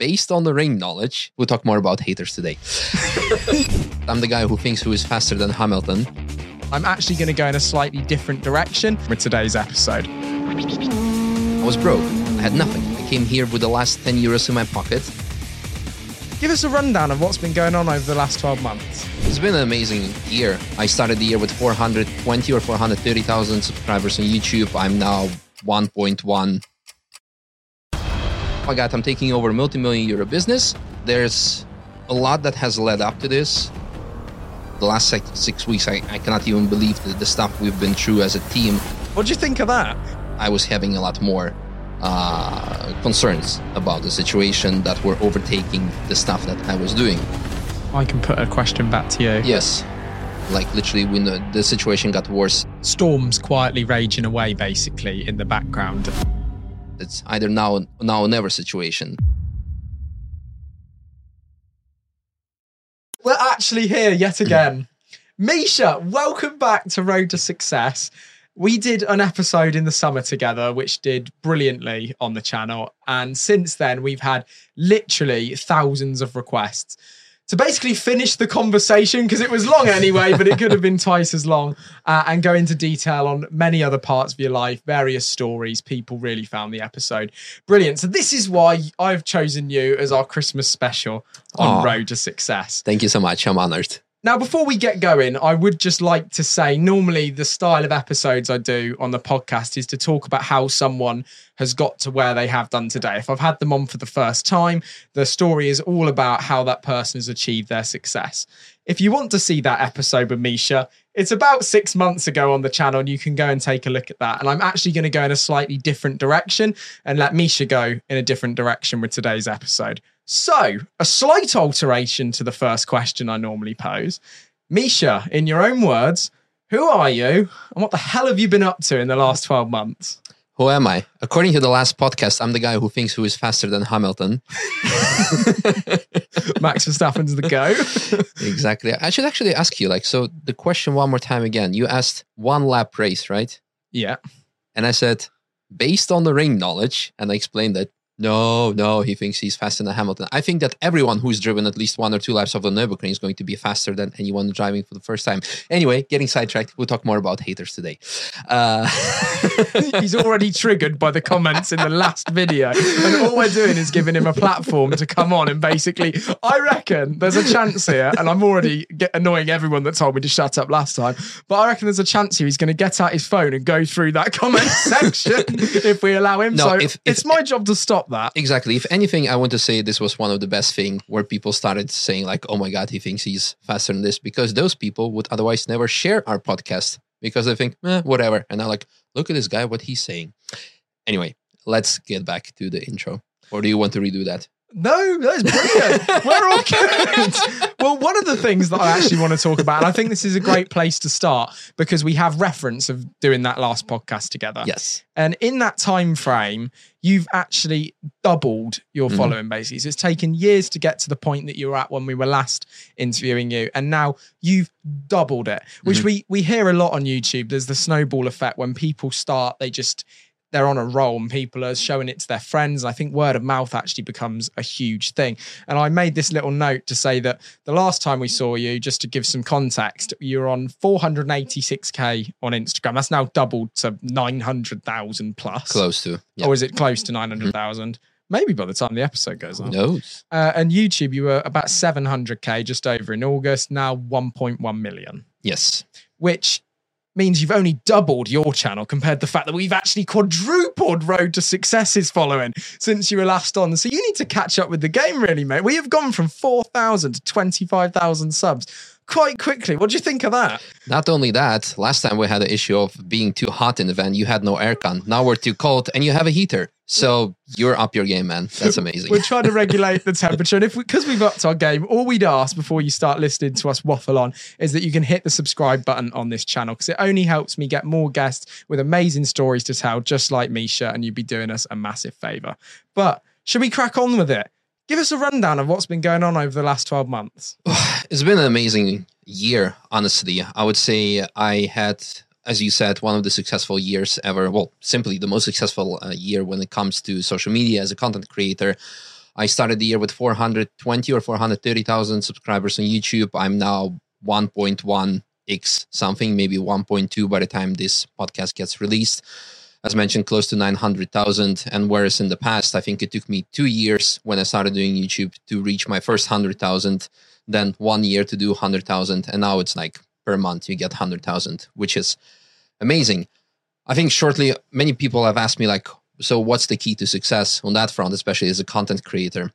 Based on the ring knowledge, we'll talk more about haters today. I'm the guy who thinks who is faster than Hamilton. I'm actually going to go in a slightly different direction with today's episode. I was broke. I had nothing. I came here with the last 10 euros in my pocket. Give us a rundown of what's been going on over the last 12 months. It's been an amazing year. I started the year with 420 or 430,000 subscribers on YouTube. I'm now 1.1. Oh my God, I'm taking over a multi-million euro business. There's a lot that has led up to this. The last six, six weeks, I, I cannot even believe the, the stuff we've been through as a team. What do you think of that? I was having a lot more uh, concerns about the situation that were overtaking the stuff that I was doing. I can put a question back to you. Yes, like literally when the, the situation got worse, Storms quietly raging away, basically, in the background. It's either now now or never situation. We're actually here yet again. Misha, welcome back to Road to Success. We did an episode in the summer together, which did brilliantly on the channel. And since then, we've had literally thousands of requests to basically finish the conversation because it was long anyway, but it could have been twice as long uh, and go into detail on many other parts of your life, various stories. People really found the episode brilliant. So, this is why I've chosen you as our Christmas special on Aw. Road to Success. Thank you so much. I'm honored. Now, before we get going, I would just like to say normally the style of episodes I do on the podcast is to talk about how someone has got to where they have done today. If I've had them on for the first time, the story is all about how that person has achieved their success. If you want to see that episode with Misha, it's about six months ago on the channel, and you can go and take a look at that. And I'm actually going to go in a slightly different direction and let Misha go in a different direction with today's episode. So, a slight alteration to the first question I normally pose. Misha, in your own words, who are you and what the hell have you been up to in the last 12 months? Who am I? According to the last podcast, I'm the guy who thinks who is faster than Hamilton. Max Verstappen's the go. exactly. I should actually ask you, like, so the question one more time again. You asked one lap race, right? yeah. And I said, based on the ring knowledge, and I explained that no, no, he thinks he's faster than Hamilton. I think that everyone who's driven at least one or two laps of the Nürburgring is going to be faster than anyone driving for the first time. Anyway, getting sidetracked, we'll talk more about haters today. Uh, He's already triggered by the comments in the last video. And all we're doing is giving him a platform to come on and basically, I reckon there's a chance here, and I'm already get annoying everyone that told me to shut up last time, but I reckon there's a chance here he's going to get out his phone and go through that comment section if we allow him. No, so if- if- it's my job to stop that. exactly. If anything, I want to say this was one of the best thing where people started saying like, "Oh my God, he thinks he's faster than this," because those people would otherwise never share our podcast because they think, eh, whatever, and I'm like, "Look at this guy, what he's saying." Anyway, let's get back to the intro. Or do you want to redo that? No, that's brilliant. We're all good. well, one of the things that I actually want to talk about, and I think this is a great place to start because we have reference of doing that last podcast together. Yes. And in that time frame, you've actually doubled your Mhm. following basically. So it's taken years to get to the point that you were at when we were last interviewing you. And now you've doubled it, which Mhm. we we hear a lot on YouTube. There's the snowball effect when people start, they just they're on a roll and people are showing it to their friends. I think word of mouth actually becomes a huge thing. And I made this little note to say that the last time we saw you, just to give some context, you were on 486k on Instagram. That's now doubled to 900,000 plus. Close to. Yeah. Or is it close to 900,000? Maybe by the time the episode goes Who on. knows? Uh, and YouTube, you were about 700k just over in August, now 1.1 million, Yes. which means you've only doubled your channel compared to the fact that we've actually quadrupled Road to Success's following since you were last on. So you need to catch up with the game, really, mate. We have gone from 4,000 to 25,000 subs quite quickly. What do you think of that? Not only that, last time we had the issue of being too hot in the van. You had no aircon. Now we're too cold, and you have a heater. So you're up your game, man. That's amazing. We're trying to regulate the temperature. And if because we, have upped our game, all we'd ask before you start listening to us waffle on is that you can hit the subscribe button on this channel because it only helps me get more guests with amazing stories to tell, just like Misha, and you'd be doing us a massive favor. But should we crack on with it? Give us a rundown of what's been going on over the last 12 months. it's been an amazing year, honestly. I would say I had, as you said, one of the successful years ever. Well, simply the most successful uh, year when it comes to social media as a content creator. I started the year with 420 or 430,000 subscribers on YouTube. I'm now 1.1x something, maybe 1.2 by the time this podcast gets released. As mentioned, close to 900,000. And whereas in the past, I think it took me two years when I started doing YouTube to reach my first 100,000 then one year to do 100,000 and now it's like per month you get 100,000 which is amazing. I think shortly many people have asked me like so what's the key to success on that front especially as a content creator?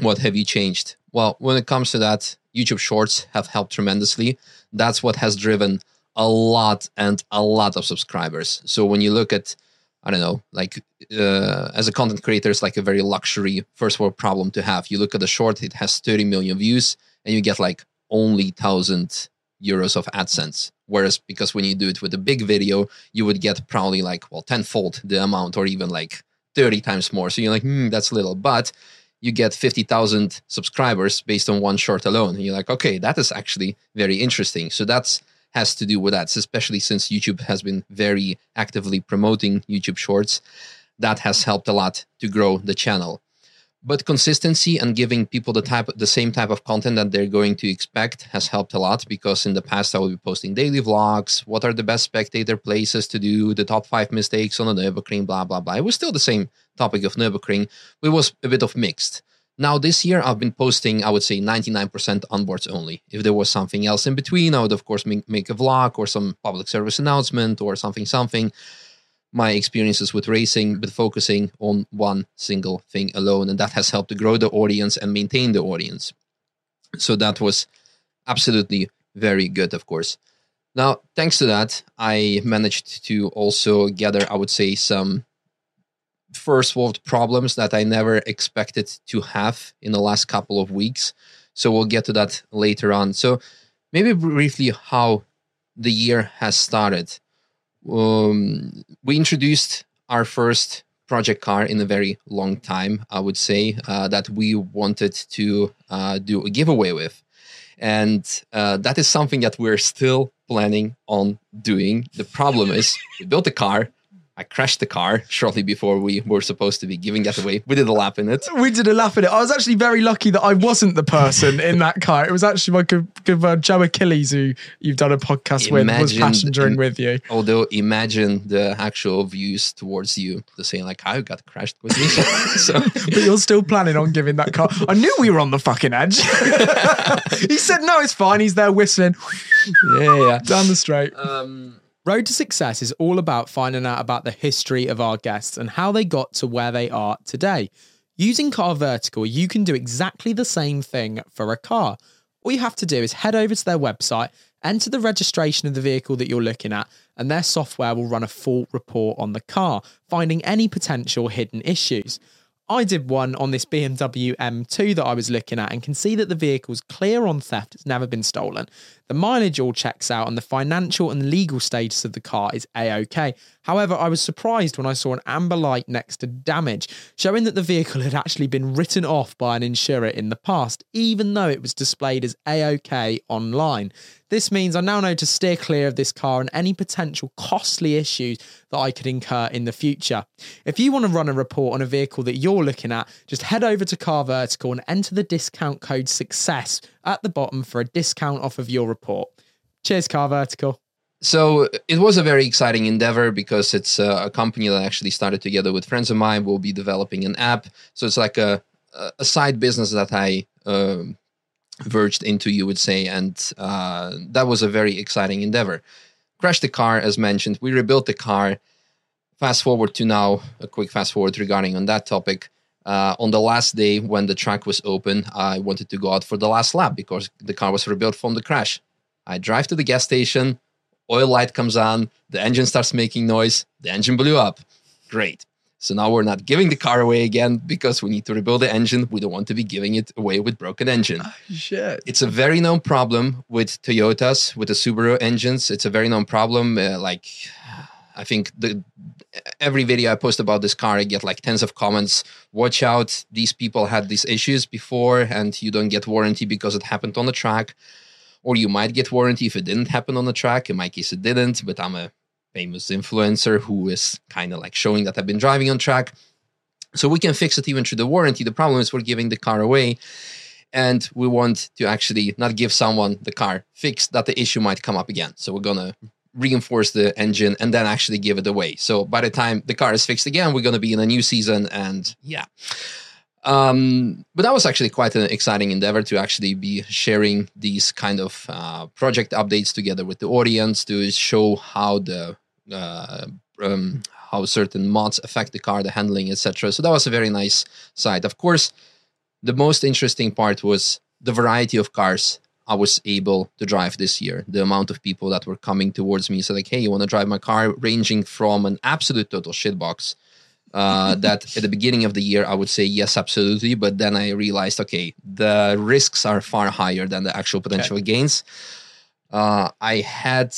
What have you changed? Well, when it comes to that, YouTube Shorts have helped tremendously. That's what has driven a lot and a lot of subscribers. So when you look at I don't know, like uh, as a content creator, it's like a very luxury first world problem to have. You look at the short, it has 30 million views, and you get like only 1000 euros of AdSense. Whereas, because when you do it with a big video, you would get probably like, well, tenfold the amount or even like 30 times more. So you're like, hmm, that's little. But you get 50,000 subscribers based on one short alone. And you're like, okay, that is actually very interesting. So that's has to do with that, especially since YouTube has been very actively promoting YouTube Shorts. That has helped a lot to grow the channel. But consistency and giving people the type, the same type of content that they're going to expect has helped a lot. Because in the past, I would be posting daily vlogs. What are the best spectator places to do? The top five mistakes on the Nürburgring, blah blah blah. It was still the same topic of Nürburgring. But it was a bit of mixed. Now, this year, I've been posting, I would say 99% onboards only. If there was something else in between, I would, of course, make, make a vlog or some public service announcement or something, something. My experiences with racing, but focusing on one single thing alone. And that has helped to grow the audience and maintain the audience. So that was absolutely very good, of course. Now, thanks to that, I managed to also gather, I would say, some first world problems that I never expected to have in the last couple of weeks. So we'll get to that later on. So maybe briefly how the year has started. Um, we introduced our first project car in a very long time, I would say, uh, that we wanted to uh, do a giveaway with. And uh, that is something that we're still planning on doing. The problem is, we built a car, I crashed the car shortly before we were supposed to be giving that away. We did a lap in it. We did a laugh at it. I was actually very lucky that I wasn't the person in that car. It was actually my good, good uh, Joe Achilles, who you've done a podcast with, was passengering with you. Although imagine the actual views towards you, the saying like, "I got crashed with me." so But you're still planning on giving that car. I knew we were on the fucking edge. he said, no, it's fine. He's there whistling yeah, yeah. down the straight. Um, Road to Success is all about finding out about the history of our guests and how they got to where they are today. Using Car Vertical, you can do exactly the same thing for a car. All you have to do is head over to their website, enter the registration of the vehicle that you're looking at, and their software will run a full report on the car, finding any potential hidden issues. I did one on this BMW M2 that I was looking at and can see that the vehicle's clear on theft. It's never been stolen. The mileage all checks out and the financial and legal status of the car is A-OK. However, I was surprised when I saw an amber light next to damage, showing that the vehicle had actually been written off by an insurer in the past, even though it was displayed as A-OK online. This means I now know to steer clear of this car and any potential costly issues that I could incur in the future. If you want to run a report on a vehicle that you're looking at, just head over to Car Vertical and enter the discount code SUCCESS at the bottom for a discount off of your report. Cheers, Car Vertical. So it was a very exciting endeavor because it's uh, a company that actually started together with friends of mine. We'll be developing an app, so it's like a a side business that I um, verged into, you would say, and uh, that was a very exciting endeavor. Crashed the car, as mentioned. We rebuilt the car. Fast forward to now, a quick fast forward regarding on that topic. Uh, on the last day when the track was open, I wanted to go out for the last lap because the car was rebuilt from the crash. I drive to the gas station, oil light comes on, the engine starts making noise, the engine blew up. Great. So now we're not giving the car away again because we need to rebuild the engine. We don't want to be giving it away with broken engine. Oh, shit. It's a very known problem with Toyotas, with the Subaru engines. It's a very known problem. Uh, like, I think the every video I post about this car, I get like tens of comments. Watch out! These people had these issues before, and you don't get warranty because it happened on the track, or you might get warranty if it didn't happen on the track. In my case, it didn't, but I'm a famous influencer who is kind of like showing that I've been driving on track. So we can fix it even through the warranty. The problem is we're giving the car away and we want to actually not give someone the car fixed that the issue might come up again. So we're going to reinforce the engine and then actually give it away. So by the time the car is fixed again, we're going to be in a new season and yeah. Um, but that was actually quite an exciting endeavor to actually be sharing these kind of uh, project updates together with the audience to show how the uh, um, how certain mods affect the car, the handling, etc. So that was a very nice side. Of course, the most interesting part was the variety of cars I was able to drive this year. The amount of people that were coming towards me said like, "Hey, you want to drive my car?" Ranging from an absolute total shitbox uh, that at the beginning of the year I would say yes, absolutely, but then I realized, okay, the risks are far higher than the actual potential okay. gains. Uh, I had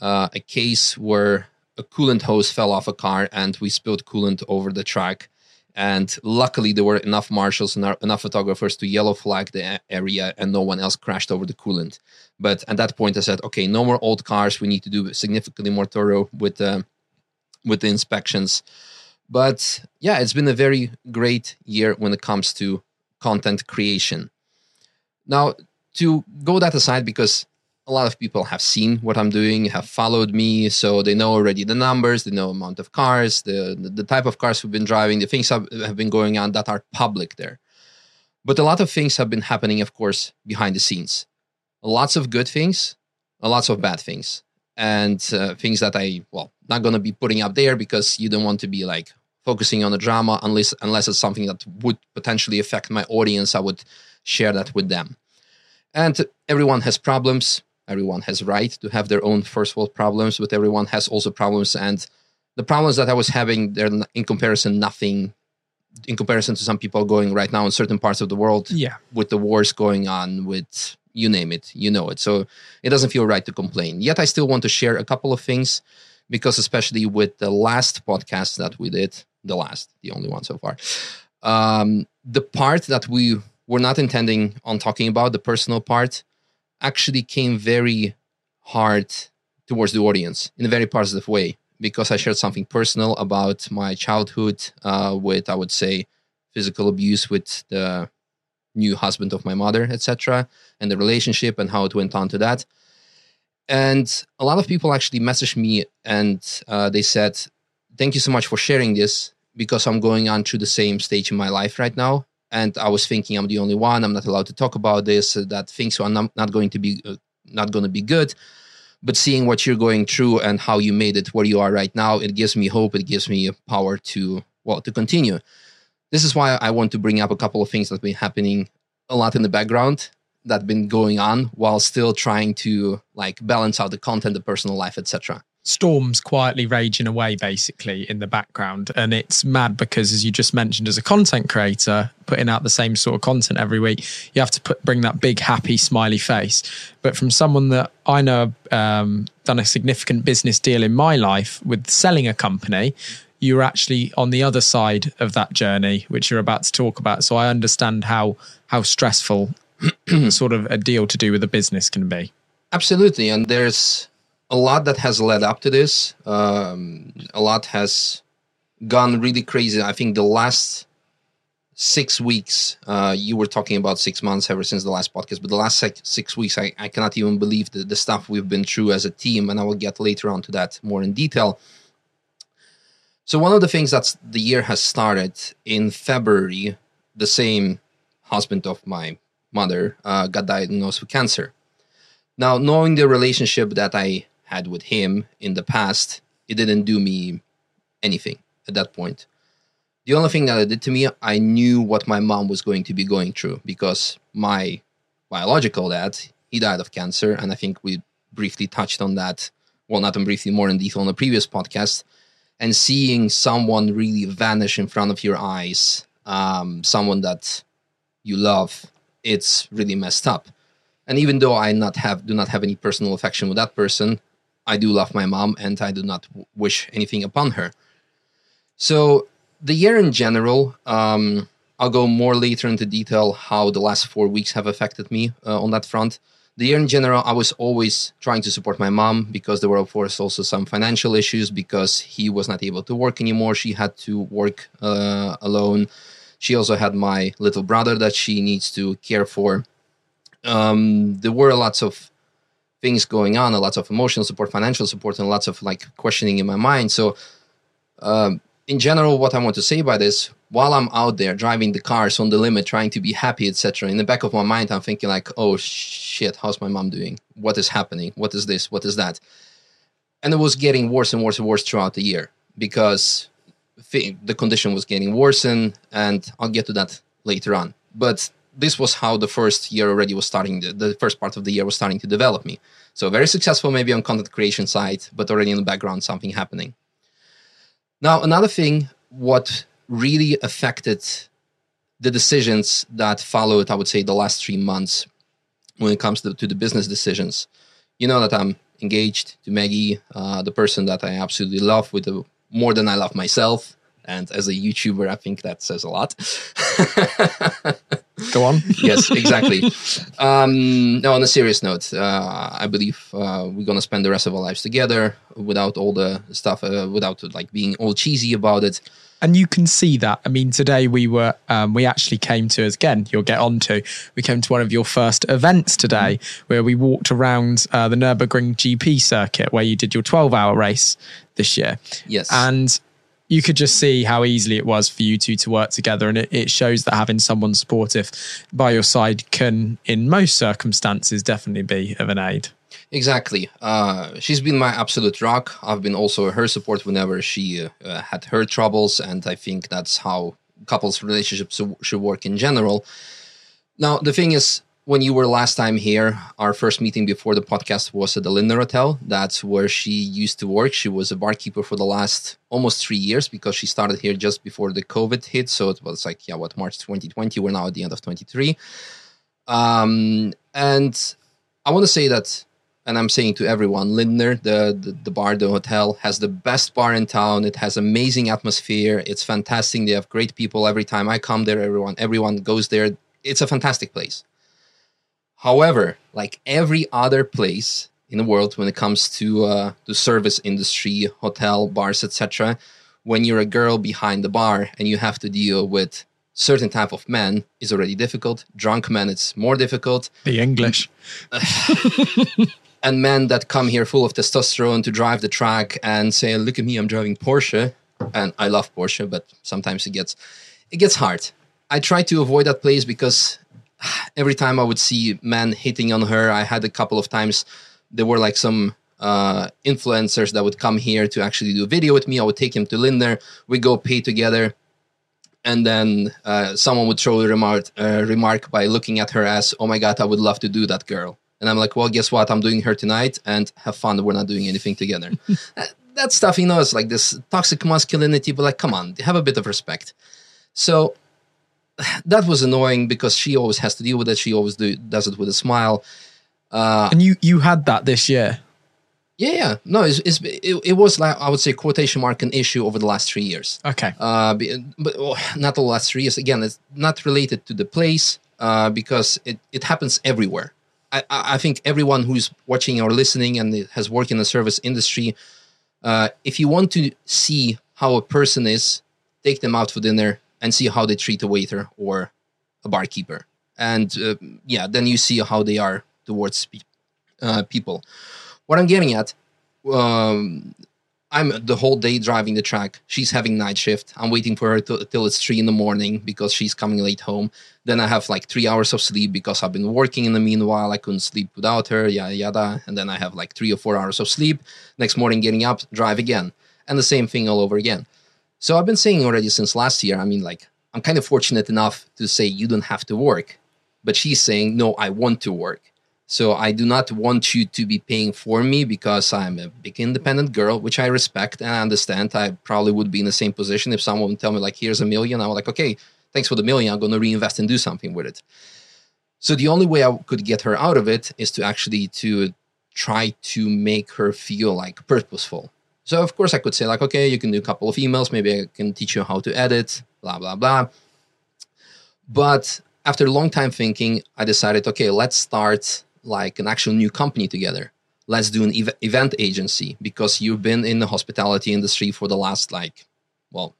uh, a case where a coolant hose fell off a car and we spilled coolant over the track. And luckily, there were enough marshals and enough photographers to yellow flag the area, and no one else crashed over the coolant. But at that point, I said, "Okay, no more old cars. We need to do significantly more thorough with uh, with the inspections." But yeah, it's been a very great year when it comes to content creation. Now, to go that aside, because a lot of people have seen what I'm doing, have followed me, so they know already the numbers, they know amount of cars, the, the, type of cars we've been driving, the things have, have been going on that are public there. But a lot of things have been happening, of course, behind the scenes. Lots of good things, lots of bad things, and uh, things that I well not going to be putting up there because you don't want to be like focusing on the drama unless unless it's something that would potentially affect my audience. I would share that with them. And everyone has problems everyone has right to have their own first world problems but everyone has also problems and the problems that i was having they're in comparison nothing in comparison to some people going right now in certain parts of the world yeah with the wars going on with you name it you know it so it doesn't feel right to complain yet i still want to share a couple of things because especially with the last podcast that we did the last the only one so far um, the part that we were not intending on talking about the personal part actually came very hard towards the audience in a very positive way because I shared something personal about my childhood uh, with, I would say, physical abuse with the new husband of my mother, etc., and the relationship and how it went on to that. And a lot of people actually messaged me and uh, they said, Thank you so much for sharing this because I'm going on to the same stage in my life right now and I was thinking I'm the only one. I'm not allowed to talk about this. Uh, that things are not, not going to be uh, not going to be good. But seeing what you're going through and how you made it where you are right now, it gives me hope. It gives me power to well to continue. This is why I want to bring up a couple of things that have been happening a lot in the background that been going on while still trying to like balance out the content, the personal life, etc. storms quietly raging away basically in the background. And it's mad because as you just mentioned as a content creator putting out the same sort of content every week you have to put bring that big happy smiley face. But from someone that i know um, done a significant business deal in my life with selling a company you're actually on the other side of that journey which you're about to talk about. So i understand how how stressful sort of a deal to do with a business can be. Absolutely, and there's a lot that has led up to this. Um, a lot has gone really crazy. I think the last six weeks, uh, you were talking about six months ever since the last podcast, but the last six, six weeks, I, I cannot even believe the, the stuff we've been through as a team, and I will get later on to that more in detail. So, one of the things that the year has started in February, the same husband of my mother uh, got diagnosed with cancer. Now, knowing the relationship that I had with him in the past, it didn't do me anything at that point. The only thing that it did to me, I knew what my mom was going to be going through because my biological dad, he died of cancer. And I think we briefly touched on that. Well, not briefly, more in detail on the previous podcast. And seeing someone really vanish in front of your eyes, um, someone that you love, it's really messed up. And even though I not have do not have any personal affection with that person, I do love my mom and I do not w- wish anything upon her. So the year in general, um, I'll go more later into detail how the last four weeks have affected me uh, on that front. The year in general, I was always trying to support my mom because there were, of course, also some financial issues because he was not able to work anymore. She had to work uh, alone. She also had my little brother that she needs to care for um, there were lots of things going on, a lots of emotional support, financial support, and lots of like questioning in my mind. So, um, in general, what I want to say by this, while I'm out there driving the cars on the limit, trying to be happy, etc., in the back of my mind, I'm thinking like, "Oh shit, how's my mom doing? What is happening? What is this? What is that?" And it was getting worse and worse and worse throughout the year because the condition was getting worse, and I'll get to that later on. But this was how the first year already was starting the, the, first part of the year was starting to develop me. So very successful maybe on content creation side but already in the background something happening. Now another thing what really affected the decisions that followed i would say the last three months when it comes to, to the business decisions. You know that i'm engaged to maggie uh, the person that i absolutely love with the, more than i love myself. And as a youtuber i think that says a lot Go on. yes, exactly. Um, no, on a serious note, uh, I believe uh, we're gonna spend the rest of our lives together without all the stuff, uh, without like being all cheesy about it. And you can see that. I mean, today we were, um, we actually came to, as again, you'll get on to, we came to one of your first events today mm-hmm. where we walked around uh, the Nürburgring GP circuit where you did your 12 hour race this year. Yes. And you could just see how easily it was for you two to work together. And it, it shows that having someone supportive by your side can, in most circumstances, definitely be of an aid. Exactly. Uh, she's been my absolute rock. I've been also her support whenever she uh, had her troubles. And I think that's how couples' relationships should work in general. Now, the thing is, when you were last time here, our first meeting before the podcast was at the Lindner Hotel. That's where she used to work. She was a barkeeper for the last almost three years because she started here just before the COVID hit. So it was like, yeah, what, March 2020? We're now at the end of 23. Um, and I want to say that, and I'm saying to everyone, Lindner, the, the, the bar, the hotel, has the best bar in town. It has amazing atmosphere. It's fantastic. They have great people every time I come there. Everyone, everyone goes there. It's a fantastic place However, like every other place in the world when it comes to uh, the service industry, hotel, bars, etc., when you're a girl behind the bar and you have to deal with certain type of men is already difficult. Drunk men, it's more difficult. The English. and men that come here full of testosterone to drive the track and say, "Look at me, I'm driving Porsche," and I love Porsche, but sometimes it gets it gets hard. I try to avoid that place because every time I would see men hitting on her, I had a couple of times there were like some uh, influencers that would come here to actually do a video with me. I would take him to Lindner. We go pay together. And then uh, someone would throw a remark, uh, remark by looking at her as, oh my God, I would love to do that girl. And I'm like, well, guess what? I'm doing her tonight and have fun. We're not doing anything together. that, that stuff, you know, it's like this toxic masculinity, but like, come on, have a bit of respect. So that was annoying because she always has to deal with it. She always do, does it with a smile. Uh, and you you had that this year. Yeah, yeah. No, it's, it's, it, it was like I would say quotation mark an issue over the last three years. Okay. Uh, but oh, not the last three years. Again, it's not related to the place uh, because it, it happens everywhere. I, I I think everyone who's watching or listening and has worked in the service industry, uh, if you want to see how a person is, take them out for dinner and see how they treat a waiter or a barkeeper, and uh, yeah, then you see how they are towards pe- uh, people. What I'm getting at, um, I'm the whole day driving the track. She's having night shift. I'm waiting for her to, till it's three in the morning because she's coming late home. Then I have like three hours of sleep because I've been working in the meanwhile. I couldn't sleep without her, yada yada. And then I have like three or four hours of sleep. Next morning, getting up, drive again, and the same thing all over again. So I've been saying already since last year. I mean, like I'm kind of fortunate enough to say you don't have to work, but she's saying no, I want to work. So I do not want you to be paying for me because I'm a big independent girl, which I respect and I understand. I probably would be in the same position if someone would tell me like, "Here's a million. I'm like, "Okay, thanks for the million. I'm going to reinvest and do something with it." So the only way I could get her out of it is to actually to try to make her feel like purposeful. So of course I could say like, "Okay, you can do a couple of emails. Maybe I can teach you how to edit." Blah blah blah. But after a long time thinking, I decided, okay, let's start like an actual new company together. Let's do an ev- event agency because you've been in the hospitality industry for the last like, well,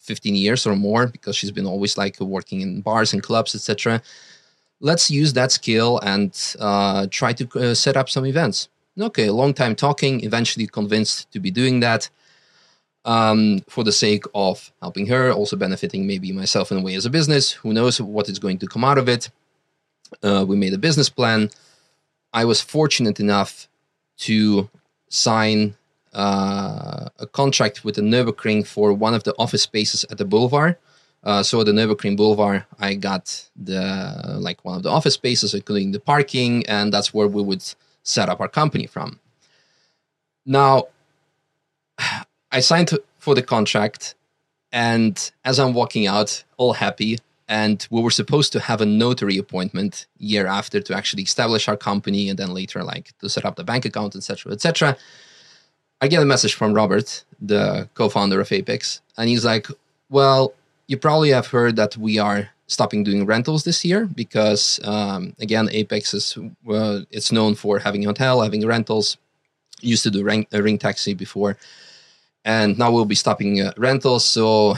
15 years or more because she's been always like working in bars and clubs, etc. Let's use that skill and uh, try to uh, set up some events. Okay, long time talking, eventually convinced to be doing that um, for the sake of helping her, also benefiting maybe myself in a way as a business. Who knows what is going to come out of it? Uh, we made a business plan. I was fortunate enough to sign uh, a contract with the Nürburgring for one of the office spaces at the Boulevard. Uh, so the Nürburgring Boulevard, I got the like one of the office spaces, including the parking, and that's where we would set up our company from. Now, I signed for the contract, and as I'm walking out, all happy, and we were supposed to have a notary appointment year after to actually establish our company and then later like to set up the bank account etc etc i get a message from robert the co-founder of apex and he's like well you probably have heard that we are stopping doing rentals this year because um, again apex is well, it's known for having a hotel having rentals used to do ring, a ring taxi before and now we'll be stopping uh, rentals so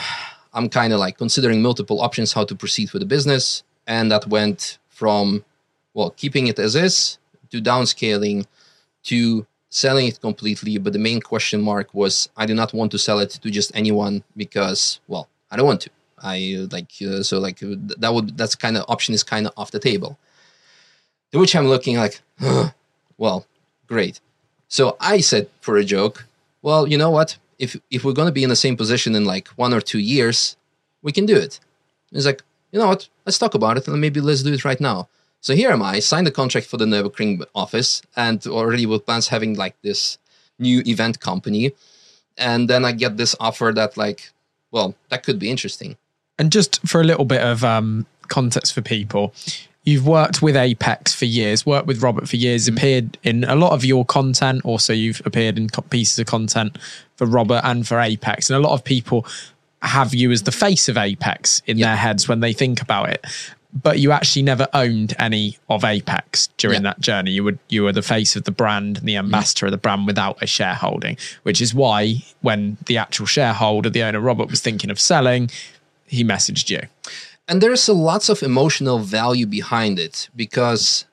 I'm kind of like considering multiple options how to proceed with the business. And that went from, well, keeping it as is to downscaling to selling it completely. But the main question mark was I do not want to sell it to just anyone because, well, I don't want to. I like, uh, so like that would, that's kind of option is kind of off the table. To which I'm looking like, huh, well, great. So I said for a joke, well, you know what? if if we're to be in the same position in like one or two years, we can do it. He's like, you know what? Let's talk about it and maybe let's do it right now. So here am I, signed the contract for the Nürburgring office, and already with plans having like this new event company, and then I get this offer that like, well, that could be interesting. And just for a little bit of um, context for people, you've worked with Apex for years, worked with Robert for years, appeared in a lot of your content. Also, you've appeared in pieces of content for Robert and for Apex. And a lot of people have you as the face of Apex in Yeah. their heads when they think about it. But you actually never owned any of Apex during Yeah. that journey. You would you were the face of the brand and the ambassador of the brand without a shareholding, which is why when the actual shareholder, the owner Robert, was thinking of selling, he messaged you. and there's lots of emotional value behind it because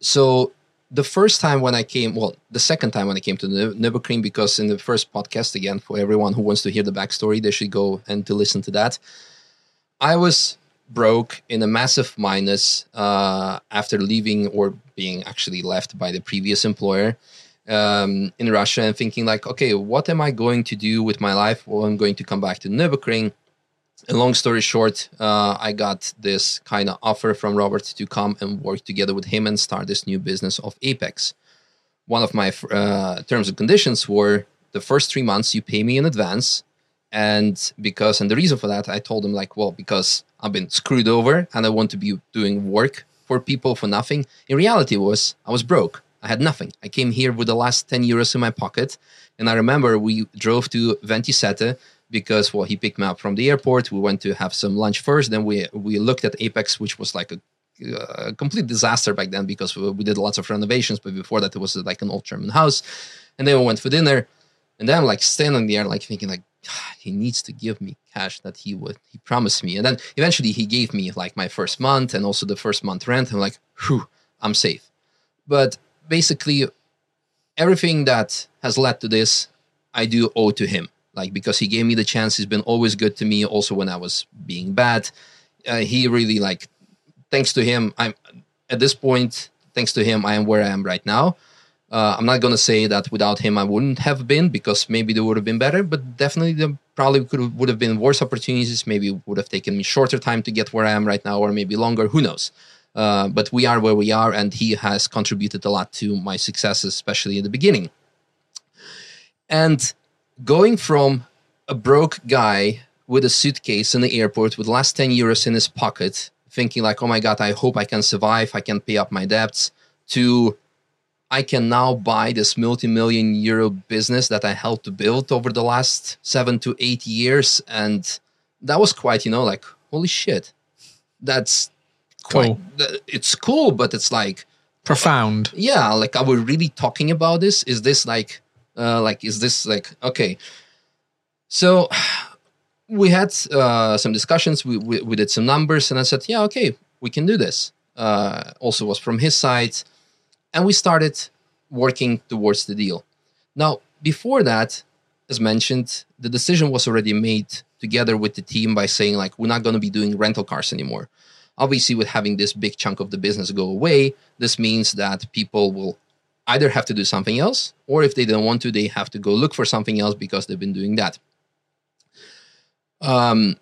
so the first time when I came, well, the second time when I came to Nürburgring, because in the first podcast, again, for everyone who wants to hear the backstory, they should go and to listen to that. I was broke in a massive minus uh, after leaving or being actually left by the previous employer um, in Russia and thinking like, okay, what am I going to do with my life? Well, I'm going to come back to Nürburgring And long story short, uh, I got this kind of offer from Robert to come and work together with him and start this new business of Apex. One of my uh, terms and conditions were the first three months you pay me in advance. And because, and the reason for that, I told him, like, well, because I've been screwed over and I want to be doing work for people for nothing. In reality, was I was broke. I had nothing. I came here with the last 10 euros in my pocket. And I remember we drove to Ventisette because well he picked me up from the airport. We went to have some lunch first. Then we we looked at apex which was like a, a complete disaster back then because we, did lots of renovations but before that it was like an old german house. And then we went for dinner. And then I'm like standing there like thinking like ah, he needs to give me cash that he would he promised me. And then eventually he gave me like my first month and also the first month rent. I'm like whew i'm safe. But basically everything that has led to this i do owe to him like because he gave me the chance he's been always good to me also when i was being bad. Uh, he really like thanks to him i'm at this point thanks to him i am where i am right now. Uh, i'm not to say that without him i wouldn't have been because maybe there would have been better but definitely there probably could would have been worse opportunities maybe would have taken me shorter time to get where i am right now or maybe longer who knows? Uh, but we are where we are and he has contributed a lot to my successes especially in the beginning. And going from a broke guy with a suitcase in the airport with last 10 euros in his pocket, thinking like, oh my God, I hope I can survive, I can pay up my debts, to I can now buy this multi-million euro business that I helped to build over the last seven to eight years. And that was quite, you know, like, holy shit. That's quite, cool. it's cool, but it's like profound. Yeah. Like, are we really talking about this? Is this like uh, like is this like okay. So we had uh, some discussions we, we, we, did some numbers and i said yeah okay we can do this. Uh, also was from his side. And we started working towards the deal. Now before that as mentioned the decision was already made together with the team by saying like we're not going to be doing rental cars anymore. Obviously with having this big chunk of the business go away this means that people will either have to do something else, or if they don't want to, they have to go look for something else because they've been doing that. Um,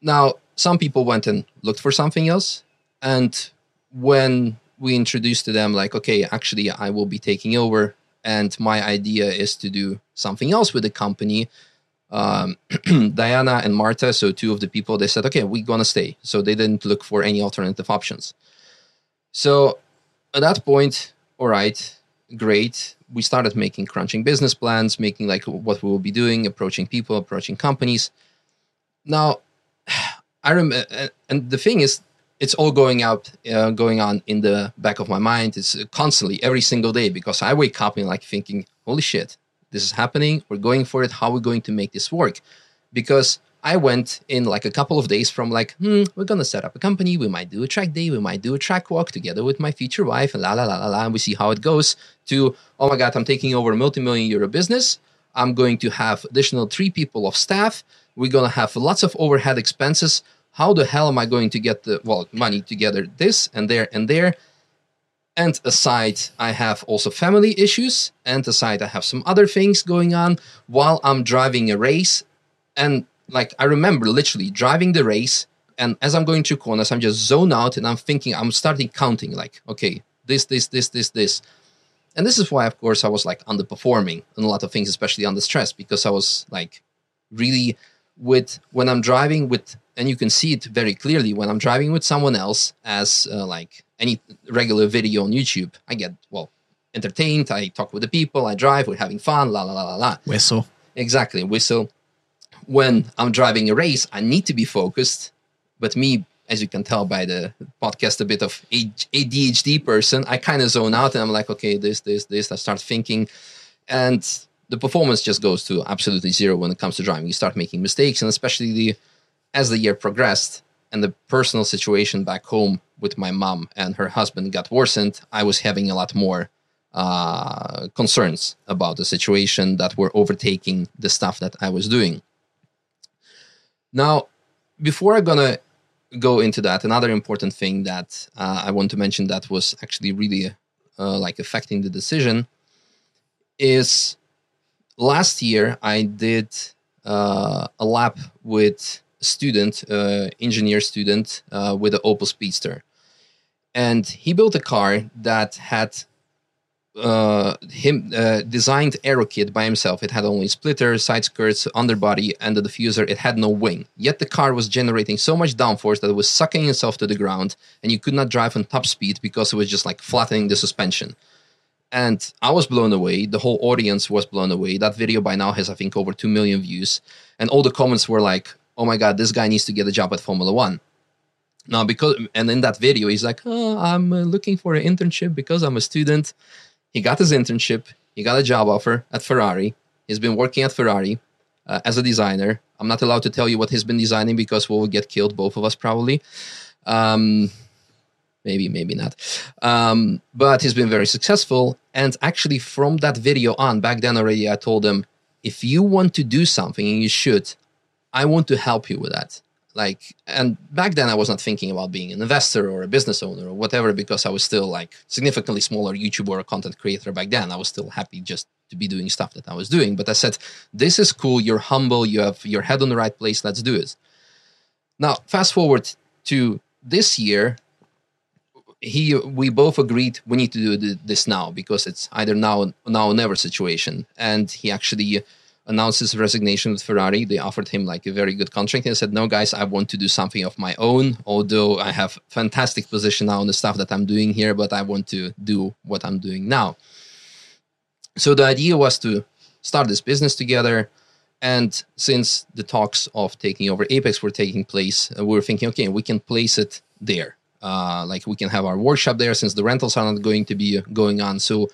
now, some people went and looked for something else. And when we introduced to them, like, okay, actually, I will be taking over, and my idea is to do something else with the company. Um, Diana and Marta, so two of the people, they said, okay, we're gonna stay. So they didn't look for any alternative options. So at that point, all right, great. We started making crunching business plans, making like what we will be doing, approaching people, approaching companies. Now, I remember, and the thing is, it's all going out, uh, going on in the back of my mind. It's constantly every single day because I wake up and like thinking, "Holy shit, this is happening. We're going for it. How are we going to make this work?" Because I went in like a couple of days from like, hmm, we're gonna set up a company. We might do a track day. We might do a track walk together with my future wife, and la la la la la. And we see how it goes. To oh my god, I'm taking over a multi-million euro business. I'm going to have additional three people of staff. We're gonna have lots of overhead expenses. How the hell am I going to get the well money together? This and there and there. And aside, I have also family issues. And aside, I have some other things going on while I'm driving a race. And like I remember literally driving the race, and as I'm going through corners, I'm just zone out, and I'm thinking, I'm starting counting, like, okay, this, this, this, this, this, and this is why, of course, I was like underperforming in a lot of things, especially under stress, because I was like really with when I'm driving with, and you can see it very clearly when I'm driving with someone else, as uh, like any regular video on YouTube, I get well entertained. I talk with the people. I drive. We're having fun. La la la la la. Whistle. Exactly. Whistle when I'm driving a race, I need to be focused. But me, as you can tell by the podcast, a bit of a ADHD person, I kind of zone out and I'm like, okay, this, this, this. I start thinking. And the performance just goes to absolutely zero when it comes to driving. You start making mistakes. And especially the as the year progressed and the personal situation back home with my mom and her husband got worsened, I was having a lot more uh, concerns about the situation that were overtaking the stuff that I was doing. Now, before I'm gonna go into that, another important thing that uh, I want to mention that was actually really uh, like affecting the decision is last year I did uh, a lap with a student, uh, engineer student, uh, with an Opel Speedster, and he built a car that had uh, him uh, designed aero kit by himself. It had only splitter, side skirts, underbody, and the diffuser. It had no wing. Yet the car was generating so much downforce that it was sucking itself to the ground, and you could not drive on top speed because it was just like flattening the suspension. And I was blown away. The whole audience was blown away. That video by now has, I think, over 2 million views. And all the comments were like, oh my God, this guy needs to get a job at Formula One. Now, because, and in that video, he's like, oh, I'm uh, looking for an internship because I'm a student. He got his internship. He got a job offer at Ferrari. He's been working at Ferrari uh, as a designer. I'm not allowed to tell you what he's been designing because we will get killed, both of us probably. Um, maybe, maybe not. Um, but he's been very successful. And actually, from that video on, back then already, I told him, if you want to do something, and you should, I want to help you with that. Like, and back then I was not thinking about being an investor or a business owner or whatever because I was still like significantly smaller YouTuber or content creator back then. I was still happy just to be doing stuff that I was doing. But I said, this is cool. You're humble. You have your head on the right place. Let's do it. Now, fast forward to this year, he we both agreed we need to do this now because it's either now now or never situation and he actually announced his resignation with ferrari. They offered him like a very good contract. And said no guys i want to do something of my own although i have fantastic position now on the stuff that i'm doing here but i want to do what i'm doing now. So the idea was to start this business together and since the talks of taking over apex were taking place uh, we were thinking okay we can place it there. Uh, like we can have our workshop there since the rentals are not going to be going on. So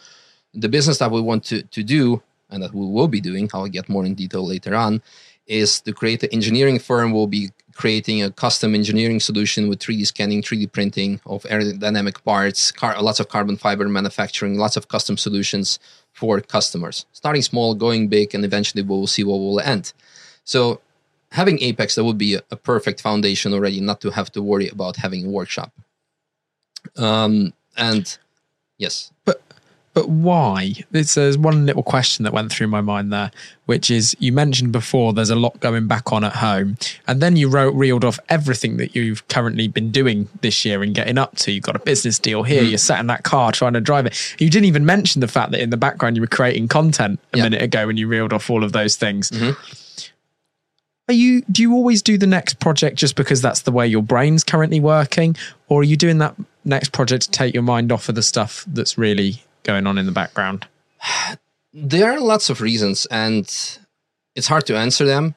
the business that we want to, to do and that we will be doing, I'll get more in detail later on, is to create an engineering firm. We'll be creating a custom engineering solution with 3D scanning, 3D printing of aerodynamic parts, car, lots of carbon fiber manufacturing, lots of custom solutions for customers. Starting small, going big, and eventually we'll see where we'll end. So having Apex, that would be a, a, perfect foundation already, not to have to worry about having a workshop. Um, and yes, but but why? there's one little question that went through my mind there, which is you mentioned before there's a lot going back on at home, and then you wrote reeled off everything that you've currently been doing this year and getting up to. You've got a business deal here. Mm. You're sat in that car trying to drive it. You didn't even mention the fact that in the background you were creating content a minute ago when you reeled off all of those things. Mm-hmm are you do you always do the next project just because that's the way your brain's currently working or are you doing that next project to take your mind off of the stuff that's really going on in the background? There are lots of reasons and it's hard to answer them.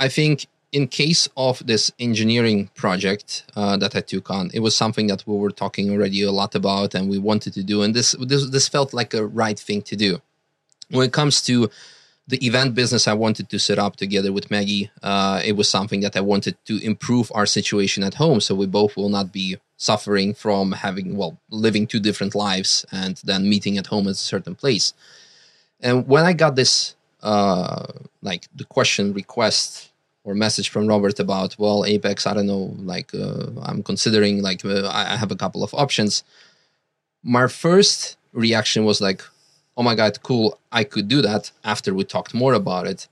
I think in case of this engineering project uh, that i took on it was something that we were talking already a lot about and we wanted to do and this this, this felt like a right thing to do. When it comes to the event business I wanted to set up together with Maggie, uh, it was something that I wanted to improve our situation at home, so we both will not be suffering from having well living two different lives and then meeting at home at a certain place. And when I got this, uh, like the question request or message from Robert about well Apex, I don't know, like uh, I'm considering like uh, I have a couple of options. My first reaction was like, oh my god, cool, I could do that after we talked more about it.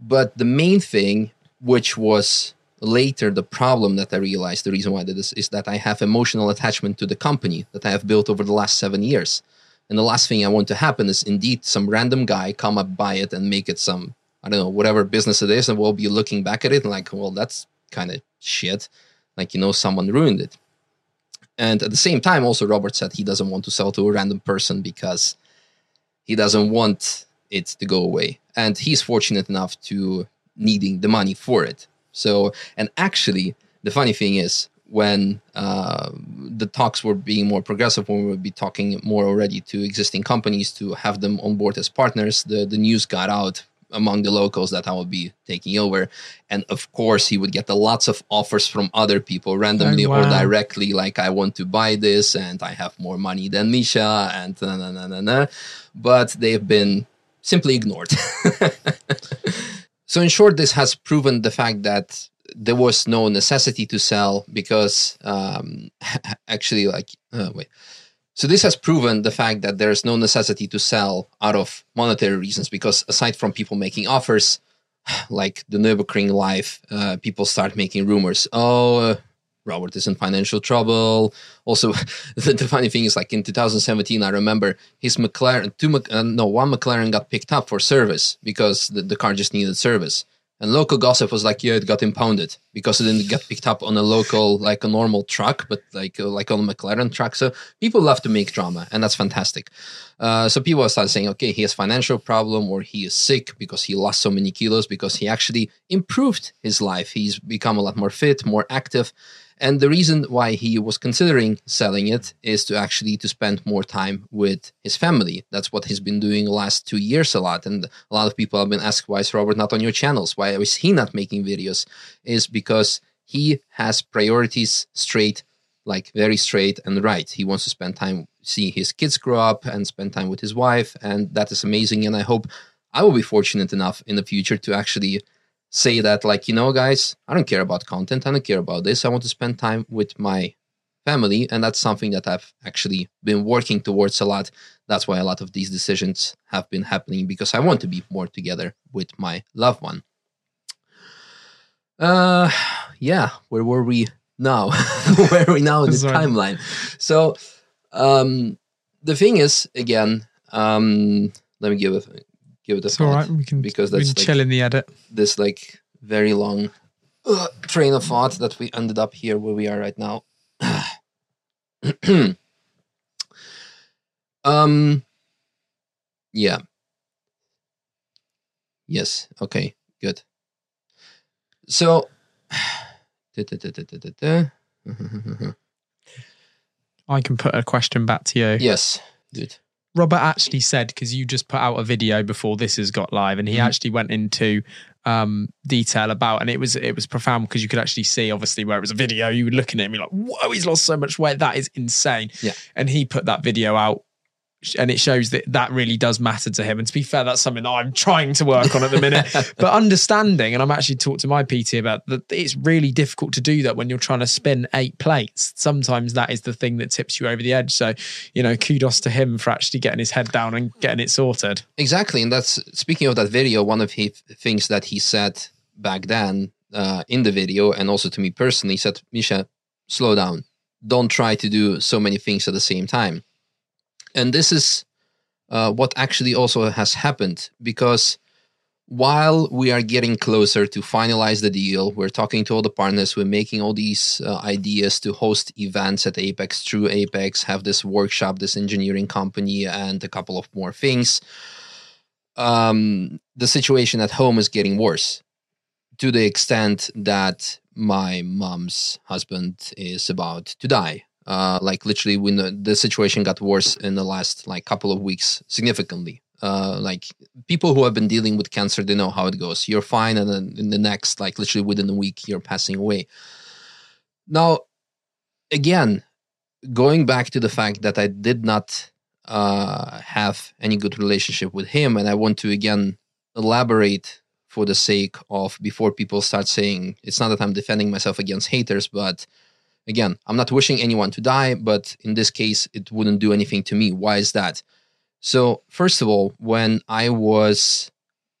But the main thing, which was later the problem that I realized, the reason why I did this, is that I have emotional attachment to the company that I have built over the last seven years. And the last thing I want to happen is indeed some random guy come up, buy it, and make it some, I don't know, whatever business it is. And we'll be looking back at it and like, well, that's kind of shit. Like, you know, someone ruined it. And at the same time, also, Robert said he doesn't want to sell to a random person because he doesn't want it to go away. And he's fortunate enough to needing the money for it. So, and actually, the funny thing is, when uh, the talks were being more progressive, when we would be talking more already to existing companies to have them on board as partners, the, the news got out among the locals that I would be taking over. And of course, he would get lots of offers from other people randomly oh, wow. or directly, like, I want to buy this and I have more money than Misha and na na na na na. But they've been simply ignored. so, in short, this has proven the fact that there was no necessity to sell because um, actually, like, uh, wait so this has proven the fact that there's no necessity to sell out of monetary reasons because aside from people making offers, like the Nürburgring life, uh, people start making rumors. Oh, uh, Robert is in financial trouble. Also, the, the, funny thing is, like in 2017, I remember his McLaren, two, uh, no, one McLaren got picked up for service because the, the car just needed service. And local gossip was like, yeah, it got impounded because it didn't get picked up on a local, like a normal truck, but like uh, like on a McLaren truck. So people love to make drama, and that's fantastic. Uh, so people started saying, okay, he has financial problem, or he is sick because he lost so many kilos because he actually improved his life. He's become a lot more fit, more active, and the reason why he was considering selling it is to actually to spend more time with his family. That's what he's been doing the last two years a lot. And a lot of people have been asked, why is Robert not on your channels? Why is he not making videos? Is because he has priorities straight, like very straight and right. He wants to spend time see his kids grow up and spend time with his wife. And that is amazing. And I hope I will be fortunate enough in the future to actually say that like you know guys i don't care about content i don't care about this. I want to spend time with my family and that's something that i've actually been working towards a lot. That's why a lot of these decisions have been happening because i want to be more together with my loved one. Uh yeah where were we now? Where are we now in the timeline? So um the thing is again um let me give a give it a it's all right. We can because that's we can like chill in the edit. This like very long uh, train of thought that we ended up here where we are right now. um. Yeah. Yes. Okay. Good. So. I can put a question back to you. Yes. Good. Robert actually said because you just put out a video before this has got live, and he mm-hmm. actually went into um, detail about, and it was it was profound because you could actually see, obviously, where it was a video, you were looking at him, you're like, "Whoa, he's lost so much weight! That is insane!" Yeah, and he put that video out and it shows that that really does matter to him. And to be fair, that's something that I'm trying to work on at the minute. but understanding, and I'm actually talked to my PT about that, it's really difficult to do that when you're trying to spin eight plates. Sometimes that is the thing that tips you over the edge. So, you know, kudos to him for actually getting his head down and getting it sorted. Exactly, and that's speaking of that video. One of the things that he said back then uh, in the video, and also to me personally, said, "Misha, slow down. Don't try to do so many things at the same time." And this is uh, what actually also has happened because while we are getting closer to finalize the deal, we're talking to all the partners, we're making all these uh, ideas to host events at Apex through Apex, have this workshop, this engineering company, and a couple of more things. Um, the situation at home is getting worse to the extent that my mom's husband is about to die uh, like literally when the, the, situation got worse in the last like couple of weeks significantly. Uh, like people who have been dealing with cancer they know how it goes. You're fine and then in the next like literally within a week you're passing away. Now again going back to the fact that i did not uh, have any good relationship with him and i want to again elaborate for the sake of before people start saying it's not that i'm defending myself against haters but Again, I'm not wishing anyone to die, but in this case, it wouldn't do anything to me. Why is that? So, first of all, when I was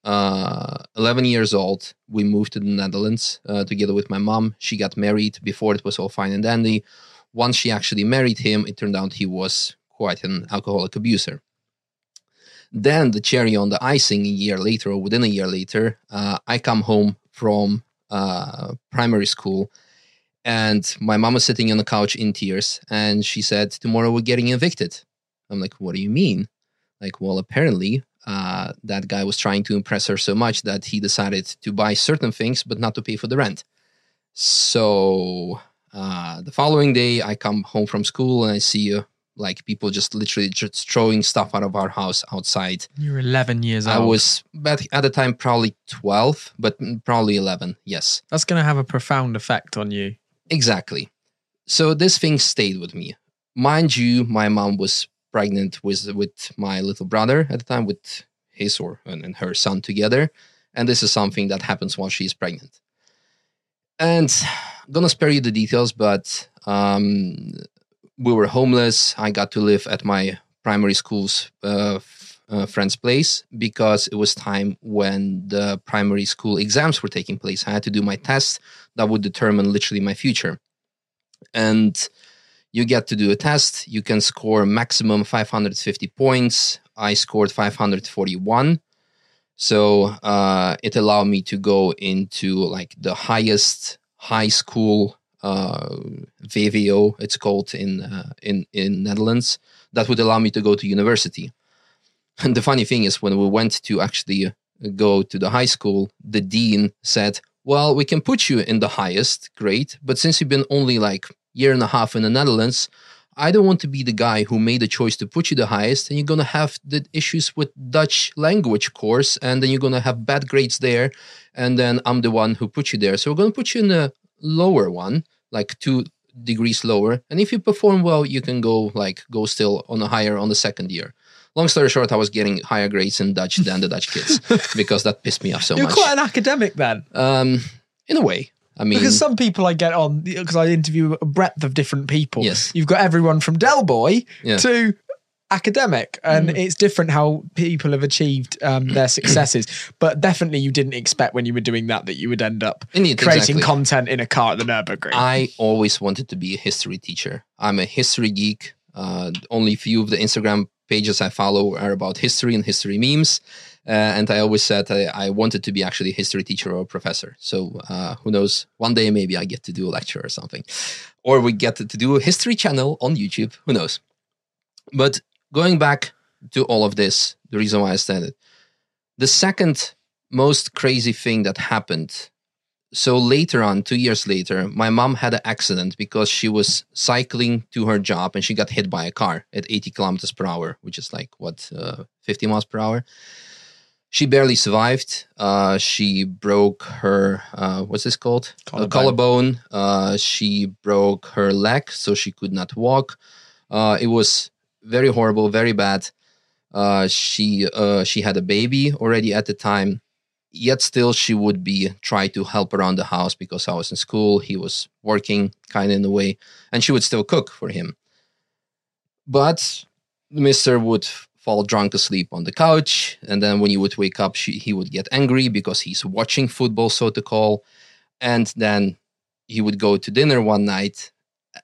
uh, 11 years old, we moved to the Netherlands uh, together with my mom. She got married. Before it was all fine and dandy. Once she actually married him, it turned out he was quite an alcoholic abuser. Then the cherry on the icing, a year later or within a year later, uh, I come home from uh, primary school and my mom was sitting on the couch in tears and she said tomorrow we're getting evicted. I'm like what do you mean? Like well apparently uh, that guy was trying to impress her so much that he decided to buy certain things but not to pay for the rent. So uh, the following day i come home from school and i see uh, like people just literally just throwing stuff out of our house outside. You're 11 years old. i was but at the time probably 12 but probably 11 yes. That's going to have a profound effect on you Exactly. So this thing stayed with me. Mind you, my mom was pregnant with with my little brother at the time, with his or and, and her son together, and this is something that happens while she's pregnant. And I'm gonna spare you the details, but um, we were homeless. I got to live at my primary school's uh, uh, friend's place because it was time when the primary school exams were taking place. I had to do my test that would determine literally my future. And you get to do a test. You can score maximum 550 points. I scored 541. So uh, it allowed me to go into like the highest high school uh, VWO, it's called in uh, in in Netherlands. That would allow me to go to university. And the funny thing is, when we went to actually uh, go to the high school, the dean said, "Well, we can put you in the highest grade, but since you've been only like year and a half in the Netherlands, I don't want to be the guy who made the choice to put you the highest, and you're gonna have the issues with Dutch language course, and then you're gonna have bad grades there, and then I'm the one who put you there. So we're gonna put you in a lower one, like two degrees lower, and if you perform well, you can go like go still on a higher on the second year. Long story short, I was getting higher grades in Dutch than the Dutch kids because that pissed me off so much. You're much. quite an academic then. um, in a way, I mean, Because some people I get on, because I interview a breadth of different people. Yes. You've got everyone from Del Boy Yeah. to academic, and it's different how people have achieved um, their successes. but definitely, you didn't expect when you were doing that that you would end up Indeed, creating exactly. content in a car at the Nurburgring. I always wanted to be a history teacher. I'm a history geek. Uh, only few of the Instagram pages I follow are about history and history memes. Uh, and I always said I, I wanted to be actually a history teacher or a professor. So uh, who knows? One day maybe I get to do a lecture or something, or we get to do a history channel on YouTube. Who knows? But going back to all of this, the reason why I said it, the second most crazy thing that happened so later on, two years later, my mom had an accident because she was cycling to her job and she got hit by a car at 80 kilometers per hour, which is like what, uh, 50 miles per hour. She barely survived. Uh, she broke her, uh, what's this called? Collarbone. Collarbone. Uh, she broke her leg, so she could not walk. Uh, it was very horrible, very bad. Uh, she uh, she had a baby already at the time yet still she would be try to help around the house because I was in school, he was working kind of in a way, and she would still cook for him. But Mister would fall drunk asleep on the couch, and then when he would wake up, she, he would get angry because he's watching football, so to call, and then he would go to dinner one night,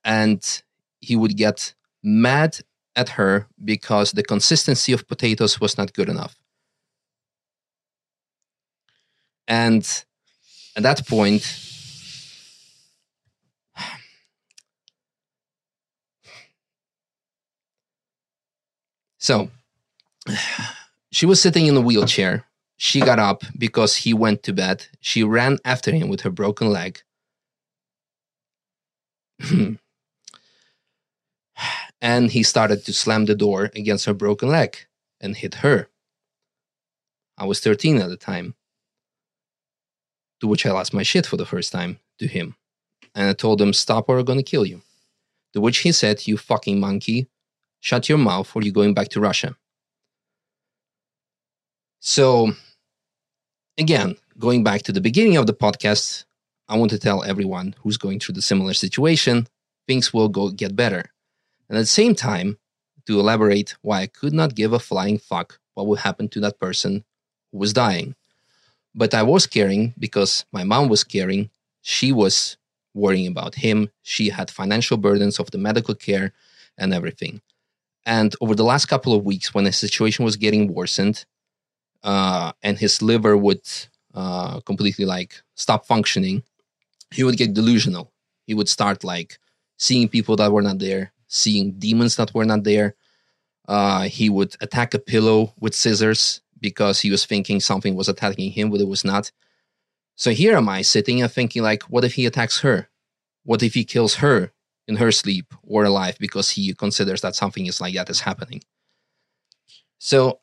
and he would get mad at her because the consistency of potatoes was not good enough. And at that point, so she was sitting in a wheelchair. She got up because he went to bed. She ran after him with her broken leg. and he started to slam the door against her broken leg and hit her. I was 13 at the time to which I lost my shit for the first time to him. And I told him, Stop or I'm gonna kill you. To which he said, You fucking monkey, shut your mouth or you're going back to Russia. So, again, going back to the beginning of the podcast, I want to tell everyone who's going through the similar situation, things will go get better. And at the same time, to elaborate why I could not give a flying fuck what would happen to that person who was dying but I was caring because my mom was caring. She was worrying about him. She had financial burdens of the medical care and everything. And over the last couple of weeks, when the situation was getting worsened, uh, and his liver would uh, completely like stop functioning, he would get delusional. He would start like seeing people that were not there, seeing demons that were not there. Uh, he would attack a pillow with scissors because he was thinking something was attacking him, but it was not. So here am I sitting and thinking, like, what if he attacks her? What if he kills her in her sleep or alive because he considers that something is like that is happening? So,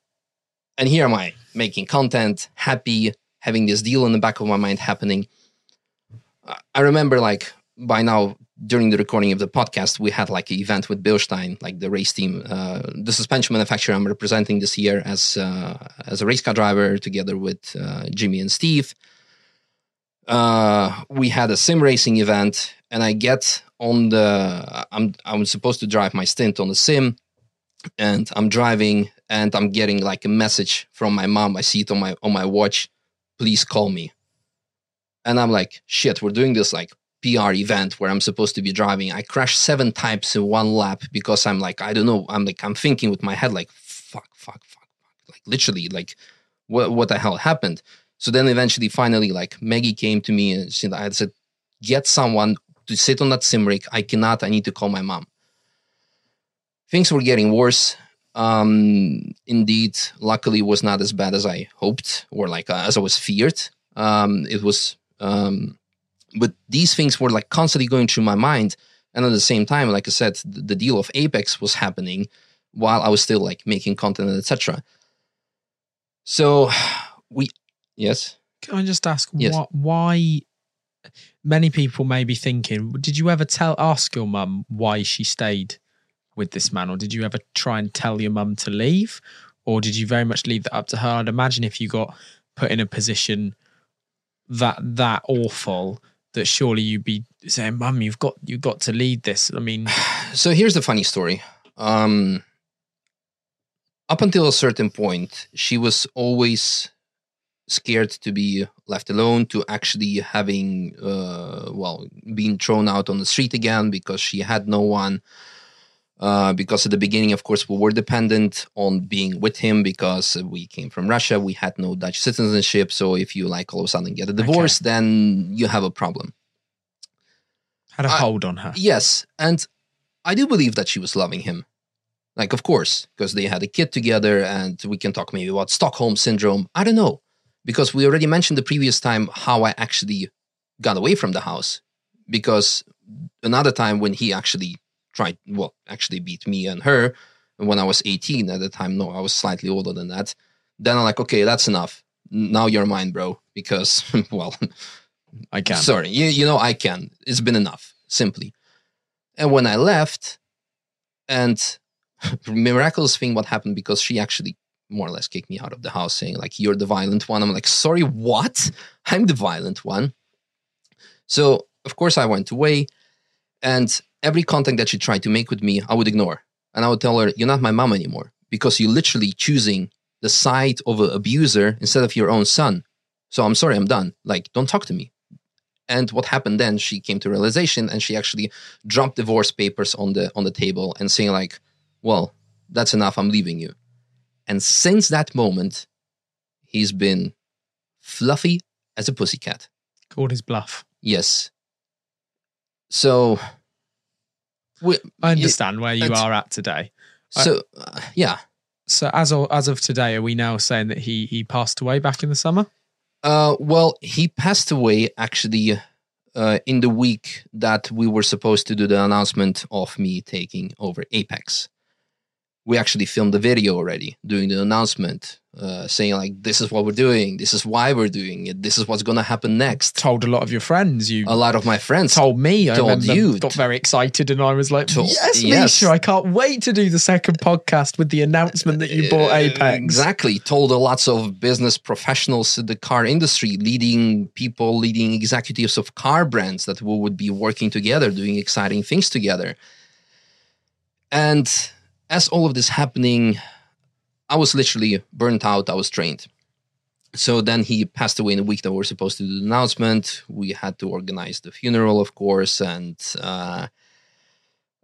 and here am I making content, happy, having this deal in the back of my mind happening. I- I remember, like, by now, during the recording of the podcast, we had like an event with Bilstein, like the race team, uh, the suspension manufacturer I'm representing this year as uh, as a race car driver, together with uh, Jimmy and Steve. Uh, we had a sim racing event, and I get on the. I'm I'm supposed to drive my stint on the sim, and I'm driving, and I'm getting like a message from my mom. I see it on my on my watch. Please call me. And I'm like, shit, we're doing this like PR event where I'm supposed to be driving. I crashed seven times in one lap because I'm like, I don't know. I'm like, I'm thinking with my head, like, fuck, fuck, fuck, fuck. Like literally, like, what what the hell happened? So then eventually, finally, like Maggie came to me and she I said, get someone to sit on that sim rig. I cannot, I need to call my mom. Things were getting worse. Um, indeed, luckily, it was not as bad as I hoped or like uh, as I was feared. Um, it was um, but these things were like constantly going through my mind. And at the same time, like I said, the, the deal of Apex was happening while I was still like making content, and etc. So we, yes. Can I just ask Yes. what, why? Many people may be thinking, did you ever tell ask your mum why she stayed with this man, or did you ever try and tell your mum to leave, or did you very much leave that up to her? I'd imagine if you got put in a position that that awful, that surely you'd be saying, "Mum, you've got you've got to lead this." I mean, So here's the funny story. Um, up until a certain point, she was always scared to be left alone, to actually having, uh, well, being thrown out on the street again because she had no one. Uh, because at the beginning, of course, we were dependent on being with him because we came from Russia. We had no Dutch citizenship. So if you like all of a sudden get a divorce, then you have a problem. had a I- hold on her. Yes, and I do believe that she was loving him. Like, of course, because they had a kid together, and we can talk maybe about Stockholm syndrome. I don't know, because we already mentioned the previous time how I actually got away from the house. Because another time when he actually tried, well, actually beat me and her when I was 18 at the time. No, I was slightly older than that. Then I'm like, okay, that's enough. Now you're mine, bro. Because, well, I can. Sorry, you, you know I can. It's been enough, simply. And when I left, and miraculous thing what happened because she actually more or less kicked me out of the house, saying like you're the violent one. I'm like, sorry, what? I'm the violent one. So of course I went away, and every contact that she tried to make with me, I would ignore, and I would tell her, "You're not my mom anymore because you're literally choosing the side of an abuser instead of your own son." So I'm sorry, I'm done. Like, don't talk to me. And what happened then? She came to realization, and she actually dropped divorce papers on the on the table and saying like, "Well, that's enough. I'm leaving you." And since that moment, he's been fluffy as a pussycat. Called his bluff. Yes. So, we, I understand where you are at today. So uh, yeah. So as of, as of today, are we now saying that he he passed away back in the summer? Uh, well, he passed away actually uh, in the week that we were supposed to do the announcement of me taking over Apex. We actually filmed the video already doing the announcement, uh, saying like, "This is what we're doing. This is why we're doing it. This is what's gonna happen next." Told a lot of your friends. You A lot of my friends told me. I told you. Got very excited, and I was like, Told- "Yes, yes. Misha! I can't wait to do the second podcast with the announcement that you bought Uh, Apex." Exactly. Told a lots of business professionals in the car industry, leading people, leading executives of car brands that we would be working together, doing exciting things together. And as all of this happening, I was literally burnt out. I was drained. So then he passed away in the week that we were supposed to do the announcement. We had to organize the funeral, of course, and uh,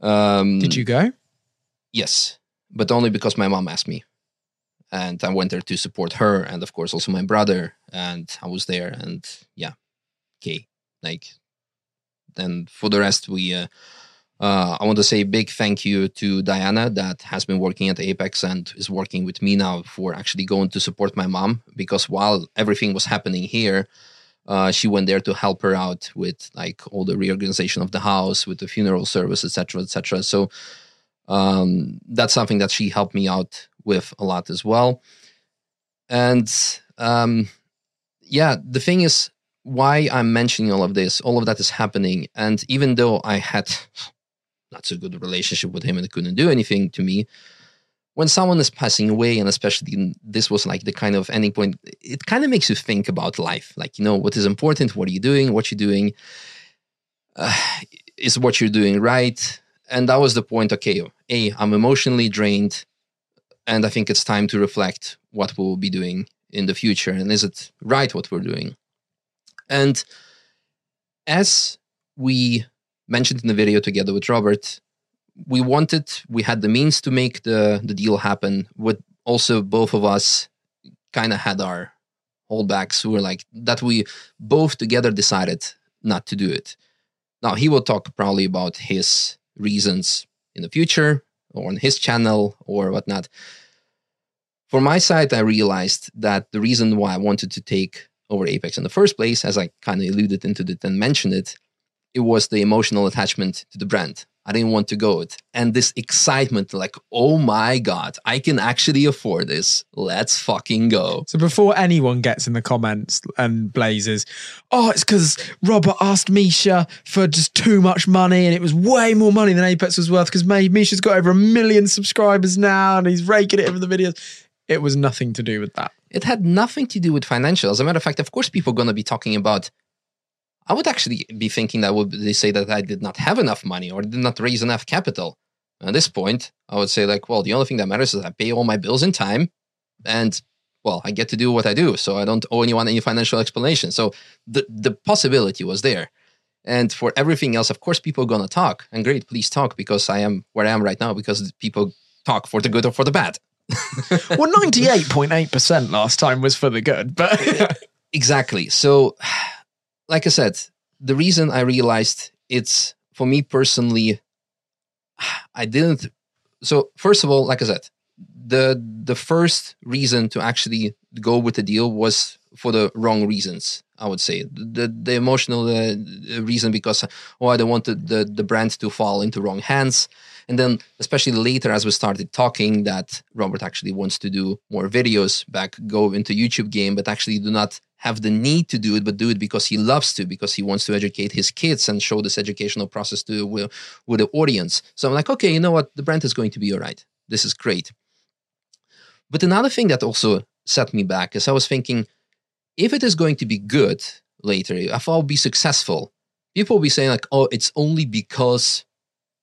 um, Did you go? Yes, but only because my mom asked me. And I went there to support her and, of course, also my brother. And I was there. And yeah, okay. Like, then for the rest, we, uh, uh, I want to say a big thank you to Diana that has been working at Apex and is working with me now for actually going to support my mom. Because while everything was happening here, uh, she went there to help her out with like all the reorganization of the house, with the funeral service, etc., etc. So, um, that's something that she helped me out with a lot as well. And um, yeah, the thing is, why I'm mentioning all of this, all of that is happening. And even though I had not so good relationship with him and couldn't do anything to me, when someone is passing away, and especially this was like the kind of ending point, it kind of makes you think about life. Like, you know, what is important? What are you doing? What you're doing? Uh, is what you're doing right? and that was the point okay a i'm emotionally drained And I think it's time to reflect what we'll be doing in the future and is it right what we're doing? And as we mentioned in the video together with Robert, we wanted, we had the means to make the, the deal happen. With also both of us kind of had our holdbacks. We were like, that we both together decided not to do it. Now, he will talk probably about his reasons in the future or on his channel or whatnot. For my side, I realized that the reason why I wanted to take over Apex in the first place, as I kind of alluded into it and mentioned it, it was the emotional attachment to the brand. I didn't want to go it. And this excitement, like, oh my God, I can actually afford this. Let's fucking go. So before anyone gets in the comments and blazes, oh, it's because Robert asked Misha for just too much money and it was way more money than Apex was worth because Misha's got over a million subscribers now and he's raking it over the videos. It was nothing to do with that. It had nothing to do with financial. As a matter of fact, of course, people are going to be talking about I would actually be thinking that would they say that I did not have enough money or did not raise enough capital. At this point, I would say like, well, the only thing that matters is I pay all my bills in time, and well, I get to do what I do, so I don't owe anyone any financial explanation. So the the possibility was there. And for everything else, of course, people are gonna talk. And great, please talk because I am where I am right now because people talk for the good or for the bad. well, ninety-eight point eight percent last time was for the good, but exactly. So like I said, the reason I realized it's for me personally, I didn't. So first of all, like I said, the the first reason to actually go with the deal was for the wrong reasons. I would say the the emotional uh, reason because oh I don't want the, the the brand to fall into wrong hands. And then, especially later, as we started talking, that Robert actually wants to do more videos back, go into YouTube game, but actually do not have the need to do it, but do it because he loves to, because he wants to educate his kids and show this educational process to with, with the audience. So I'm like, okay, you know what? The brand is going to be all right. This is great. But another thing that also set me back is I was thinking, if it is going to be good later, if I'll be successful, people will be saying like, oh, it's only because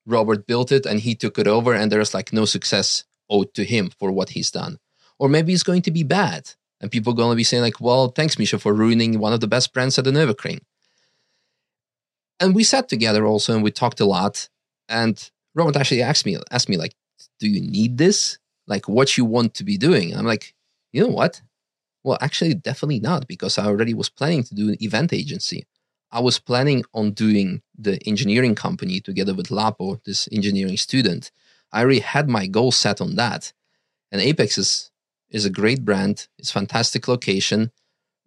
Robert built it and he took it over, and there's like no success owed to him for what he's done. Or maybe it's going to be bad and people are going to be saying like, well, thanks, Misha, for ruining one of the best brands at the Nürburgring. And we sat together also and we talked a lot. And Robert actually asked me, asked me like, do you need this? Like what you want to be doing? I'm like, you know what? Well, actually, definitely not, because I already was planning to do an event agency. I was planning on doing the engineering company together with Lapo, this engineering student. I already had my goal set on that. And Apex is is a great brand. It's fantastic location,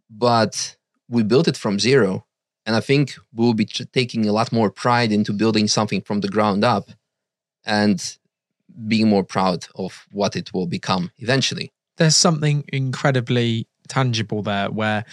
but we built it from zero. And I think we'll be taking a lot more pride into building something from the ground up and being more proud of what it will become eventually. There's something incredibly tangible there where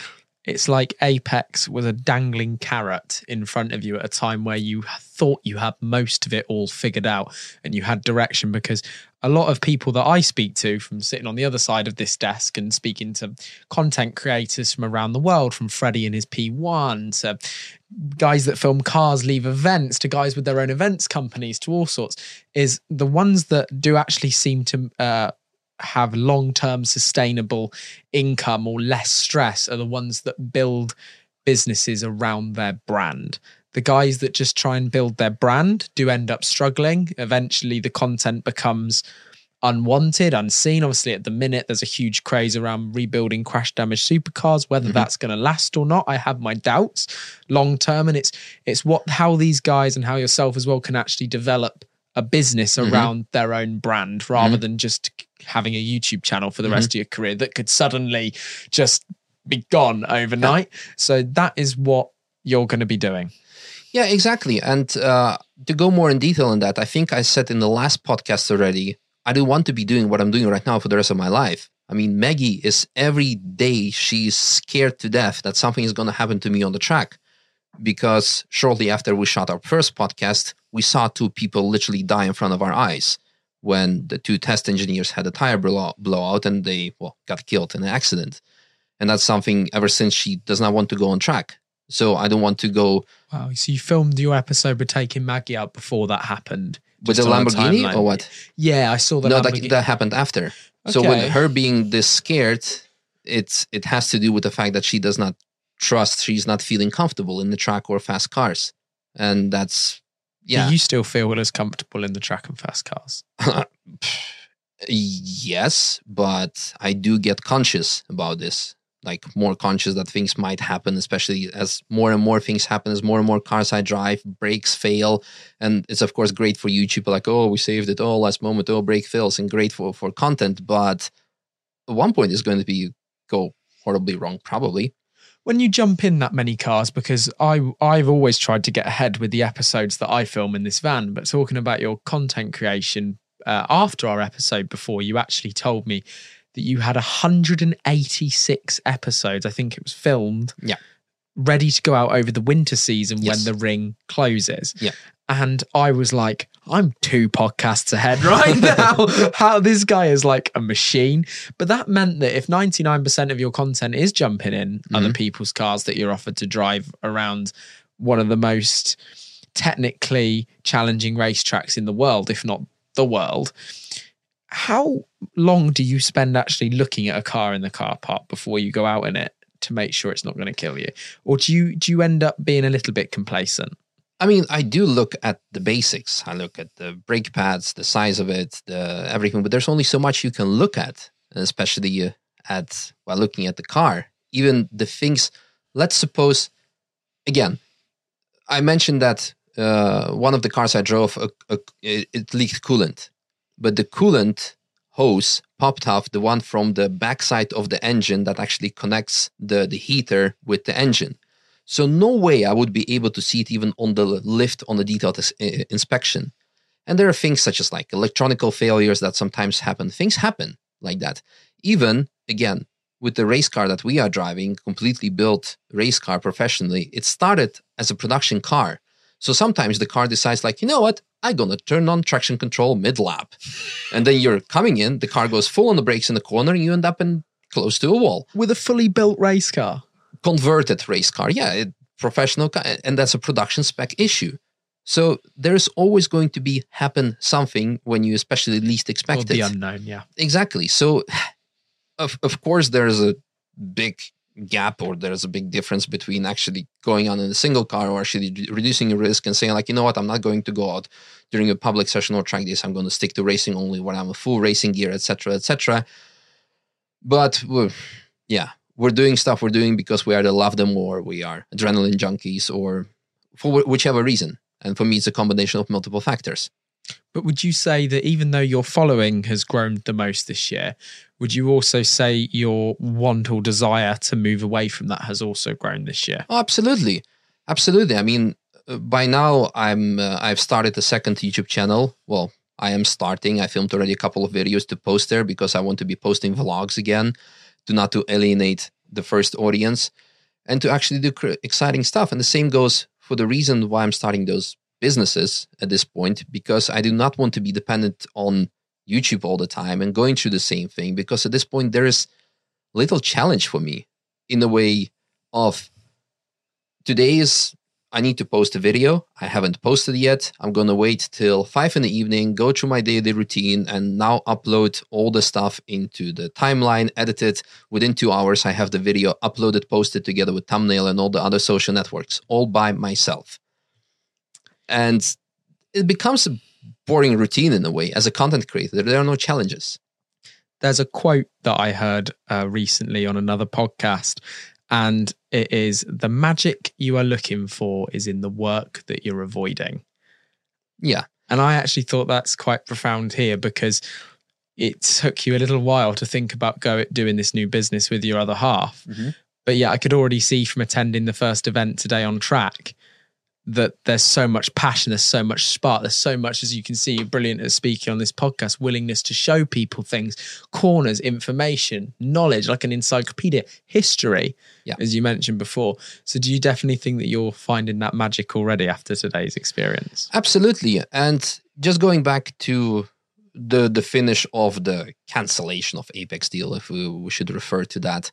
it's like Apex was a dangling carrot in front of you at a time where you thought you had most of it all figured out and you had direction. Because a lot of people that I speak to from sitting on the other side of this desk and speaking to content creators from around the world, from Freddie and his P1 to guys that film cars leave events to guys with their own events companies to all sorts, is the ones that do actually seem to uh, have long term sustainable income or less stress are the ones that build businesses around their brand. The guys that just try and build their brand do end up struggling. Eventually, the content becomes unwanted, unseen. Obviously, at the minute, there's a huge craze around rebuilding crash damaged supercars. Whether mm-hmm. that's going to last or not, I have my doubts long term. And it's it's what how these guys and how yourself as well can actually develop a business mm-hmm. around their own brand rather mm-hmm. than just having a YouTube channel for the mm-hmm. rest of your career that could suddenly just be gone overnight. Yeah. So that is what you're going to be doing. Yeah, exactly. And uh, to go more in detail on that, I think I said in the last podcast already, I don't want to be doing what I'm doing right now for the rest of my life. I mean, Maggie is every day she's scared to death that something is going to happen to me on the track because shortly after we shot our first podcast, we saw two people literally die in front of our eyes when the two test engineers had a tire blow- blowout and they well got killed in an accident. And that's something ever since she does not want to go on track. So I don't want to go. Wow. So you filmed your episode with taking Maggie out before that happened. with the Just on a Lamborghini or what? Yeah, I saw that no, that, that happened after. So with her being this scared, it's it has to do with the fact that she does not trust. She's not feeling comfortable in the track or fast cars, and that's yeah. Do you still feel as comfortable in the track and fast cars? yes, but I do get conscious about this. Like more conscious that things might happen, especially as more and more things happen, as more and more cars I drive, brakes fail. And it's of course great for YouTube, like, oh, we saved it, oh, last moment, oh, brake fails, and great for, for content. But at one point it's going to be go horribly wrong, probably. When you jump in that many cars because I I've always tried to get ahead with the episodes that I film in this van but talking about your content creation uh, after our episode before you actually told me that you had 186 episodes I think it was filmed Yeah. ready to go out over the winter season Yes. when the ring closes Yeah. and I was like I'm two podcasts ahead right now how this guy is like a machine but that meant that if 99% of your content is jumping in other mm-hmm. people's cars that you're offered to drive around one of the most technically challenging racetracks in the world, if not the world, how long do you spend actually looking at a car in the car park before you go out in it to make sure it's not going to kill you? Or do you do you end up being a little bit complacent? I mean, I do look at the basics. I look at the brake pads, the size of it, the everything. But there's only so much you can look at, especially uh, at while looking at the car. Even the things. Let's suppose, again, I mentioned that uh, one of the cars I drove, uh, it, it leaked coolant, but the coolant hose popped off, the one from the backside of the engine that actually connects the the heater with the engine. So no way I would be able to see it even on the lift on the detailed uh, inspection. And there are things such as like electronical failures that sometimes happen. Things happen like that. Even again with the race car that we are driving, completely built race car professionally, it started as a production car. So sometimes the car decides like, you know what? I'm gonna turn on traction control mid lap, and then you're coming in. The car goes full on the brakes in the corner, and you end up in close to a wall With a fully built race car. Converted race car. Yeah, it, professional, car, and that's a production spec issue. So there's always going to be happen something when you especially least expect the it. unknown, yeah. exactly. So of of course there's a big gap or there's a big difference between actually going on in a single car or actually re- reducing your risk and saying like you know what i'm not going to go out during a public session or track days i'm going to stick to racing only when i'm a full racing gear etc etc but we're, yeah we're doing stuff we're doing because we either love them or we are adrenaline junkies or for whichever reason and for me it's a combination of multiple factors But would you say that even though your following has grown the most this year, would you also say your want or desire to move away from that has also grown this year? Oh, absolutely, absolutely. I mean, uh, by now I'm uh, I've started a second YouTube channel. Well, I am starting. I filmed already a couple of videos to post there because I want to be posting vlogs again, to not to alienate the first audience, and to actually do cr- exciting stuff. And the same goes for the reason why I'm starting those businesses at this point because I do not want to be dependent on YouTube all the time and going through the same thing because at this point there is little challenge for me in the way of today is I need to post a video. I haven't posted yet. I'm gonna wait till five in the evening, go through my daily routine, and now upload all the stuff into the timeline, edit it. Within two hours, I have the video uploaded, posted together with thumbnail and all the other social networks, all by myself. And it becomes a boring routine in a way. As a content creator, there are no challenges. There's a quote that I heard uh, recently on another podcast, and it is the magic you are looking for is in the work that you're avoiding. Yeah. And I actually thought that's quite profound here because it took you a little while to think about go doing this new business with your other half. Mm-hmm. But yeah, I could already see from attending the first event today on track that there's so much passion, there's so much spark, there's so much, as you can see, you're brilliant at speaking on this podcast, willingness to show people things, corners, information, knowledge, like an encyclopedia, history, Yeah. as you mentioned before. So do you definitely think that you're finding that magic already after today's experience? Absolutely. And just going back to the the finish of the cancellation of Apex deal, if we, we should refer to that.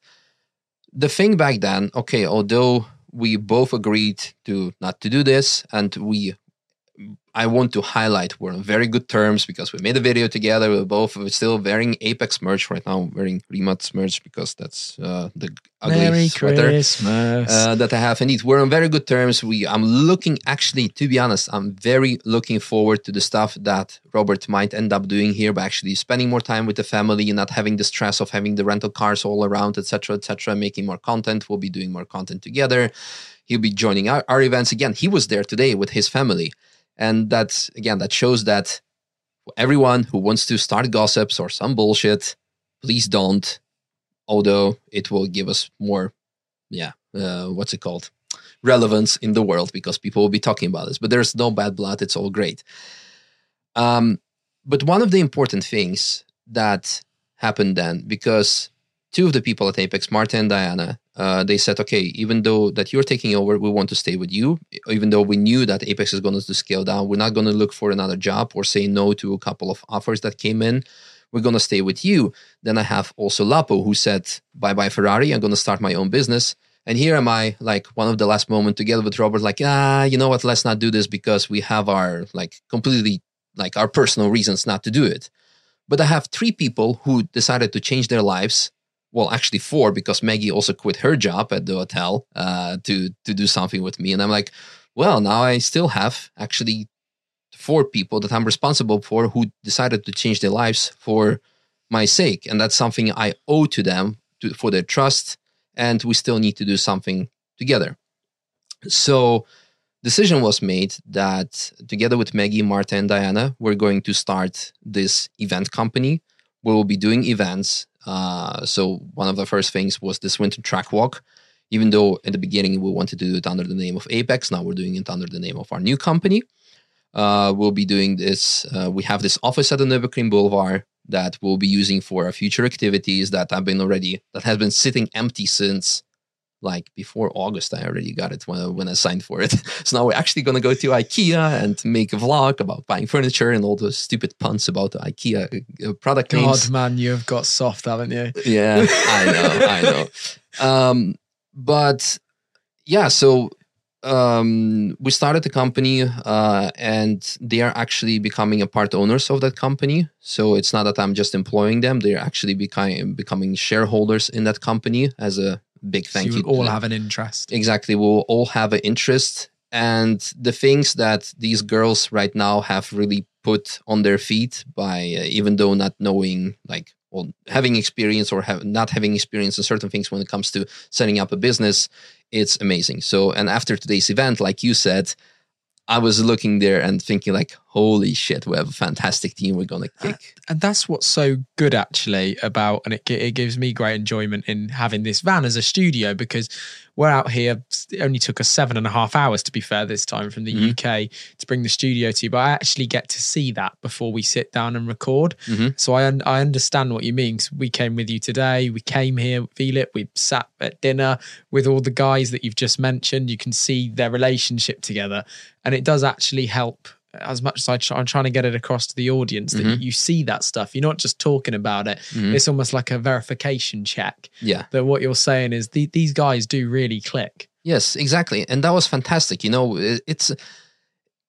The thing back then, okay, although we both agreed to not to do this and we I want to highlight we're on very good terms because we made a video together. We're both we're still wearing Apex merch right now. Wearing Remots merch because that's uh, the ugly Merry sweater uh, that I have. Indeed, we're on very good terms. We I'm looking actually to be honest, I'm very looking forward to the stuff that Robert might end up doing here by actually spending more time with the family and not having the stress of having the rental cars all around, etc., etc. making more content. We'll be doing more content together. He'll be joining our, our events again. He was there today with his family. And that's again, that shows that everyone who wants to start gossips or some bullshit, please don't. Although it will give us more, yeah, uh, what's it called? Relevance in the world because people will be talking about this. But there's no bad blood. It's all great. Um, but one of the important things that happened then, because two of the people at Apex, Marta and Diana, uh, they said, okay, even though that you're taking over, we want to stay with you. Even though we knew that Apex is going to scale down, we're not going to look for another job or say no to a couple of offers that came in. We're going to stay with you. Then I have also Lapo who said, bye bye, Ferrari. I'm going to start my own business. And here am I, like one of the last moment together with Robert, like, ah, you know what? Let's not do this because we have our like completely like our personal reasons not to do it. But I have three people who decided to change their lives well actually four because maggie also quit her job at the hotel uh, to to do something with me. And i'm like well now i still have actually four people that i'm responsible for who decided to change their lives for my sake. And that's something i owe to them to, for their trust. And we still need to do something together. So decision was made that together with maggie marta and diana we're going to start this event company. We will be doing events uh, so one of the first things was this winter track walk. Even though in the beginning we wanted to do it under the name of Apex, now we're doing it under the name of our new company. Uh, we'll be doing this. Uh, we have this office at the Nürburgring Boulevard that we'll be using for our future activities that have been already that has been sitting empty since like before August. I already got it when, when I signed for it. so now we're actually going to go to IKEA and make a vlog about buying furniture and all those stupid puns about the IKEA uh, product God, names. man, you have got soft, haven't you? Yeah, I know, I know. Um, but yeah, so um, we started the company, uh, and they are actually becoming a part owners of that company. So it's not that I'm just employing them; they're actually becoming becoming shareholders in that company as a big So thank you you. all have an interest. Exactly. We'll all have an interest. And the things that these girls right now have really put on their feet by, uh, even though not knowing, like, well, having experience or have, not having experience in certain things when it comes to setting up a business, it's amazing. So, and after today's event, like you said, I was looking there and thinking, like, holy shit, we have a fantastic team. We're going to uh, kick. and that's what's so good actually about and it, it gives me great enjoyment in having this van as a studio because we're out here it only took us seven and a half hours to be fair this time from the Mhm. uk to bring the studio to you but i actually get to see that before we sit down and record Mhm. so i un- i understand what you mean we came with you today we came here feel it we sat at dinner with all the guys that you've just mentioned you can see their relationship together and it does actually help as much as I try, I'm trying to get it across to the audience that Mhm. you see that stuff. You're not just talking about it. Mhm. It's almost like a verification check Yeah. that what you're saying is the, these guys do really click. Yes, exactly. And that was fantastic. You know, it- it's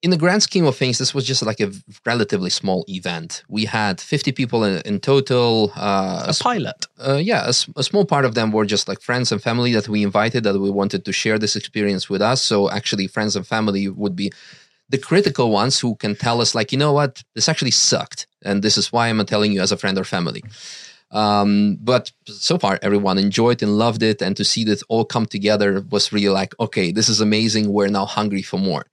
in the grand scheme of things, this was just like a relatively small event. We had 50 people in, in total. Uh, A pilot. uh, yeah, a small part of them were just like friends and family that we invited that we wanted to share this experience with us. So actually, friends and family would be the critical ones who can tell us, like, you know what, this actually sucked. And this is why I'm telling you as a friend or family. Um, but so far, everyone enjoyed and loved it. And to see that all come together was really like, okay, this is amazing. We're now hungry for more.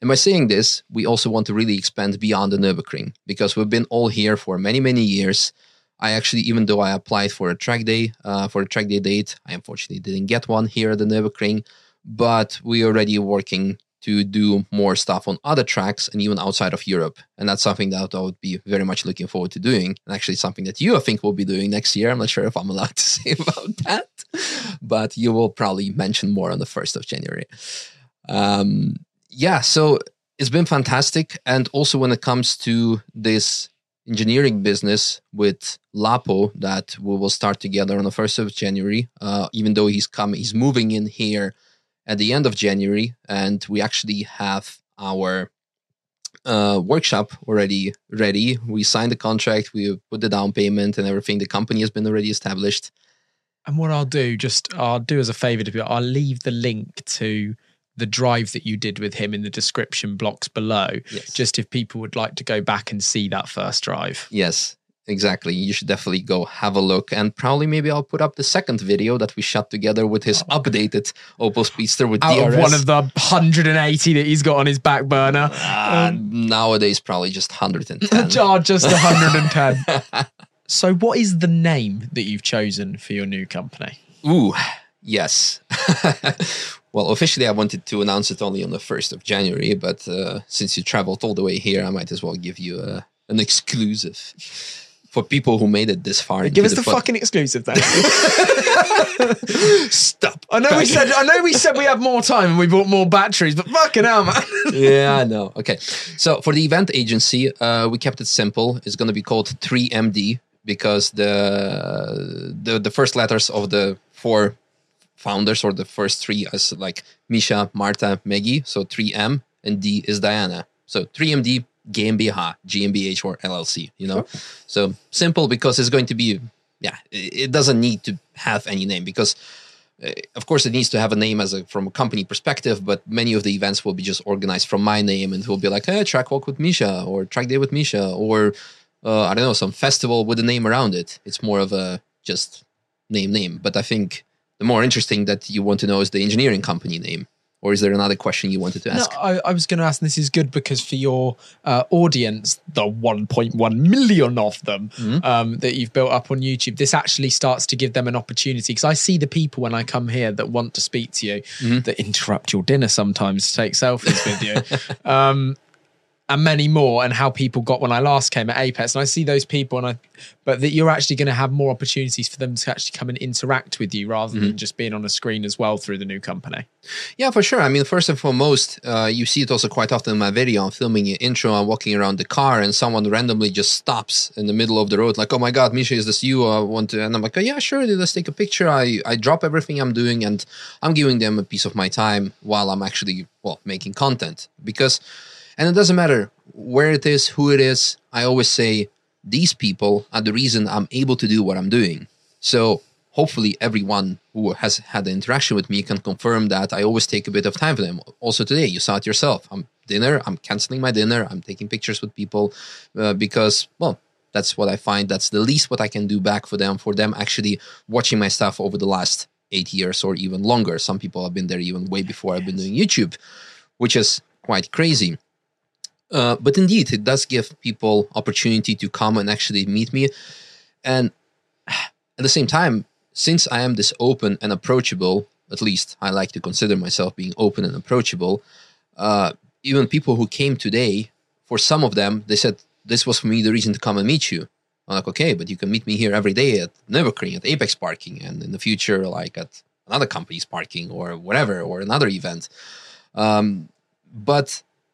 And by saying this, we also want to really expand beyond the Nürburgring because we've been all here for many, many years. I actually, even though I applied for a track day, uh, for a track day date, I unfortunately didn't get one here at the Nürburgring, but we are already working to do more stuff on other tracks and even outside of Europe. And that's something that I would be very much looking forward to doing. And actually something that you, I think, will be doing next year. I'm not sure if I'm allowed to say about that, but you will probably mention more on the 1st of January. Um, yeah, so it's been fantastic. And also when it comes to this engineering business with Lapo that we will start together on the 1st of January, uh, even though he's coming, he's moving in here at the end of January, and we actually have our uh, workshop already ready. We signed the contract, we put the down payment and everything. The company has been already established. And what I'll do, just I'll do as a favor to people, I'll leave the link to the drive that you did with him in the description blocks below. Yes. Just if people would like to go back and see that first drive. Yes, exactly. You should definitely go have a look. And probably maybe I'll put up the second video that we shot together with his updated Opel Speedster with Out DRS. of one of the 180 that he's got on his back burner. Uh, nowadays, probably just 110. Oh, just 110. so, what is the name that you've chosen for your new company? Ooh, yes. well, officially, I wanted to announce it only on the 1st of January, but uh, since you traveled all the way here, I might as well give you uh, an exclusive for people who made it this far. Give us the pod- fucking exclusive then. Stop. I know we said I know we said we had more time and we bought more batteries, but fucking hell, man. yeah, I know. Okay. So for the event agency, uh, we kept it simple. It's going to be called 3MD because the, the the first letters of the four founders or the first three is like Misha, Marta, Maggie. So 3M and D is Diana. So 3MD GmbH, GmbH or LLC, you know? So simple because it's going to be, yeah, it it doesn't need to have any name because uh, of course it needs to have a name as a from a company perspective but many of the events will be just organized from my name and it will be like hey track walk with misha or track day with misha or uh, i don't know some festival with a name around it. It's more of a just name name. But i think the more interesting that you want to know is the engineering company name or is there another question you wanted to No, ask I, I was going to ask, and this is good because for your uh, audience, the 1.1 million of them um, that you've built up on YouTube, this actually starts to give them an opportunity. Because I see the people when I come here that want to speak to you, that interrupt your dinner sometimes to take selfies with you. Um, and many more, and how people got when I last came at Apex, and I see those people, and I, but that you're actually going to have more opportunities for them to actually come and interact with you rather than just being on a screen as well through the new company. Yeah, for sure. I mean, first and foremost, uh, you see it also quite often in my video. I'm filming an intro, I'm walking around the car, and someone randomly just stops in the middle of the road, like, "Oh my God, Misha, is this you? I want to." And I'm like, "Oh yeah, sure. Let's take a picture." I I drop everything I'm doing, and I'm giving them a piece of my time while I'm actually well making content because, and it doesn't matter where it is, who it is. I always say these people are the reason I'm able to do what I'm doing. So hopefully everyone who has had the interaction with me can confirm that I always take a bit of time for them. Also today, you saw it yourself. I'm dinner. I'm canceling my dinner. I'm taking pictures with people uh, because, well, that's what I find. That's the least what I can do back for them. For them actually watching my stuff over the last eight years or even longer. Some people have been there even way before I've been doing YouTube, which is quite crazy. Uh, but indeed, it does give people opportunity to come and actually meet me. And at the same time, since I am this open and approachable, at least I like to consider myself being open and approachable. Uh, even people who came today, for some of them, they said this was for me the reason to come and meet you. I'm like, okay, but you can meet me here every day at Nürburgring, at Apex Parking, and in the future, like at another company's parking or whatever, or another event. Um, but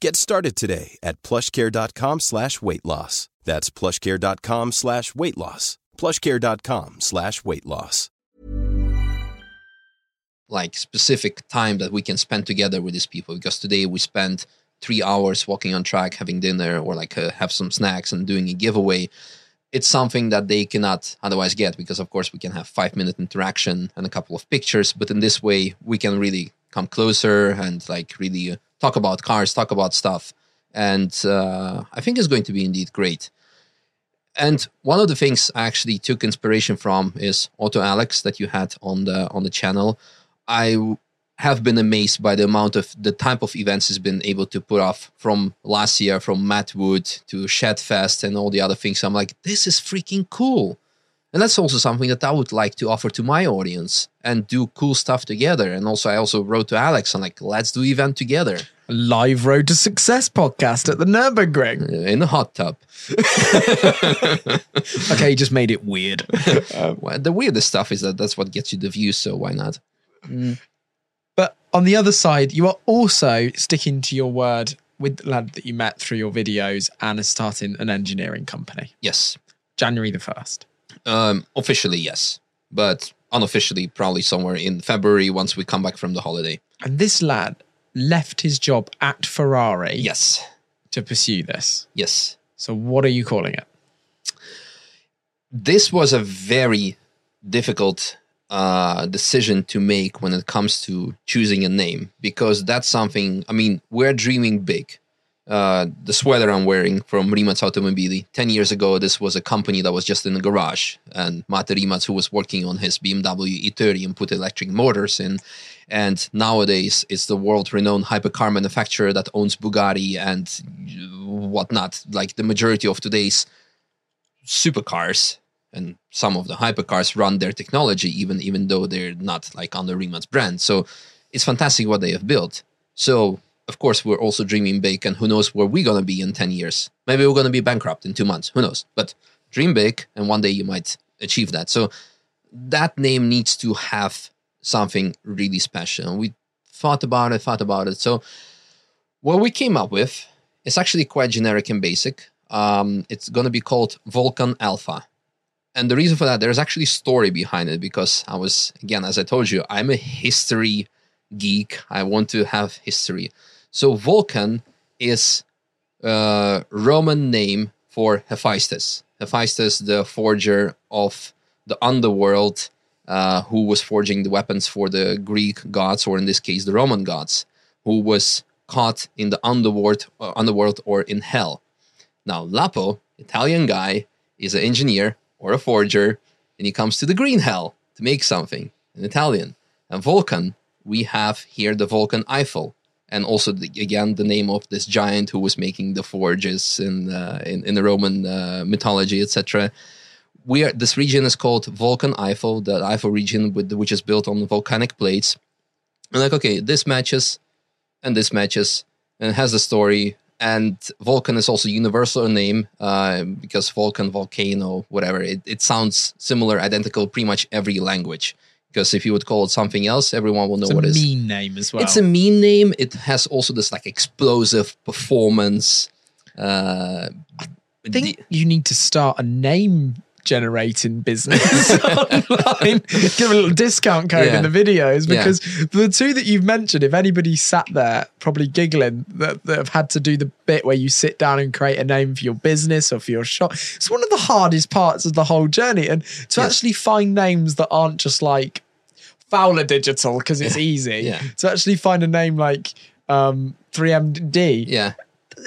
Get started today at plushcare.com slash weight loss. That's plushcare.com slash weight loss. plushcare.com slash weight loss. like specific time that we can spend together with these people because today we spent three hours walking on track having dinner or like uh, have some snacks and doing a giveaway it's something that they cannot otherwise get because of course we can have five minute interaction and a couple of pictures but in this way we can really come closer and like really uh, talk about cars talk about stuff and uh, i think it's going to be indeed great and one of the things I actually took inspiration from is Auto Alex that you had on the on the channel. I have been amazed by the amount of the type of events he's been able to put off from last year, from Matt Wood to Shedfest and all the other things. I'm like, this is freaking cool. And that's also something that I would like to offer to my audience and do cool stuff together. And also, I also wrote to Alex and like, let's do event together Live Road to Success podcast at the Nürburgring. in the hot tub. Okay, you just made it weird. Uh, well, the weirdest stuff is that that's what gets you the views. So why not? Mm. But on the other side, you are also sticking to your word with the lad that you met through your videos and are starting an engineering company. Yes. January the 1st. Um, officially, yes, but unofficially, probably somewhere in February once we come back from the holiday. And this lad left his job at Ferrari Yes, to pursue this. yes. So, what are you calling it? This was a very difficult uh, decision to make when it comes to choosing a name because that's something. I mean, we're dreaming big. Uh, the sweater I'm wearing from Rimac Automobili. Ten years ago, this was a company that was just in the garage, and Mate Rimac, who was working on his BMW E30 and put electric motors in, and nowadays it's the world-renowned hypercar manufacturer that owns Bugatti and whatnot. Like the majority of today's supercars and some of the hypercars run their technology even even though they're not like on the Rimac brand. So it's fantastic what they have built. So of course we're also dreaming big and who knows where we're gonna be in 10 years. Maybe we're gonna be bankrupt in two months. Who knows? But dream big and one day you might achieve that. So that name needs to have something really special. We thought about it, thought about it. So what we came up with is actually quite generic and basic. Um, it's going to be called Vulcan Alpha. And the reason for that, there's actually story behind it because I was, again, as I told you, I'm a history geek. I want to have history. So Vulcan is a Roman name for Hephaestus. Hephaestus, the forger of the underworld, uh, who was forging the weapons for the Greek gods, or in this case, the Roman gods, who was caught in the underworld, uh, underworld or in hell. Now, Lapo, Italian guy, is an engineer or a forger, and he comes to the green hell to make something in Italian. And Vulcan, we have here the Vulcan Eifel, and also the, again the name of this giant who was making the forges in uh, in, in the Roman uh, mythology, etc. We are this region is called Vulcan Eifel, the Eifel region with which is built on volcanic plates. And like, okay, this matches, and this matches, and has a story. And Vulcan is also universal name uh, because Vulcan, volcano, whatever, it, it sounds similar, identical, pretty much every language. Because if you would call it something else, everyone will know It's a what it is. mean name as well. It's a mean name. It has also this like explosive performance. Uh, I think you need to start a name generating business online. Give a little discount code Yeah. in the videos Yeah. because the two that you've mentioned, if anybody sat there probably giggling that, that have had to do the bit where you sit down and create a name for your business or for your shop, it's one of the hardest parts of the whole journey. And to Yes. actually find names that aren't just like Fowler Digital because it's easy, Yeah. to actually find a name like um, 3MD yeah,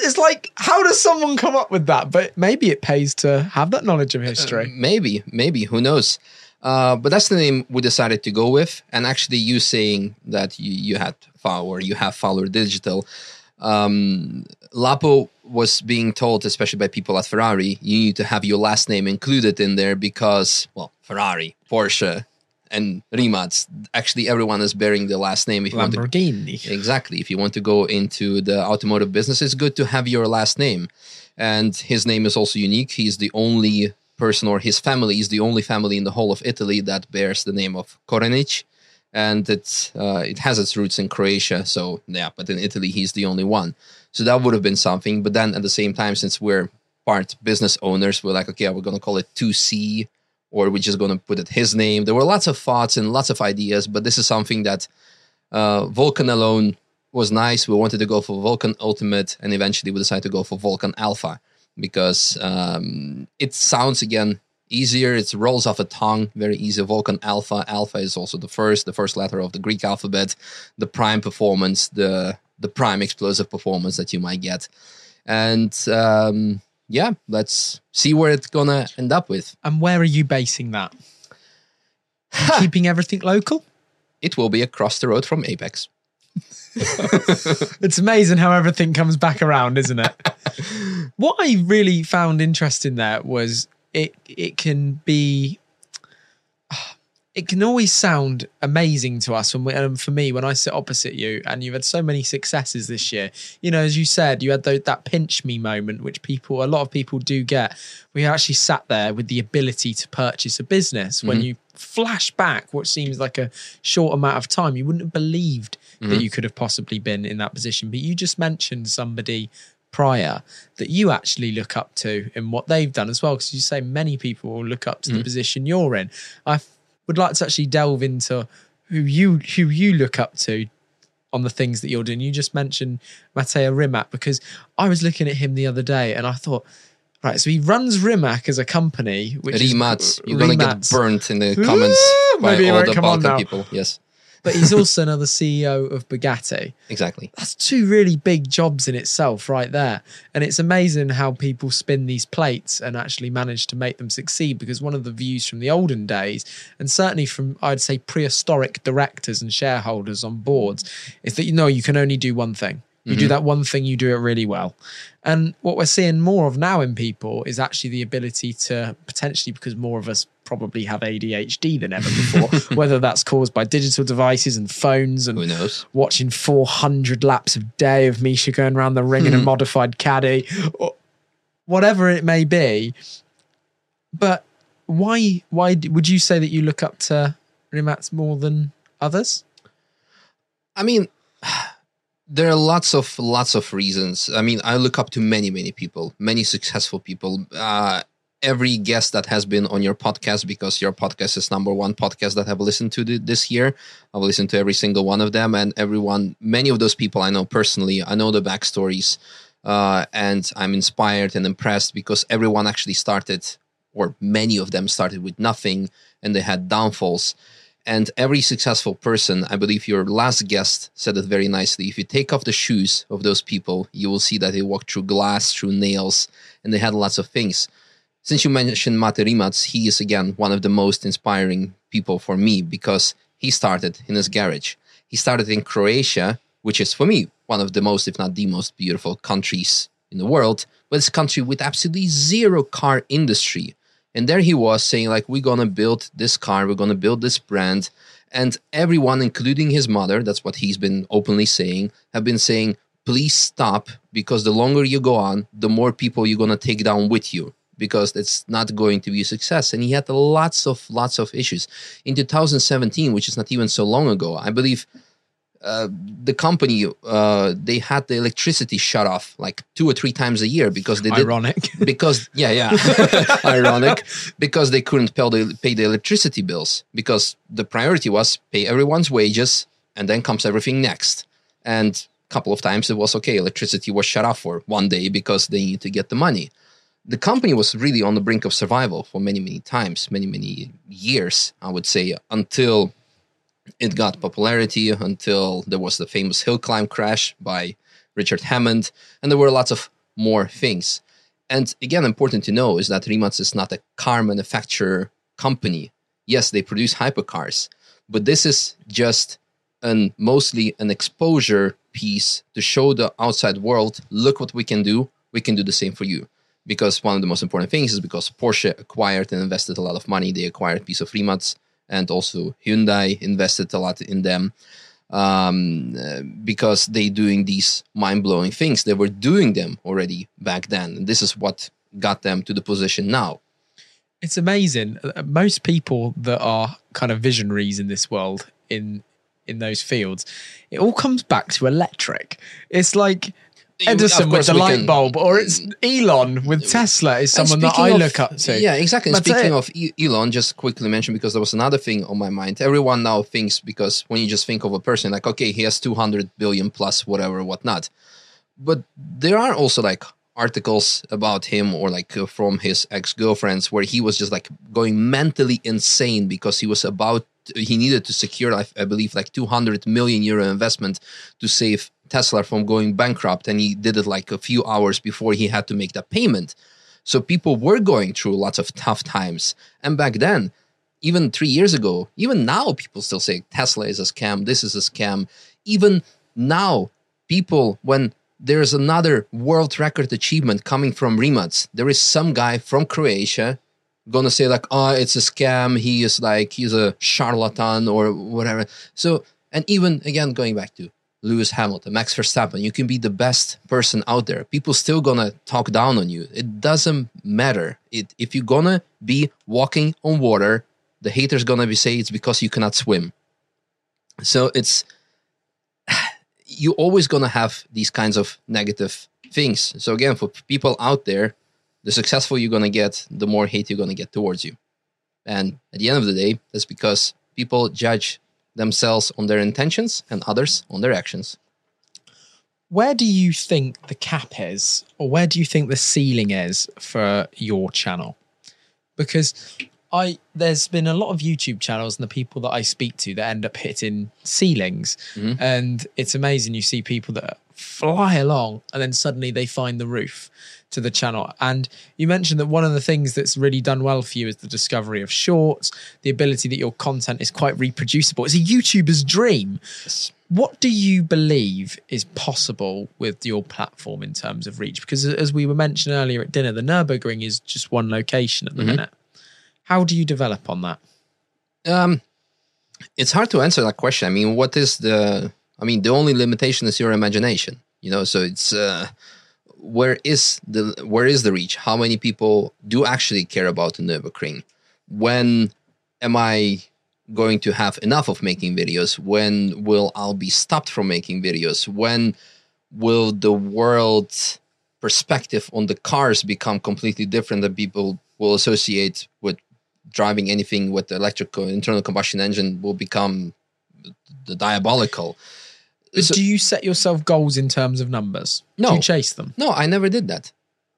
it's like how does someone come up with that but maybe it pays to have that knowledge of history maybe, maybe who knows? Uh, but that's the name we decided to go with. And actually, you saying that you, you had Fowler, you have Fowler Digital. Um, Lapo was being told, especially by people at Ferrari, you need to have your last name included in there because, well, Ferrari, Porsche, and Rimac. Actually, everyone is bearing the last name. If you want to, lamborghini Exactly. If you want to go into the automotive business, it's good to have your last name. And his name is also unique. He's the only person, or his family is the only family in the whole of Italy that bears the name of Korenic. And it's, uh, it has its roots in Croatia. So, yeah, but in Italy, he's the only one. So that would have been something. But then at the same time, since we're part business owners, we're like, okay, we're going to call it 2C or we're just going to put it his name. There were lots of thoughts and lots of ideas, but this is something that uh, Vulcan alone was nice. We wanted to go for Vulcan Ultimate, and eventually we decided to go for Vulcan Alpha because um, it sounds again easier. It rolls off a tongue, very easy. Vulcan Alpha. Alpha is also the first, the first letter of the Greek alphabet. The prime performance, the the prime explosive performance that you might get, and um, yeah, let's see where it's gonna end up with. And where are you basing that? Keeping everything local? It will be across the road from Apex. It's amazing how everything comes back around, isn't it? what I really found interesting there was it it can be it can always sound amazing to us when we, and for me when I sit opposite you and you've had so many successes this year. You know, as you said, you had tho- that pinch me moment, which people, a lot of people do get. We actually sat there with the ability to purchase a business. When Mhm. you flash back what seems like a short amount of time, you wouldn't have believed that Mhm. you could have possibly been in that position. But you just mentioned somebody prior that you actually look up to in what they've done as well. Because you say many people will look up to the Mhm. position you're in. I would like to actually delve into who you who you look up to on the things that you're doing. You just mentioned Matteo Rimac because I was looking at him the other day and I thought, right, so he runs Rimac as a company, which is you're gonna get burnt in the comments Ooh, by maybe all the Balkan people. Yes, But he's also another CEO of Bugatti. exactly. That's two really big jobs in itself, right there. And it's amazing how people spin these plates and actually manage to make them succeed. Because one of the views from the olden days, and certainly from I'd say prehistoric directors and shareholders on boards, is that you know you can only do one thing. You do Mhm. that one thing, you do it really well. And what we're seeing more of now in people is actually the ability to potentially, because more of us probably have ADHD than ever before, whether that's caused by digital devices and phones and Who knows? watching 400 laps a day of Misha going around the ring in a modified caddy, or whatever it may be. But why? Why would you say that you look up to Rimac more than others? I mean, there are lots of lots of reasons. I mean, I look up to many many people, many successful people. Uh, every guest that has been on your podcast, because your podcast is number one podcast that I've listened to this year. I've listened to every single one of them, and everyone, many of those people I know personally. I know the backstories, uh, and I'm inspired and impressed because everyone actually started, or many of them started with nothing, and they had downfalls. And every successful person, I believe your last guest said it very nicely. If you take off the shoes of those people, you will see that they walked through glass, through nails, and they had lots of things. Since you mentioned Mate Rimac, he is again one of the most inspiring people for me because he started in his garage. He started in Croatia, which is for me one of the most, if not the most beautiful countries in the world, but it's a country with absolutely zero car industry. And there he was saying, like, we're gonna build this car, we're gonna build this brand. And everyone, including his mother, that's what he's been openly saying, have been saying, please stop, because the longer you go on, the more people you're gonna take down with you. Because it's not going to be a success. And he had lots of lots of issues. In 2017, which is not even so long ago, I believe uh, the company uh, they had the electricity shut off like two or three times a year because they did Ironic. because yeah yeah. Ironic. Because they couldn't pay the, pay the electricity bills because the priority was pay everyone's wages and then comes everything next. And a couple of times it was okay electricity was shut off for one day because they need to get the money. The company was really on the brink of survival for many many times many many years i would say until it got popularity until there was the famous hill climb crash by Richard Hammond, and there were lots of more things. And again, important to know is that Rimac is not a car manufacturer company. Yes, they produce hypercars, but this is just an mostly an exposure piece to show the outside world, look what we can do. We can do the same for you. Because one of the most important things is because Porsche acquired and invested a lot of money. They acquired a piece of Rimac and also Hyundai invested a lot in them um, uh, because they doing these mind blowing things. They were doing them already back then. And this is what got them to the position now. It's amazing. Uh, Most people that are kind of visionaries in this world in in those fields, it all comes back to electric. It's like Edison with the light can- bulb, or it's Elon with Tesla is someone that I of- look up to. Yeah, exactly. Speaking of Elon, just quickly mention because there was another thing on my mind. Everyone now thinks because when you just think of a person, like, okay, he has 200 billion plus whatever, whatnot. But there are also like articles about him or like uh, from his ex girlfriends where he was just like going mentally insane because he was about he needed to secure I, I believe like 200 million euro investment to save tesla from going bankrupt and he did it like a few hours before he had to make that payment So people were going through lots of tough times. And back then, even three years ago, even now, people still say Tesla is a scam, this is a scam. Even now, people, when there's another world record achievement coming from Rimac, there is some guy from Croatia gonna say like oh it's a scam he is like he's a charlatan or whatever so and even again going back to lewis hamilton max verstappen you can be the best person out there. People still gonna talk down on you. It doesn't matter. It, if you're gonna be walking on water the haters gonna be say it's because you cannot swim. So it's you're always gonna have these kinds of negative things. So again for people out there the successful you're to get, the more hate you're to get towards you. And at the end of the day, that's because people judge themselves on their intentions and others on their actions. Where do you think the cap is, or where do you think the ceiling is for your channel? Because I there's been a lot of YouTube channels and the people that I speak to that end up hitting ceilings, Mhm. and it's amazing. You see people that fly along and then suddenly they find the roof to the channel. And you mentioned that one of the things that's really done well for you is the discovery of shorts, the ability that your content is quite reproducible. It's a YouTuber's dream. What do you believe is possible with your platform in terms of reach? Because as we were mentioned earlier at dinner, the Nürburgring is just one location at the Mhm. minute. How do you develop on that? Um, it's hard to answer that question. I mean, what is the? I mean, the only limitation is your imagination. You know, so it's uh, where is the where is the reach? How many people do actually care about the Nürburgring? When am I going to have enough of making videos? When will I be stopped from making videos? When will the world perspective on the cars become completely different that people will associate with driving anything with the electrical internal combustion engine will become the diabolical. But So- do you set yourself goals in terms of numbers? No. Do you chase them? No, I never did that.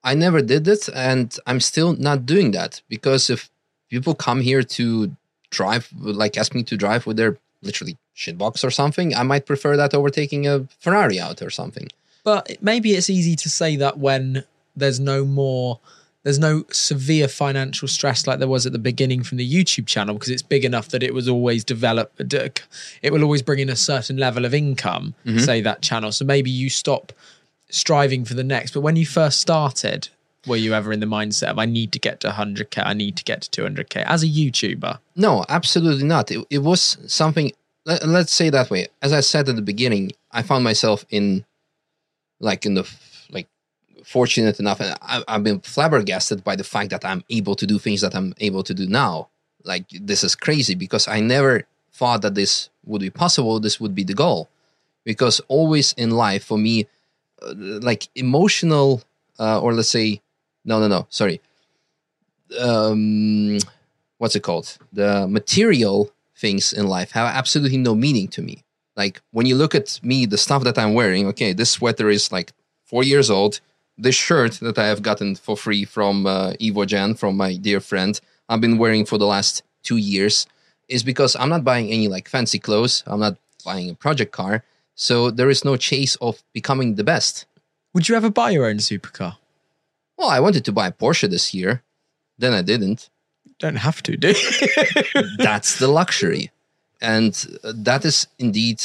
I never did it, and I'm still not doing that because if people come here to drive, like ask me to drive with their literally shitbox or something, I might prefer that over taking a Ferrari out or something. But maybe it's easy to say that when there's no more, there's no severe financial stress like there was at the beginning from the YouTube channel because it's big enough that it was always develop. It will always bring in a certain level of income, Mhm. say that channel. So maybe you stop striving for the next. But when you first started, were you ever in the mindset of I need to get to 100k, I need to get to 200k as a YouTuber? No, absolutely not. It, it was something. Let, let's say that way. As I said at the beginning, I found myself in, like, in the fortunate enough, and I, I've been flabbergasted by the fact that I'm able to do things that I'm able to do now. Like, this is crazy because I never thought that this would be possible. This would be the goal, because always in life, for me, uh, like emotional, uh, or let's say, no, no, no, sorry. Um, what's it called? The material things in life have absolutely no meaning to me. Like when you look at me, the stuff that I'm wearing, okay, this sweater is like four years old. This shirt that I have gotten for free from uh, Evo Jan, from my dear friend, I've been wearing for the last two years, is because I'm not buying any like fancy clothes. I'm not buying a project car. So there is no chase of becoming the best. Would you ever buy your own supercar? Well, I wanted to buy a Porsche this year, then I didn't. Don't have to, do you? that's the luxury and uh, that is indeed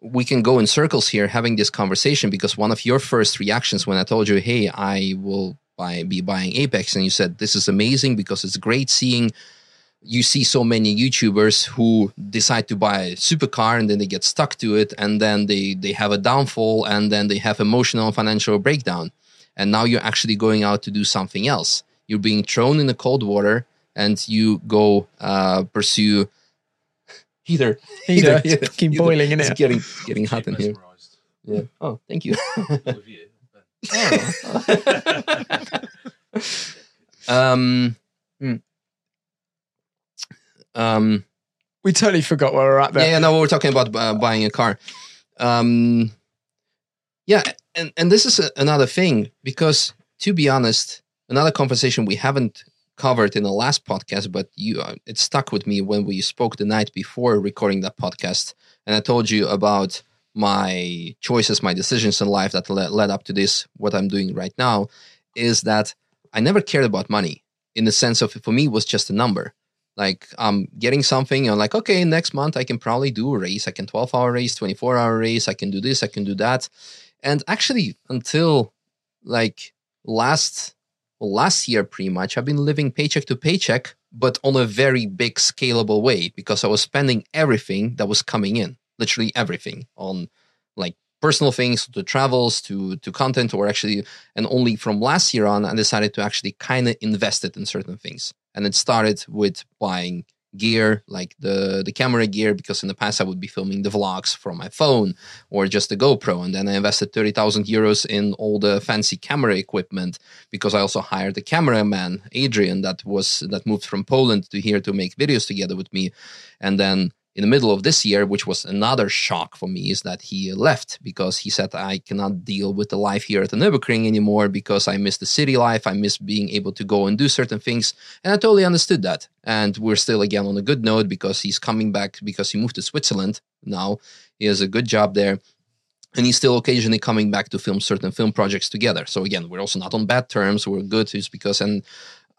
we can go in circles here having this conversation because one of your first reactions when i told you hey i will buy, be buying apex and you said this is amazing because it's great seeing you see so many youtubers who decide to buy a supercar and then they get stuck to it and then they they have a downfall and then they have emotional and financial breakdown. And now you're actually going out to do something else. You're being thrown in the cold water and you go uh, pursue heater. Heater. It's fucking boiling, innit? It's getting it's getting hot in here. Yeah. Oh, thank you. um. hmm. Um. we totally forgot where we're at there. Yeah, yeah, no, we're talking about uh, buying a car. Um, yeah, and and this is a, another thing because to be honest, another conversation we haven't covered in the last podcast, but you uh, it stuck with me when we spoke the night before recording that podcast, and I told you about my choices, my decisions in life that led, led up to this. What I'm doing right now is that I never cared about money in the sense of for me it was just a number. Like I'm getting something, I'm like, okay, next month I can probably do a race. I can 12 hour race, 24 hour race. I can do this, I can do that. And actually, until like last last year, pretty much, I've been living paycheck to paycheck, but on a very big scalable way because I was spending everything that was coming in, literally everything on like personal things to travels to to content or actually and only from last year on i decided to actually kind of invest it in certain things. And it started with buying gear like the the camera gear because in the past I would be filming the vlogs from my phone or just the GoPro. And then I invested 30,000 euros in all the fancy camera equipment because I also hired a cameraman Adrian that was that moved from Poland to here to make videos together with me. And then in the middle of this year, which was another shock for me, is that he left because he said, I cannot deal with the life here at the Nürburgring anymore because I miss the city life. I miss being able to go and do certain things. And I totally understood that. And we're still again on a good note because he's coming back because he moved to Switzerland now. He has a good job there. And he's still occasionally coming back to film certain film projects together. So again, we're also not on bad terms. We're good. It's because, and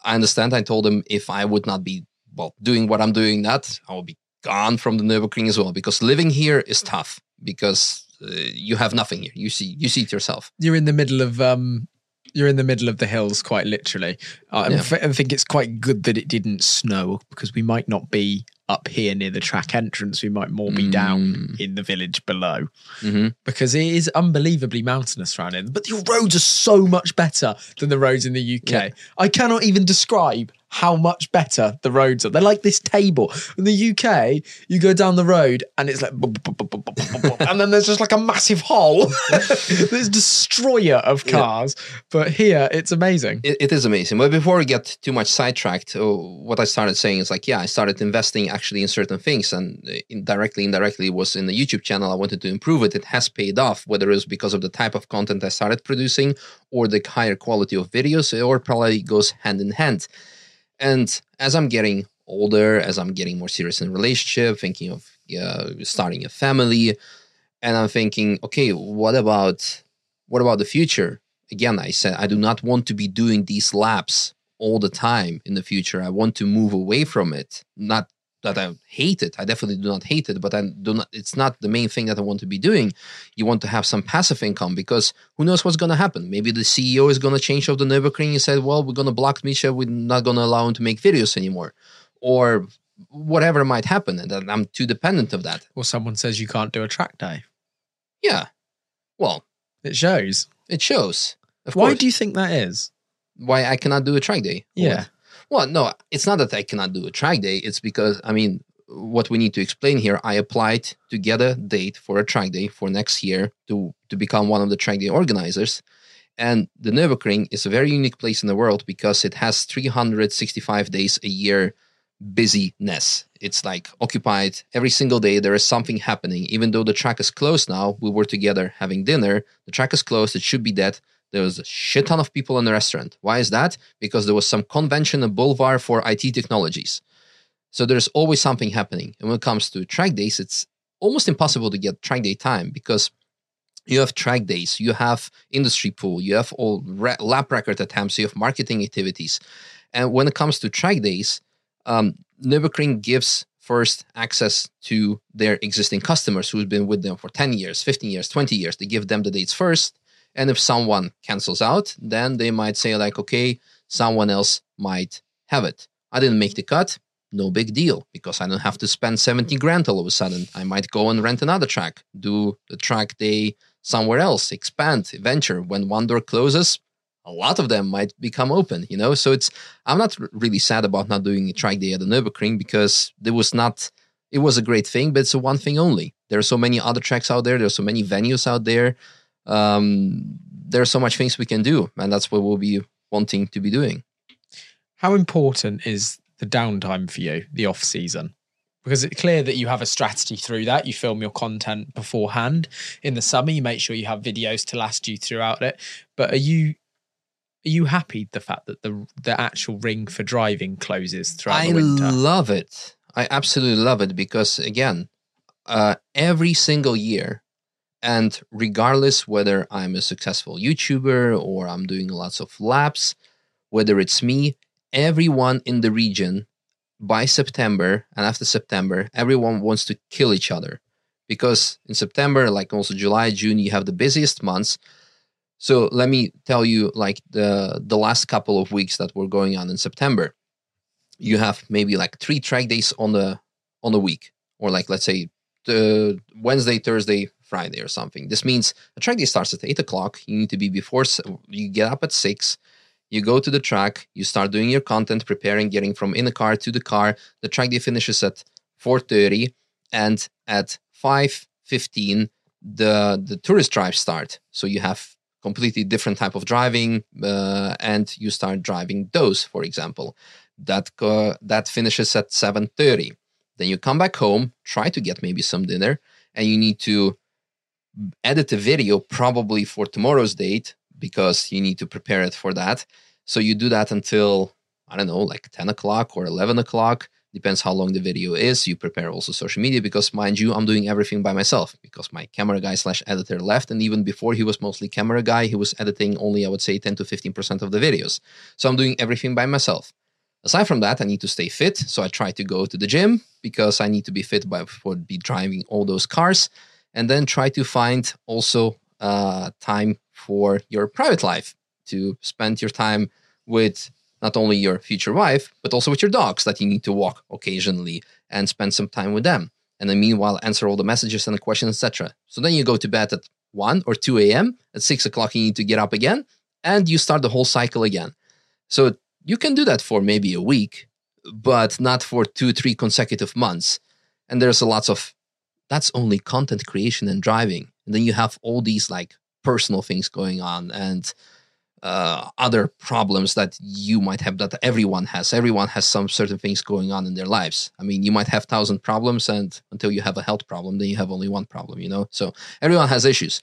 I understand I told him if I would not be well doing what I'm doing that, I would be gone from the Nürburgring as well because living here is tough because uh, you have nothing here. You see, you see it yourself. You're in the middle of um, you're in the middle of the hills, quite literally. Uh, yeah. I think it's quite good that it didn't snow because we might not be up here near the track entrance. We might more be mm. down in the village below mm-hmm. because it is unbelievably mountainous around here. But the roads are so much better than the roads in the UK. Yeah. I cannot even describe how much better the roads are. They're like this table. In the UK, you go down the road and it's like, and then there's just like a massive hole. this destroyer of cars. Yeah. But here, it's amazing. It, it is amazing. But before we get too much sidetracked, uh, what I started saying is like, yeah, I started investing actually in certain things, and uh, indirectly, indirectly was in the YouTube channel. I wanted to improve it. It has paid off, whether it was because of the type of content I started producing or the higher quality of videos, or probably goes hand in hand. And as I'm getting older, as I'm getting more serious in relationship, thinking of uh, starting a family, and I'm thinking, okay, what about what about the future? Again, I said I do not want to be doing these laps all the time in the future. I want to move away from it, not that I hate it. I definitely do not hate it, but I do not. It's not the main thing that I want to be doing. You want to have some passive income because who knows what's going to happen? Maybe the CEO is going to change of the Nürburgring and said, "Well, we're going to block Misha. We're not going to allow him to make videos anymore," or whatever might happen, and I'm too dependent of that. Or someone says you can't do a track day. Yeah, well, it shows. It shows. Why course. do you think that is? Why I cannot do a track day? Yeah. Well, no, it's not that I cannot do a track day. It's because, I mean, what we need to explain here, I applied to get a date for a track day for next year to, to become one of the track day organizers. And the Nürburgring is a very unique place in the world because it has 365 days a year busyness. It's like occupied every single day. There is something happening. Even though the track is closed now, we were together having dinner. The track is closed. It should be dead. There was a shit ton of people in the restaurant. Why is that? Because there was some convention in Boulevard for IT technologies. So there's always something happening. And when it comes to track days, it's almost impossible to get track day time because you have track days, you have industry pool, you have all re- lap record attempts, you have marketing activities. And when it comes to track days, um, gives first access to their existing customers who've been with them for 10 years, 15 years, 20 years. They give them the dates first. And if someone cancels out, then they might say, like, okay, someone else might have it. I didn't make the cut. No big deal because I don't have to spend 70 grand all of a sudden. I might go and rent another track, do the track day somewhere else, expand, venture. When one door closes, a lot of them might become open, you know? So it's, I'm not really sad about not doing a track day at the Nürburgring because there was not, it was a great thing, but it's a one thing only. There are so many other tracks out there. There's so many venues out there um, there's so much things we can do, and that's what we'll be wanting to be doing. How important is the downtime for you, the off season? Because it's clear that you have a strategy through that. You film your content beforehand. In the summer, you make sure you have videos to last you throughout it. But are you are you happy the fact that the the actual ring for driving closes throughout I the winter? I love it. I absolutely love it because again, uh, every single year and regardless whether I'm a successful YouTuber or I'm doing lots of laps, whether it's me, everyone in the region by September and after September, everyone wants to kill each other because in September, like also July, June, you have the busiest months. So let me tell you, like the the last couple of weeks that were going on in September, you have maybe like three track days on the on the week, or like let's say the Wednesday, Thursday, Friday, or something. This means a track day starts at eight o'clock. You need to be before. You get up at six you go to the track, you start doing your content, preparing, getting from in the car to the car. The track day finishes at 4:30, and at 5:15, the the tourist drives start. So you have completely different type of driving, uh, and you start driving those, for example. That uh, that finishes at 7:30. Then you come back home, try to get maybe some dinner, and you need to edit a video probably for tomorrow's date because you need to prepare it for that. So you do that until, I don't know, like 10 o'clock or 11 o'clock. Depends how long the video is. You prepare also social media because, mind you, I'm doing everything by myself because my camera guy slash editor left. And even before he was mostly camera guy, he was editing only, I would say, 10 to 15% of the videos. So I'm doing everything by myself. Aside from that, I need to stay fit. So I try to go to the gym because I need to be fit by, for be driving all those cars. And then try to find also uh, time for your private life to spend your time with not only your future wife, but also with your dogs that you need to walk occasionally and spend some time with them. And then meanwhile, answer all the messages and the questions, etc. So then you go to bed at 1 or 2 a.m. At 6 o'clock, you need to get up again and you start the whole cycle again. So you can do that for maybe a week, but not for two, three consecutive months. And there's a lots of that's only content creation and driving. And then you have all these like personal things going on and uh, other problems that you might have that everyone has. Everyone has some certain things going on in their lives. I mean you might have thousand problems and until you have a health problem then you have only one problem you know? So everyone has issues.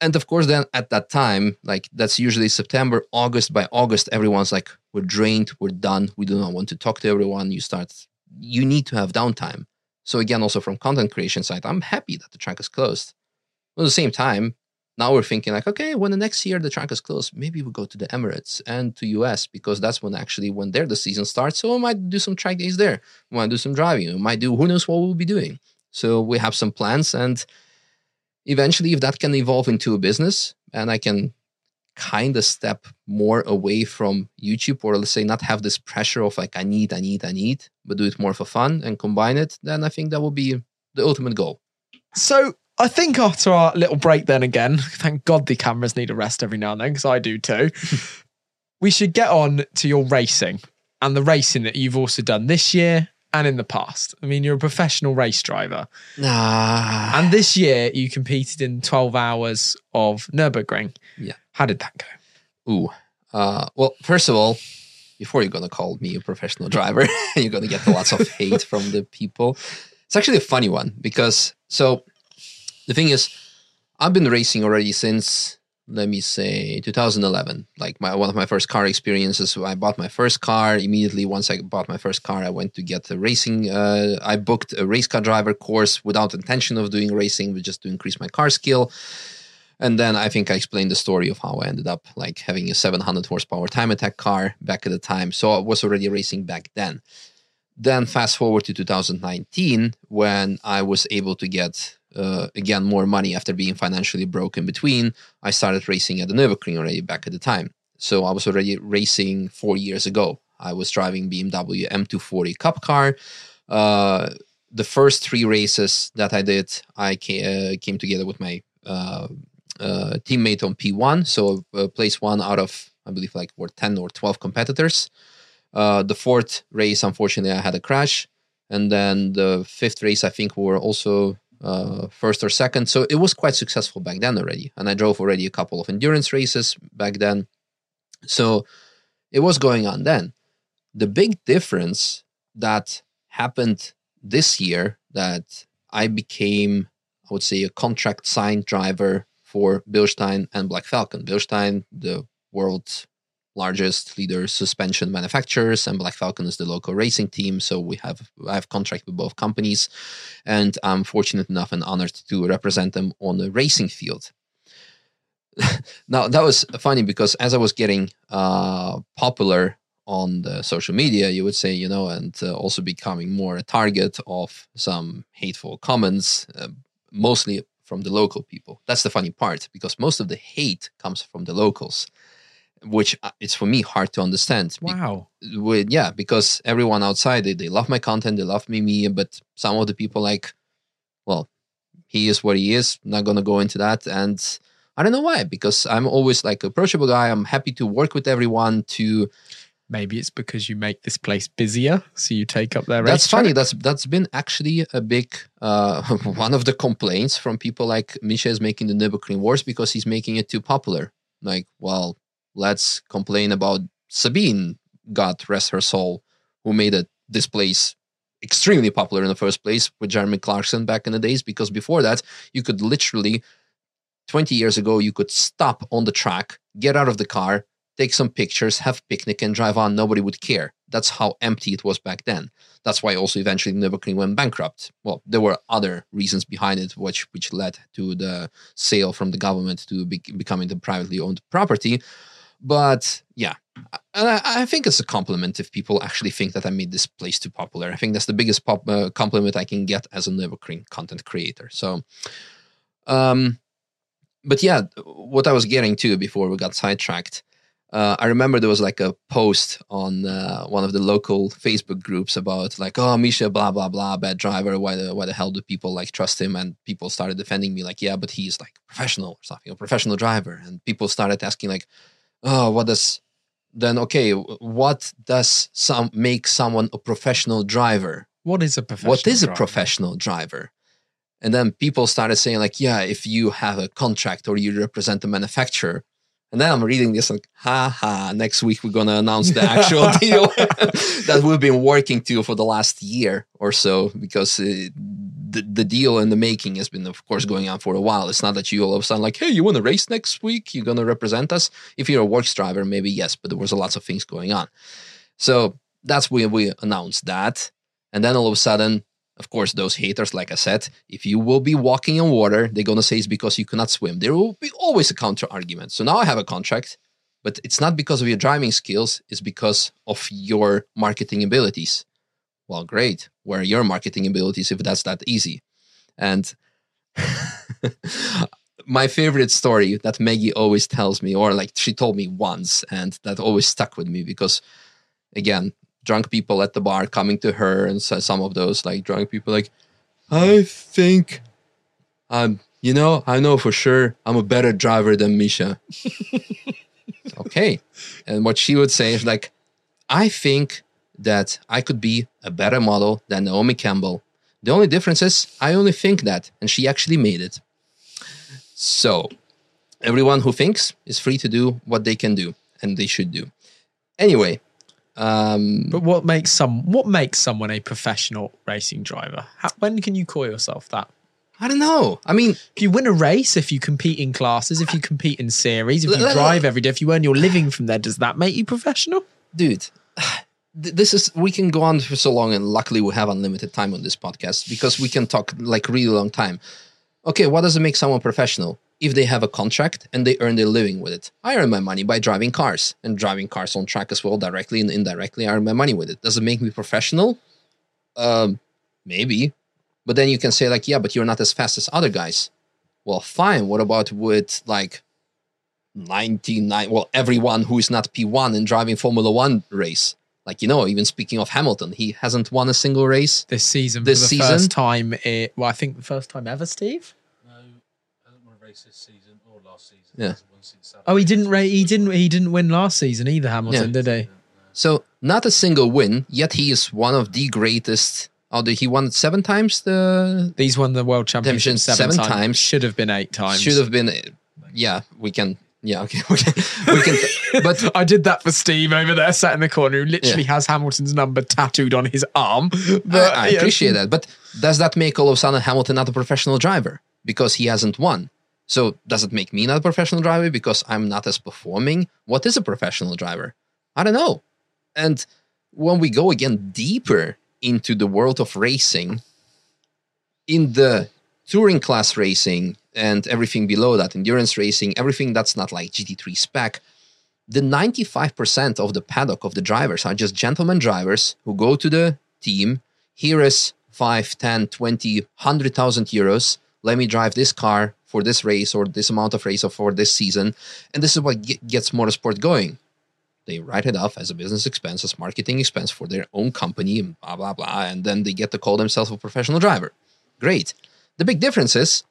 And of course then at that time like that's usually september august. By august everyone's like we're drained. We're done. We do not want to talk to everyone. You start you need to have downtime so again also from content creation side i'm happy that the track is closed But at the same time, now we're thinking like, okay, when the next year the track is closed, maybe we go to the Emirates and to US because that's when actually when there the season starts. So we might do some track days there. We might do some driving. We might do who knows what we'll be doing. So we have some plans and eventually if that can evolve into a business and I can kind of step more away from YouTube or let's say not have this pressure of like I need, I need, I need, but do it more for fun and combine it, then I think that will be the ultimate goal. So I think after our little break, then again, thank God the cameras need a rest every now and then because I do too. we should get on to your racing and the racing that you've also done this year and in the past. I mean, you're a professional race driver. Nah. And this year you competed in 12 hours of Nürburgring. Yeah. How did that go? Ooh. Uh, well, first of all, before you're going to call me a professional driver, you're going to get lots of hate from the people. It's actually a funny one because, so the thing is, I've been racing already since let me say 2011 like my one of my first car experiences i bought my first car immediately once i bought my first car i went to get a racing uh, i booked a race car driver course without intention of doing racing but just to increase my car skill and then i think i explained the story of how i ended up like having a 700 horsepower time attack car back at the time so i was already racing back then then fast forward to 2019 when i was able to get uh, again more money after being financially broke in between, I started racing at the Nürburgring already back at the time. So I was already racing four years ago. I was driving BMW M240 Cup car. Uh, the first three races that I did, I uh, came together with my uh, uh, teammate on P1. So uh, place one out of I believe like were ten or twelve competitors. the fourth race, unfortunately, I had a crash, and then the fifth race, I think, we were also uh, first or second. So it was quite successful back then already. And I drove already a couple of endurance races back then. So it was going on then. The big difference that happened this year that I became, I would say, a contract signed driver for Bilstein and Black Falcon. Bilstein, the world's largest leader suspension manufacturers, and Black Falcon is the local racing team. So we have I have contract with both companies, and I'm fortunate enough and honored to represent them on the racing field. now that was funny because as I was getting uh, popular on the social media, you would say, you know, and uh, also becoming more a target of some hateful comments, uh, mostly from the local people. That's the funny part because most of the hate comes from the locals, which uh, it's for me hard to understand. Be- Wow. with yeah because everyone outside they, they love my content they love me me but some of the people like well he is what he is not gonna go into that and i don't know why because i'm always like approachable guy i'm happy to work with everyone to Maybe it's because you make this place busier, so you take up their. that's funny that's that's been actually a big uh one of the complaints from people like misha is making the nürburgring worse because he's making it too popular like well let's complain about sabine god rest her soul who made it this place extremely popular in the first place with jeremy clarkson back in the days because before that you could literally 20 years ago you could stop on the track get out of the car take some pictures have picnic and drive on nobody would care that's how empty it was back then that's why also eventually Nürburgring went bankrupt. Well, there were other reasons behind it, which which led to the sale from the government to be, becoming the privately owned property. But yeah, I, I think it's a compliment if people actually think that I made this place too popular. I think that's the biggest pop, uh, compliment I can get as a Nürburgring content creator. So, um, but yeah, what I was getting to before we got sidetracked uh, I remember there was like a post on uh, one of the local Facebook groups about like, oh, Misha, blah blah blah, bad driver. Why the why the hell do people like trust him? And people started defending me like, yeah, but he's like professional or something, a professional driver. And people started asking like, oh, what does then? Okay, what does some make someone a professional driver? What is a professional? what is a driver? professional driver? And then people started saying like, yeah, if you have a contract or you represent a manufacturer. And then I'm reading this like, ha ha, next week we're going to announce the actual deal that we've been working to for the last year or so because uh, the, the deal and the making has been, of course, going on for a while. It's not that you all of a sudden like, hey, you want to race next week? You're going to represent us? If you're a works driver, maybe yes, but there was lots of things going on. So that's when we announced that. And then all of a sudden, of course, those haters, like I said, if you will be walking on water, they're going to say it's because you cannot swim. There will be always a counter argument. So now I have a contract, but it's not because of your driving skills, it's because of your marketing abilities. Well, great. Where are your marketing abilities if that's that easy? And my favorite story that Maggie always tells me, or like she told me once, and that always stuck with me because, again, drunk people at the bar coming to her, and so some of those like drunk people, like, I think I'm, you know, I know for sure I'm a better driver than Misha. okay. And what she would say is like, I think that I could be a better model than Naomi Campbell. The only difference is I only think that, and she actually made it. So, everyone who thinks is free to do what they can do, and they should do. Anyway, um, But what makes some what makes someone a professional racing driver? How, when can you call yourself that? I don't know. I mean, If you win a race, if you compete in classes, if you compete in series, if you drive every day, if you earn your living from there, does that make you professional? dude this is we can go on for so long and luckily we have unlimited time on this podcast because we can talk like really long time okay what does it make someone professional? If they have a contract and they earn their living with it. I earn my money by driving cars and driving cars on track as well directly and indirectly i earn my money with it. Does it make me professional? Um maybe. But then you can say like yeah but you're not as fast as other guys. Well fine. What about with like 99 well everyone who is not p1 and driving formula 1 race like you know even speaking of hamilton he hasn't won a single race This season, This for the season? first time, it, well, I think the first time ever, Steve. No, not a race this season or last season. Yeah. Oh, he didn't. Ra- he didn't. He didn't win last season either. Hamilton, Yeah. did he? so not a single win yet he is one of the greatest although he won seven times the These won the world championship Championship seven, seven times. times. Should have been eight times. should have been yeah we can yeah okay we can, we can but I did that for Steve over there, sat in the corner, who literally Yeah. has Hamilton's number tattooed on his arm. But, I, I yeah. appreciate that. But does that make all of a sudden Hamilton not a professional driver because he hasn't won? So does it make me not a professional driver because I'm not as performing? What is a professional driver? I don't know. And when we go again deeper into the world of racing, in the touring class racing and everything below that, endurance racing, everything that's not like GT3 spec, the 95% of the paddock of the drivers are just gentlemen drivers who go to the team. Here is 5, 10, 20, 100,000 euros. Let me drive this car for this race or this amount of race or for this season. And this is what gets motorsport going. They write it off as a business expense, as marketing expense for their own company, and blah, blah, blah. And then they get to call themselves a professional driver. Great. The big difference is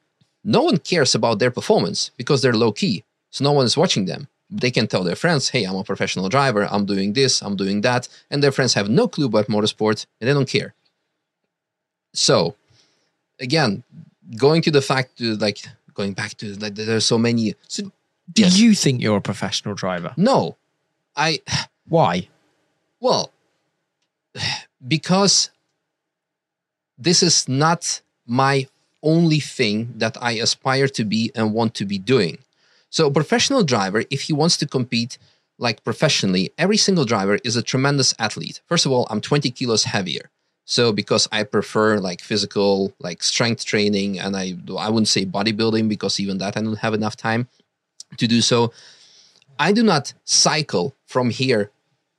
no one cares about their performance because they're low key. So no one is watching them they can tell their friends, hey, I'm a professional driver, I'm doing this, I'm doing that. And their friends have no clue about motorsport and they don't care. So, again, going to the fact, to like, going back to like, there's so many. So, do yes. you think you're a professional driver? No. I. Why? Well, because this is not my only thing that I aspire to be and want to be doing. So a professional driver, if he wants to compete like professionally, every single driver is a tremendous athlete. First of all, I'm 20 kilos heavier. So because I prefer like physical, like strength training, and I I wouldn't say bodybuilding because even that I don't have enough time to do so. I do not cycle from here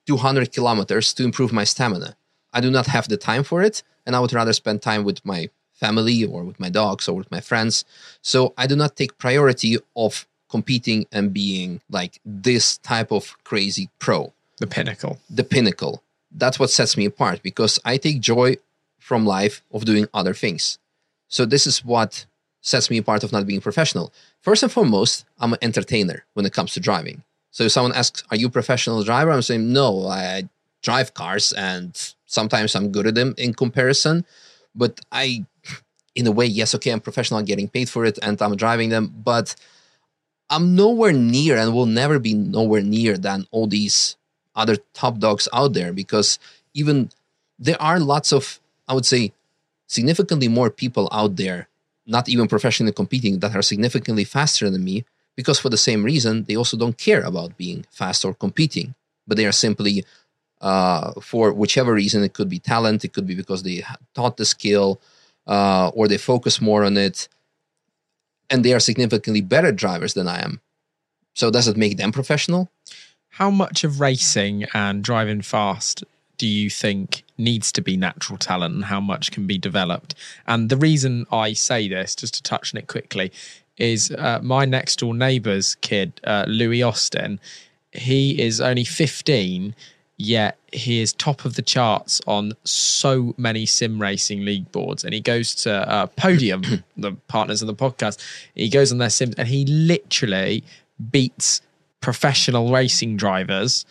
200 kilometers to improve my stamina. I do not have the time for it, and I would rather spend time with my family or with my dogs or with my friends. So I do not take priority of competing and being like this type of crazy pro. The pinnacle. The pinnacle. That's what sets me apart because I take joy from life of doing other things. So this is what sets me apart of not being professional. First and foremost, I'm an entertainer when it comes to driving. So if someone asks, "Are you a professional driver?" I'm saying, "No, I drive cars, and sometimes I'm good at them in comparison, but I, in a way, yes, okay, I'm professional, I'm getting paid for it, and I'm driving them, but." I'm nowhere near and will never be nowhere near than all these other top dogs out there because even there are lots of, I would say, significantly more people out there, not even professionally competing, that are significantly faster than me because for the same reason, they also don't care about being fast or competing, but they are simply, uh, for whichever reason, it could be talent, it could be because they taught the skill, uh, or they focus more on it and they are significantly better drivers than I am. So does it make them professional? How much of racing and driving fast do you think needs to be natural talent and how much can be developed? And the reason I say this, just to touch on it quickly, is uh, my next door neighbour's kid, uh, Louis Austin. He is only 15 yet he is top of the charts on so many sim racing league boards. And he goes to uh, podium the partners of the podcast. He goes on their sims and he literally beats professional racing drivers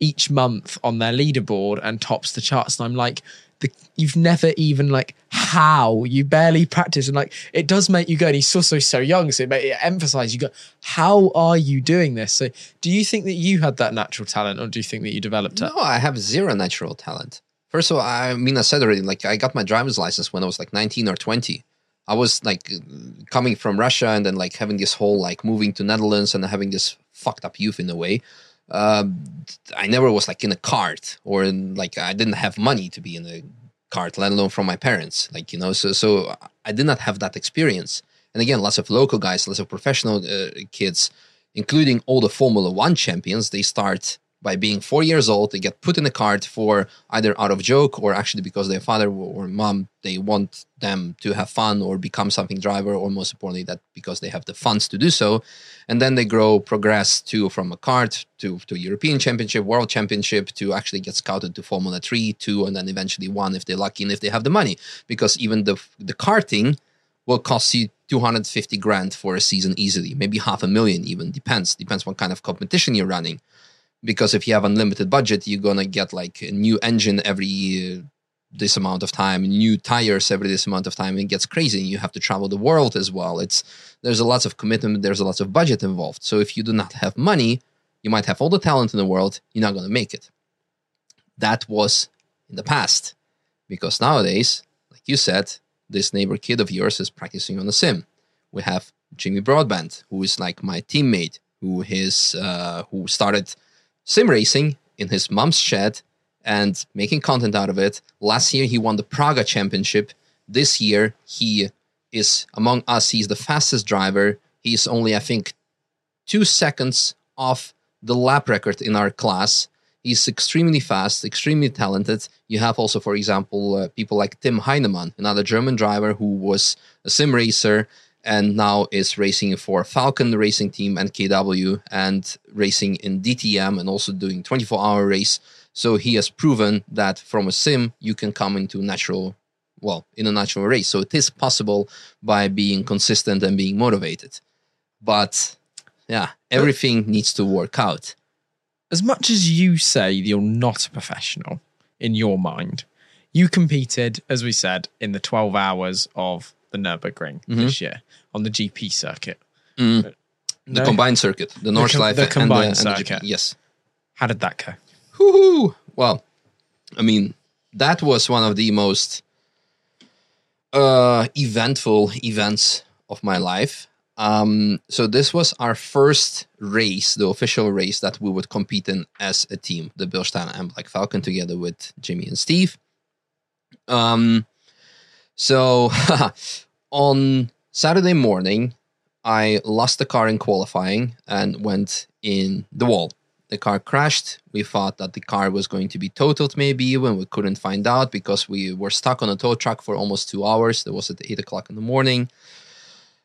each month on their leaderboard and tops the charts. And i'm like the, you've never even like how you barely practice and like it does make you go and he's also so young so it, may, it emphasize you go how are you doing this? So do you think that you had that natural talent or do you think that you developed it? No i have zero natural talent. First of all i mean i said already like i got my driver's license when i was like 19 or 20 i was like coming from russia and then like having this whole like moving to netherlands and having this fucked up youth in a way um, I never was like in a cart or in, like I didn't have money to be in a cart, let alone from my parents. Like you know, so so I did not have that experience. And again, lots of local guys, lots of professional uh, kids, including all the Formula One champions. They start by being four years old, they get put in a cart for either out of joke or actually because their father or mom they want them to have fun or become something driver, or most importantly, that because they have the funds to do so. And then they grow, progress to from a cart to to European Championship, World Championship, to actually get scouted to Formula Three, two, and then eventually one if they're lucky and if they have the money. Because even the the karting will cost you 250 grand for a season easily, maybe half a million even depends depends what kind of competition you're running because if you have unlimited budget you're gonna get like a new engine every uh, this amount of time new tires every this amount of time. It gets crazy you have to travel the world as well. It's there's a lot of commitment there's a lot of budget involved. So if you do not have money you might have all the talent in the world you're not going to make it. That was in the past because nowadays like you said this neighbor kid of yours is practicing on the sim. We have jimmy broadbent who is like my teammate who is uh, who started sim racing in his mom's shed and making content out of it. Last year, he won the Praga Championship. This year, he is among us. He's the fastest driver. He's only, I think, two seconds off the lap record in our class. He's extremely fast, extremely talented. You have also, for example, uh, people like Tim Heinemann, another German driver who was a sim racer and now is racing for Falcon Racing Team and KW and racing in DTM and also doing 24 hour race. So he has proven that from a sim you can come into natural, well, in a natural race. So it is possible by being consistent and being motivated. But yeah, everything needs to work out. As much as you say you're not a professional in your mind, you competed, as we said, in the 12 hours of the Nürburgring Mhm. this year on the GP circuit. Mm. But The no- combined circuit, the com- Nordschleife the and, the, combined and the GP. circuit. Yes. How did that go? Woohoo! Well, I mean, that was one of the most uh, eventful events of my life. Um, so this was our first race, the official race that we would compete in as a team, the Bilstein and Black Falcon, together with Jimmy and Steve. Um, so on Saturday morning, I lost the car in qualifying and went in the wall. The car crashed. We thought that the car was going to be totaled, maybe when We couldn't find out because we were stuck on a tow truck for almost two hours. That was at 8 o'clock in the morning.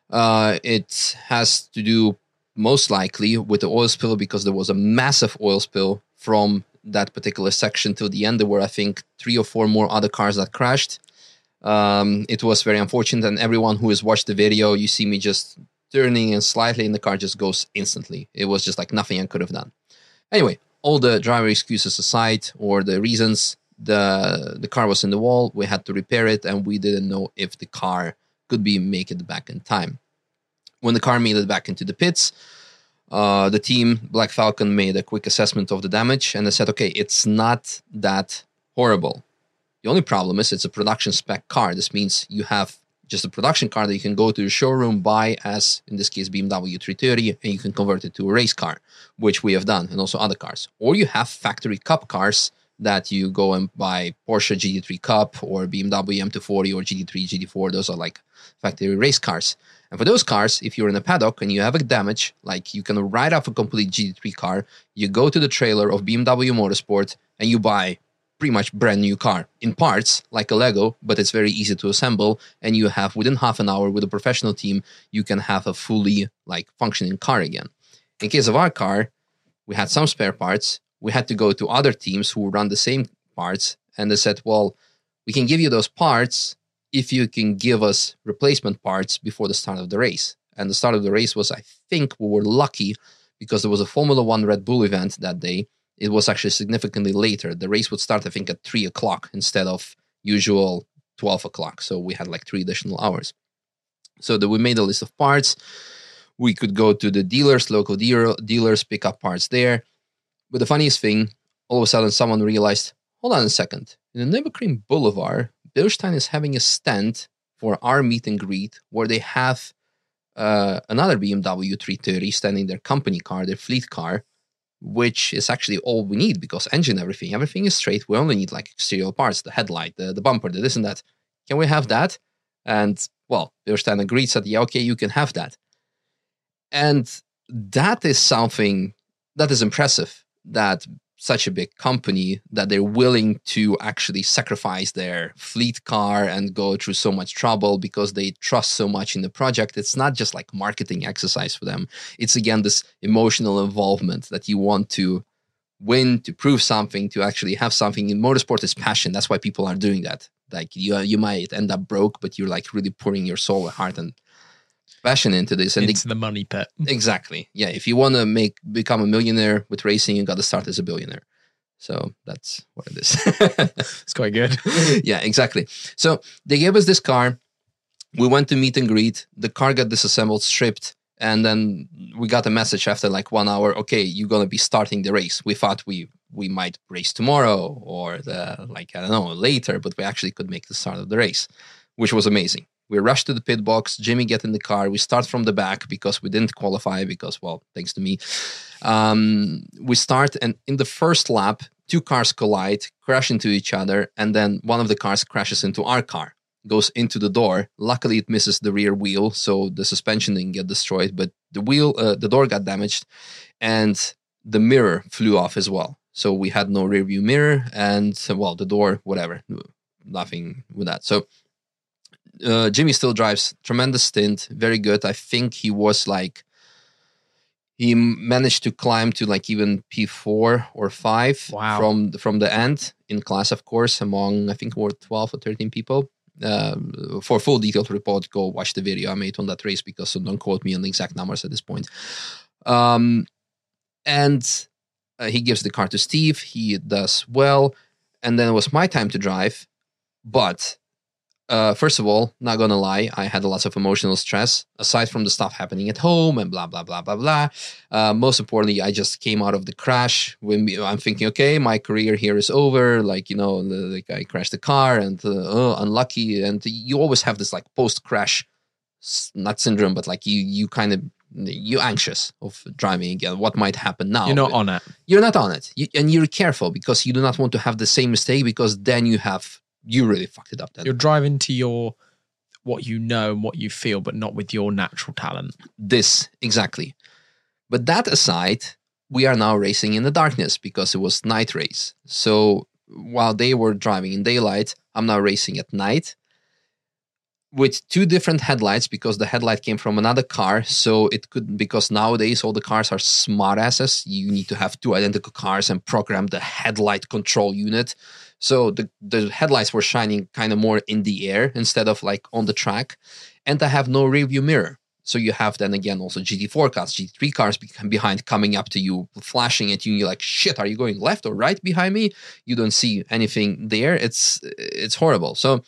Uh, it has to do most likely with the oil spill because there was a massive oil spill from that particular section till the end. There were, I think, three or four more other cars that crashed. Um, it was very unfortunate, and everyone who has watched the video, you see me just turning and slightly, and the car just goes instantly. It was just like nothing I could have done. Anyway, all the driver excuses aside, or the reasons, the the car was in the wall. We had to repair it, and we didn't know if the car could be make it back in time. When the car made it back into the pits, uh, the team Black Falcon made a quick assessment of the damage, and they said, "Okay, it's not that horrible. The only problem is it's a production spec car. This means you have just a production car that you can go to the showroom, buy as in this case BMW 330, and you can convert it to a race car, which we have done, and also other cars. Or you have factory cup cars that you go and buy Porsche GT3 Cup or BMW M240 or GT3, GT4. Those are like factory race cars. And for those cars, if you're in a paddock and you have a damage, like you can write off a complete GT3 car, you go to the trailer of BMW Motorsport and you buy pretty much brand new car in parts like a lego but it's very easy to assemble. And you have within half an hour with a professional team you can have a fully like functioning car again. In case of our car we had some spare parts. We had to go to other teams who run the same parts. And they said well we can give you those parts if you can give us replacement parts before the start of the race. And the start of the race was i think we were lucky because there was a formula one red bull event that day it was actually significantly later. The race would start, I think, at three o'clock instead of usual twelve o'clock. So we had like three additional hours. So that we made a list of parts. We could go to the dealers, local dealer, dealers, pick up parts there. But the funniest thing, all of a sudden, someone realized, hold on a second. In the Nürburgring Boulevard, Bilstein is having a stand for our meet and greet where they have uh, another BMW 330 standing their company car, their fleet car, which is actually all we need because engine everything everything is straight. We only need like exterior parts the headlight the, the bumper the this and that. Can we have that? And well Bilstein agreed said yeah okay you can have that. And that is something that is impressive that such a big company that they're willing to actually sacrifice their fleet car and go through so much trouble because they trust so much in the project. It's not just like marketing exercise for them. It's again this emotional involvement that you want to win to prove something to actually have something. In motorsport is passion. That's why people are doing that. Like you you might end up broke but you're like really pouring your soul and heart and passion into this and Into the money pit. exactly yeah if you want to make become a millionaire with racing you got to start as a billionaire so that's what it is It's quite good. yeah, exactly. So they gave us this car. We went to meet and greet. The car got disassembled, stripped, and then we got a message after like one hour. Okay, you're gonna be starting the race. We thought we we might race tomorrow or the like I don't know later, but we actually could make the start of the race, which was amazing. We rush to the pit box. Jimmy get in the car. We start from the back because we didn't qualify because well, thanks to me. Um, we start and in the first lap, two cars collide, crash into each other, and then one of the cars crashes into our car. goes into the door. Luckily, it misses the rear wheel, so the suspension didn't get destroyed, but the wheel, uh, the door got damaged, and the mirror flew off as well. So we had no rear view mirror, and well, the door, whatever, nothing with that. So uh, Jimmy still drives tremendous stint, very good. I think he was like he managed to climb to like even P4 or 5 Wow. from from the end in class of course among I think were 12 or 13 people um, for full detailed report go watch the video I made on that race because so don't quote me on the exact numbers at this point um, and uh, he gives the car to Steve he does well and then it was my time to drive but uh, first of all, not gonna lie, I had a lot of emotional stress aside from the stuff happening at home and blah blah blah blah blah. Uh, most importantly, I just came out of the crash. When I'm thinking, okay, my career here is over. Like you know, the, like I crashed the car and uh, oh, unlucky. And you always have this like post crash, not syndrome, but like you you kind of you're anxious of driving again. What might happen now? You're not on it. you're not on it you, and you're careful because you do not want to have the same mistake because then you have you really fucked it up then. You're driving to your what you know and what you feel, but not with your natural talent. this exactly. But that aside we are now racing in the darkness because it was night race. So while they were driving in daylight i'm now racing at night with two different headlights because the headlight came from another car so it could because nowadays all the cars are smart asses you need to have two identical cars and program the headlight control unit so the, the headlights were shining kind of more in the air instead of like on the track and i have no rear view mirror so you have then again also GT4 cars, GT3 cars behind coming up to you, flashing at you. And you're like, shit, are you going left or right behind me? You don't see anything there. It's it's horrible. So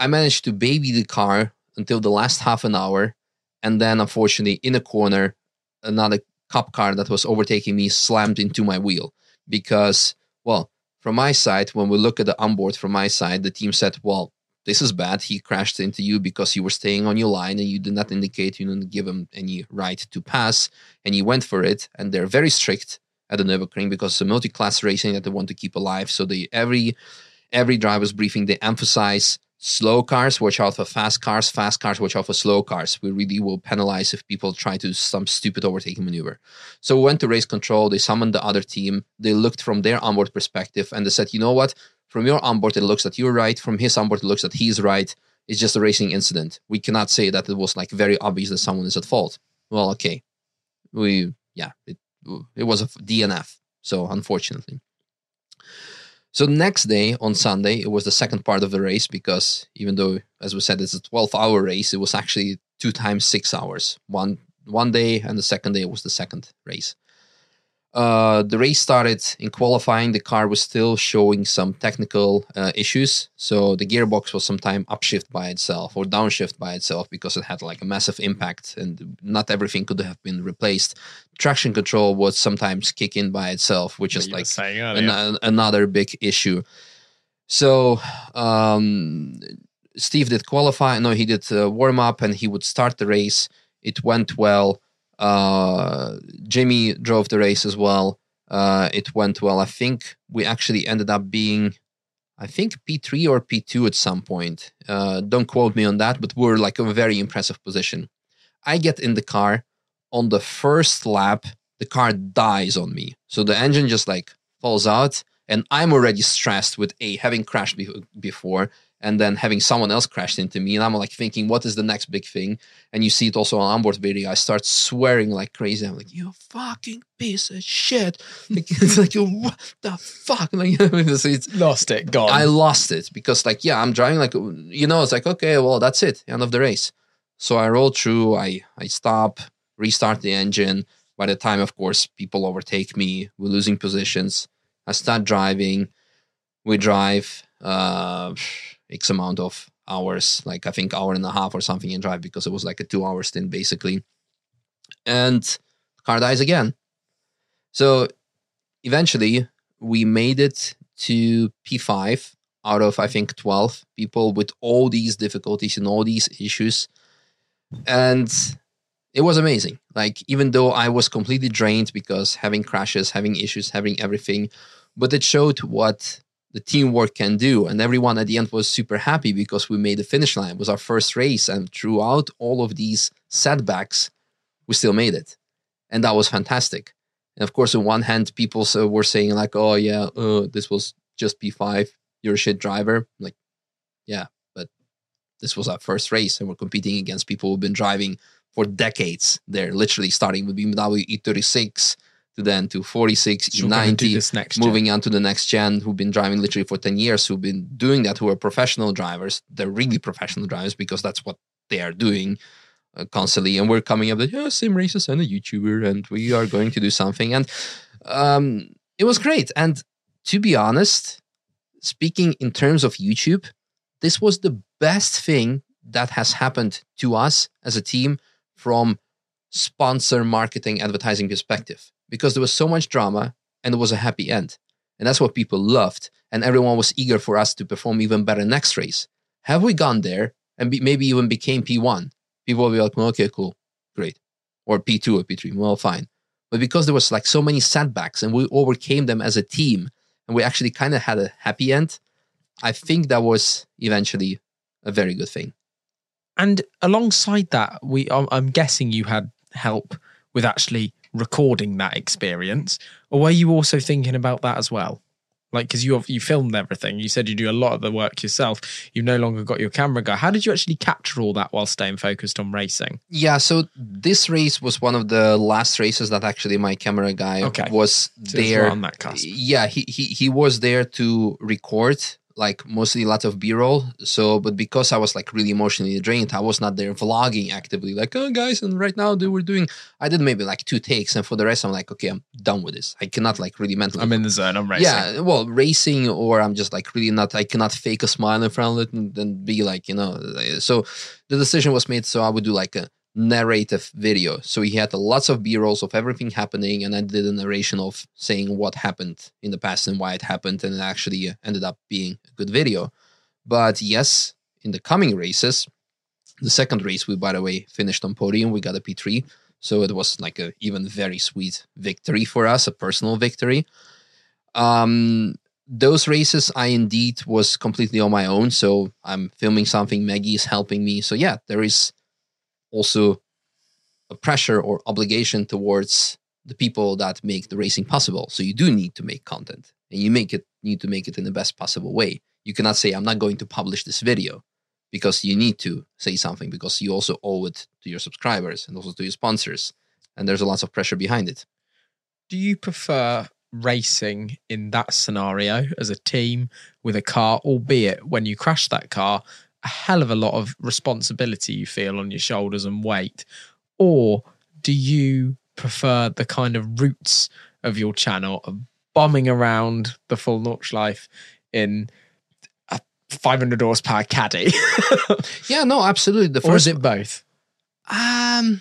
I managed to baby the car until the last half an hour, and then unfortunately in a corner, another cup car that was overtaking me slammed into my wheel because well from my side when we look at the onboard from my side the team said well this is bad. He crashed into you because you were staying on your line and you did not indicate, you didn't give him any right to pass, and he went for it. And they're very strict at the Nürburgring because it's a multi-class racing that they want to keep alive. So they every every driver's briefing they emphasize slow cars, watch out for fast cars, fast cars, watch out for slow cars. We really will penalize if people try to some stupid overtaking maneuver. So we went to race control. They summoned the other team. They looked from their onboard perspective and they said, you know what? From your onboard, it looks that you're right. From his onboard, it looks that he's right. It's just a racing incident. We cannot say that it was like very obvious that someone is at fault. Well, okay. We, yeah, it, it was a DNF. So unfortunately. So next day on Sunday, it was the second part of the race because even though, as we said, it's a 12 hour race, it was actually two times six hours. One one day and the second day was the second race. Uh, the race started in qualifying. The car was still showing some technical uh, issues. So the gearbox was sometime upshift by itself or downshift by itself because it had like a massive impact and not everything could have been replaced. Traction control would sometimes kick in by itself, which is like saying an- earlier. another big issue. So um, Steve did qualify. No, he did uh, warm up and he would start the race. It went well. Uh, Jimmy drove the race as well. Uh, it went well. I think we actually ended up being, I think P3 or P2 at some point. Uh, don't quote me on that, but we're like a very impressive position. I get in the car on the first lap. The car dies on me, so the engine just like falls out, and I'm already stressed with a having crashed be- before and then having someone else crashed into me and i'm like thinking what is the next big thing? And you see it also on onboard video i start swearing like crazy. I'm like you fucking piece of shit. Like, it's like "You what the fuck? Like it's, it's, Lost it, gone. i lost it because like yeah i'm driving like you know it's like okay well that's it end of the race. So i roll through i i stop restart the engine. By the time of course people overtake me we're losing positions. I start driving. We drive uh x amount of hours like i think hour and a half or something in drive because it was like a two hour stint basically. And car dies again. So eventually we made it to p5 out of i think 12 people with all these difficulties and all these issues. And it was amazing. Like even though i was completely drained because having crashes having issues having everything but it showed what the teamwork can do. And everyone at the end was super happy because we made the finish line. It was our first race. And throughout all of these setbacks, we still made it. And that was fantastic. And of course, on one hand, people were saying, like, oh, yeah, uh, this was just P5. You're a shit driver. I'm like, yeah, but this was our first race. And we're competing against people who've been driving for decades. They're literally starting with BMW E36 to then to 46, So we're gonna do E90, this next gen. moving on to the next gen who've been driving literally for 10 years, who've been doing that, who are professional drivers. They're really professional drivers because that's what they are doing uh, constantly. And we're coming up with, yeah, sim races and a YouTuber, and we are going to do something. And um, it was great. And to be honest, speaking in terms of YouTube, this was the best thing that has happened to us as a team from sponsor marketing advertising perspective because there was so much drama and it was a happy end. And that's what people loved. And everyone was eager for us to perform even better next race. Have we gone there and be, maybe even became p1 people will be like well, okay cool. Great. Or p2 or p3 well fine. But because there was like so many setbacks and we overcame them as a team and we actually kind of had a happy end i think that was eventually a very good thing. And alongside that, we I'm, I'm guessing you had help with actually recording that experience, or were you also thinking about that as well? Like, because you have- you filmed everything, you said you do a lot of the work yourself. You've no longer got your camera guy. How did you actually capture all that while staying focused on racing? Yeah, so this race was one of the last races that actually my camera guy Okay. was So there. on that cusp. Yeah, he, he he was there to record like mostly a lot of b-roll so but because i was like really emotionally drained i was not there vlogging actively like oh guys and right now they were doing i did maybe like two takes and for the rest i'm like okay i'm done with this i cannot like really mentally I'm in the zone. I'm racing. yeah, well, racing, or I'm just like really not. I cannot fake a smile in front of it and then be like, you know. So the decision was made. So I would do like a narrative video. So he had lots of B rolls of everything happening, and I did a narration of saying what happened in the past and why it happened, and it actually ended up being a good video. But yes, in the coming races, the second race we, by the way, finished on podium. We got a P3. So it was like a even very sweet victory for us, a personal victory. Um, those races I indeed was completely on my own. So I'm filming something. Maggie is helping me. So yeah, there is also a pressure or obligation towards the people that make the racing possible. So you do need to make content, and you make it need to make it in the best possible way. You cannot say I'm not going to publish this video because you need to say something because you also owe it to your subscribers and also to your sponsors. And there's a lot of pressure behind it. Do you prefer racing in that scenario as a team with a car, albeit when you crash that car, a hell of a lot of responsibility you feel on your shoulders and weight? Or do you prefer the kind of roots of your channel of bombing around the full Nordschleife in a 500 horsepower caddy? Yeah, no, absolutely. The or is it both? Um,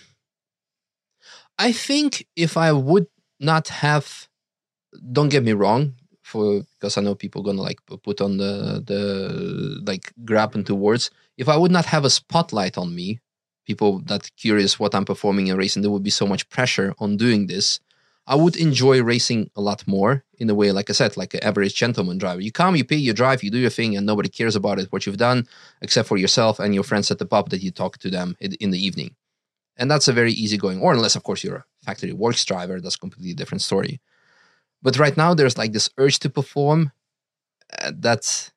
I think if I would not have, don't get me wrong, for because I know people gonna like put on the the like grab into words. If I would not have a spotlight on me, people that curious what I'm performing in racing, there would be so much pressure on doing this. I would enjoy racing a lot more in a way, like I said, like an average gentleman driver. You come, you pay, you drive, you do your thing, and nobody cares about it, what you've done, except for yourself and your friends at the pub that you talk to them in, the evening. And that's a very easygoing, or unless, of course, you're a factory works driver, that's a completely different story. But right now, there's like this urge to perform uh, that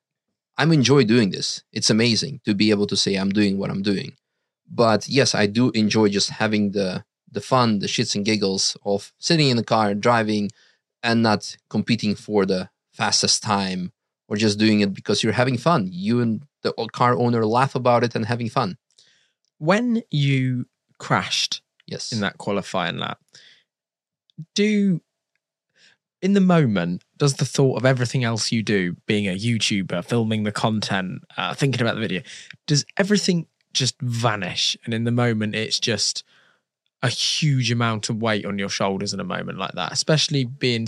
I'm enjoy doing this. It's amazing to be able to say I'm doing what I'm doing. But yes, I do enjoy just having the the fun, the shits and giggles of sitting in the car, driving, and not competing for the fastest time or just doing it because you're having fun. You and the car owner laugh about it and having fun. When you crashed Yes. in that qualifying lap. Do in the moment, does the thought of everything else you do, being a YouTuber, filming the content, uh, thinking about the video, does everything just vanish? And in the moment, it's just a huge amount of weight on your shoulders in a moment like that, especially being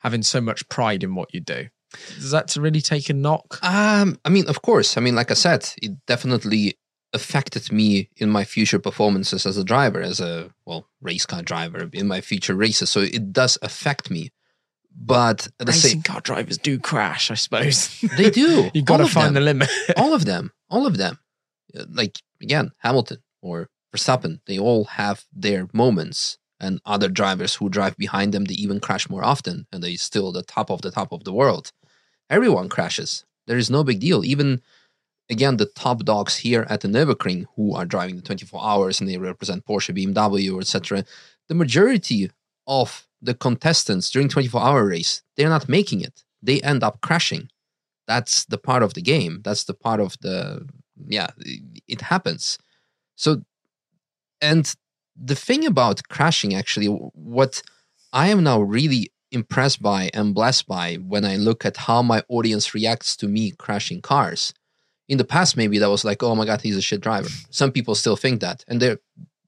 having so much pride in what you do. Does that really take a knock? Um, I mean, of course. I mean, like I said, it definitely affected me in my future performances as a driver, as a well race car driver in my future races. So it does affect me. But the Racing same, car drivers do crash, I suppose. they do. you got to find them. the limit. all of them, all of them. Like again, Hamilton or Verstappen, they all have their moments. And other drivers who drive behind them, they even crash more often, and they still the top of the top of the world. Everyone crashes. There is no big deal. Even again, the top dogs here at the Nürburgring who are driving the 24 hours and they represent Porsche, BMW, etc. The majority of the contestants during 24 hour race, they're not making it. They end up crashing. That's the part of the game. That's the part of the yeah, it happens. So and the thing about crashing actually what I am now really impressed by and blessed by when I look at how my audience reacts to me crashing cars. In the past, maybe that was like, oh my god, he's a shit driver. Some people still think that, and they're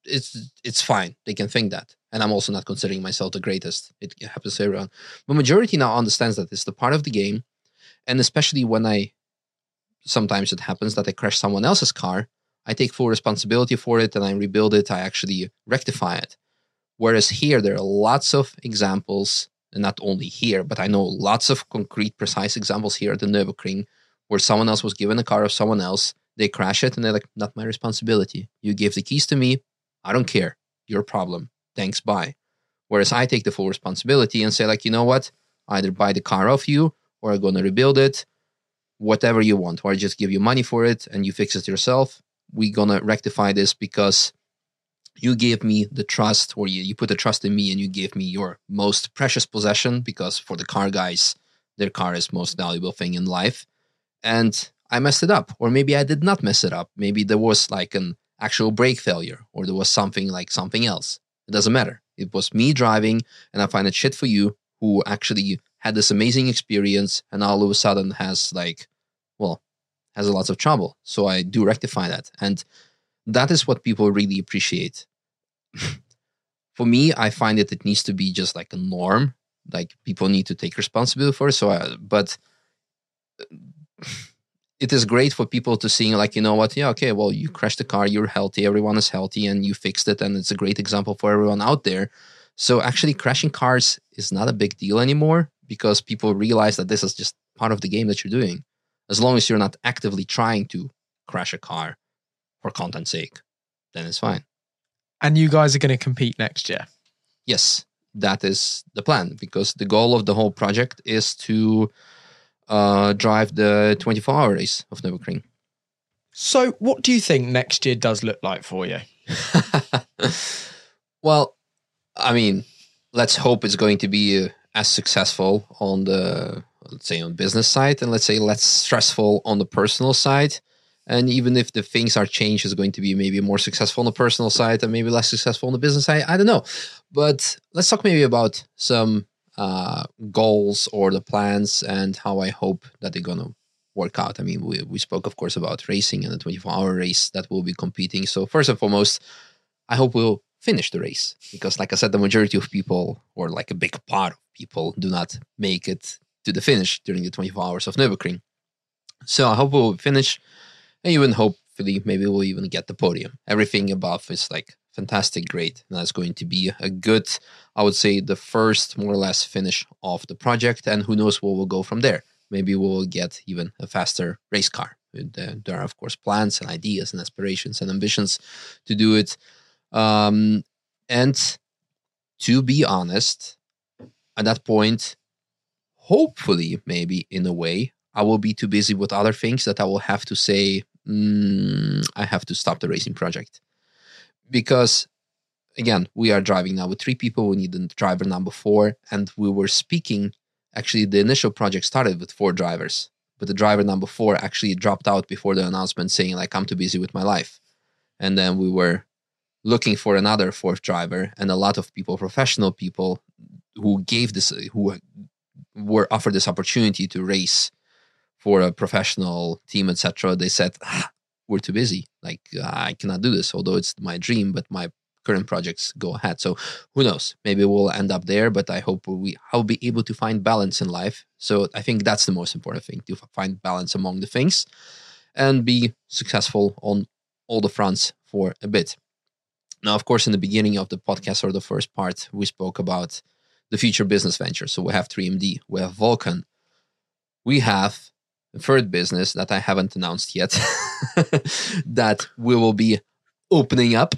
it's it's fine. They can think that, and I'm also not considering myself the greatest. It happens to everyone. But majority now understands that it's the part of the game, and especially when I sometimes it happens that I crash someone else's car, I take full responsibility for it and I rebuild it. I actually rectify it. Whereas here, there are lots of examples, and not only here, but I know lots of concrete, precise examples here at the Nürburgring where someone else was given a car of someone else. They crash it and they're like, not my responsibility. You gave the keys to me. I don't care. Your problem. Thanks, bye. Whereas I take the full responsibility and say, like, you know what? Either buy the car off you or I'm going to rebuild it, whatever you want, or I just give you money for it and you fix it yourself. We're going to rectify this because you gave me the trust or you, you put the trust in me and you gave me your most precious possession because for the car guys, their car is most valuable thing in life. And I messed it up. Or maybe I did not mess it up. Maybe there was like an actual brake failure or there was something like something else. It doesn't matter. It was me driving and I find it shit for you who actually had this amazing experience and all of a sudden has like, well, has a lot of trouble. So I do rectify that. And that is what people really appreciate. for me, I find that it needs to be just like a norm. Like people need to take responsibility for it. So, I, but uh, it is great for people to see like you know what? Yeah okay well you crashed the car you're healthy everyone is healthy and you fixed it and it's a great example for everyone out there. So actually crashing cars is not a big deal anymore because people realize that this is just part of the game that you're doing as long as you're not actively trying to crash a car for content's sake then it's fine. And you guys are going to compete next year. yes that is the plan because the goal of the whole project is to uh, drive the 24 hour race of Nürburgring. So, what do you think next year does look like for you? well, I mean, let's hope it's going to be uh, as successful on the let's say on business side, and let's say less stressful on the personal side. And even if the things are changed, it's going to be maybe more successful on the personal side and maybe less successful on the business side. I don't know. But let's talk maybe about some uh, goals or the plans and how I hope that they're gonna work out. I mean, we we spoke of course about racing and the 24 hour race that we'll be competing. So first and foremost, I hope we'll finish the race because, like I said, the majority of people or like a big part of people do not make it to the finish during the 24 hours of Nürburgring. So I hope we'll finish, and even hopefully maybe we'll even get the podium. Everything above is like fantastic, great. And that's going to be a good, I would say, the first more or less finish of the project. And who knows where we'll go from there. Maybe we'll get even a faster race car. There are, of course, plans and ideas and aspirations and ambitions to do it. Um, and to be honest, at that point, hopefully, maybe in a way, I will be too busy with other things that I will have to say, mm, I have to stop the racing project because again we are driving now with three people. We need the driver number four. And we were speaking actually the initial project started with four drivers but the driver number four actually dropped out before the announcement saying like i'm too busy with my life. And then we were looking for another fourth driver and a lot of people professional people who gave this who were offered this opportunity to race for a professional team etc they said ah, we're too busy. Like uh, I cannot do this, although it's my dream, but my current projects go ahead. So who knows? Maybe we'll end up there, but I hope we I'll be able to find balance in life. So I think that's the most important thing to find balance among the things and be successful on all the fronts for a bit. Now, of course, in the beginning of the podcast or the first part, we spoke about the future business venture. So we have 3MD, we have Vulcan, we have third business that I haven't announced yet that we will be opening up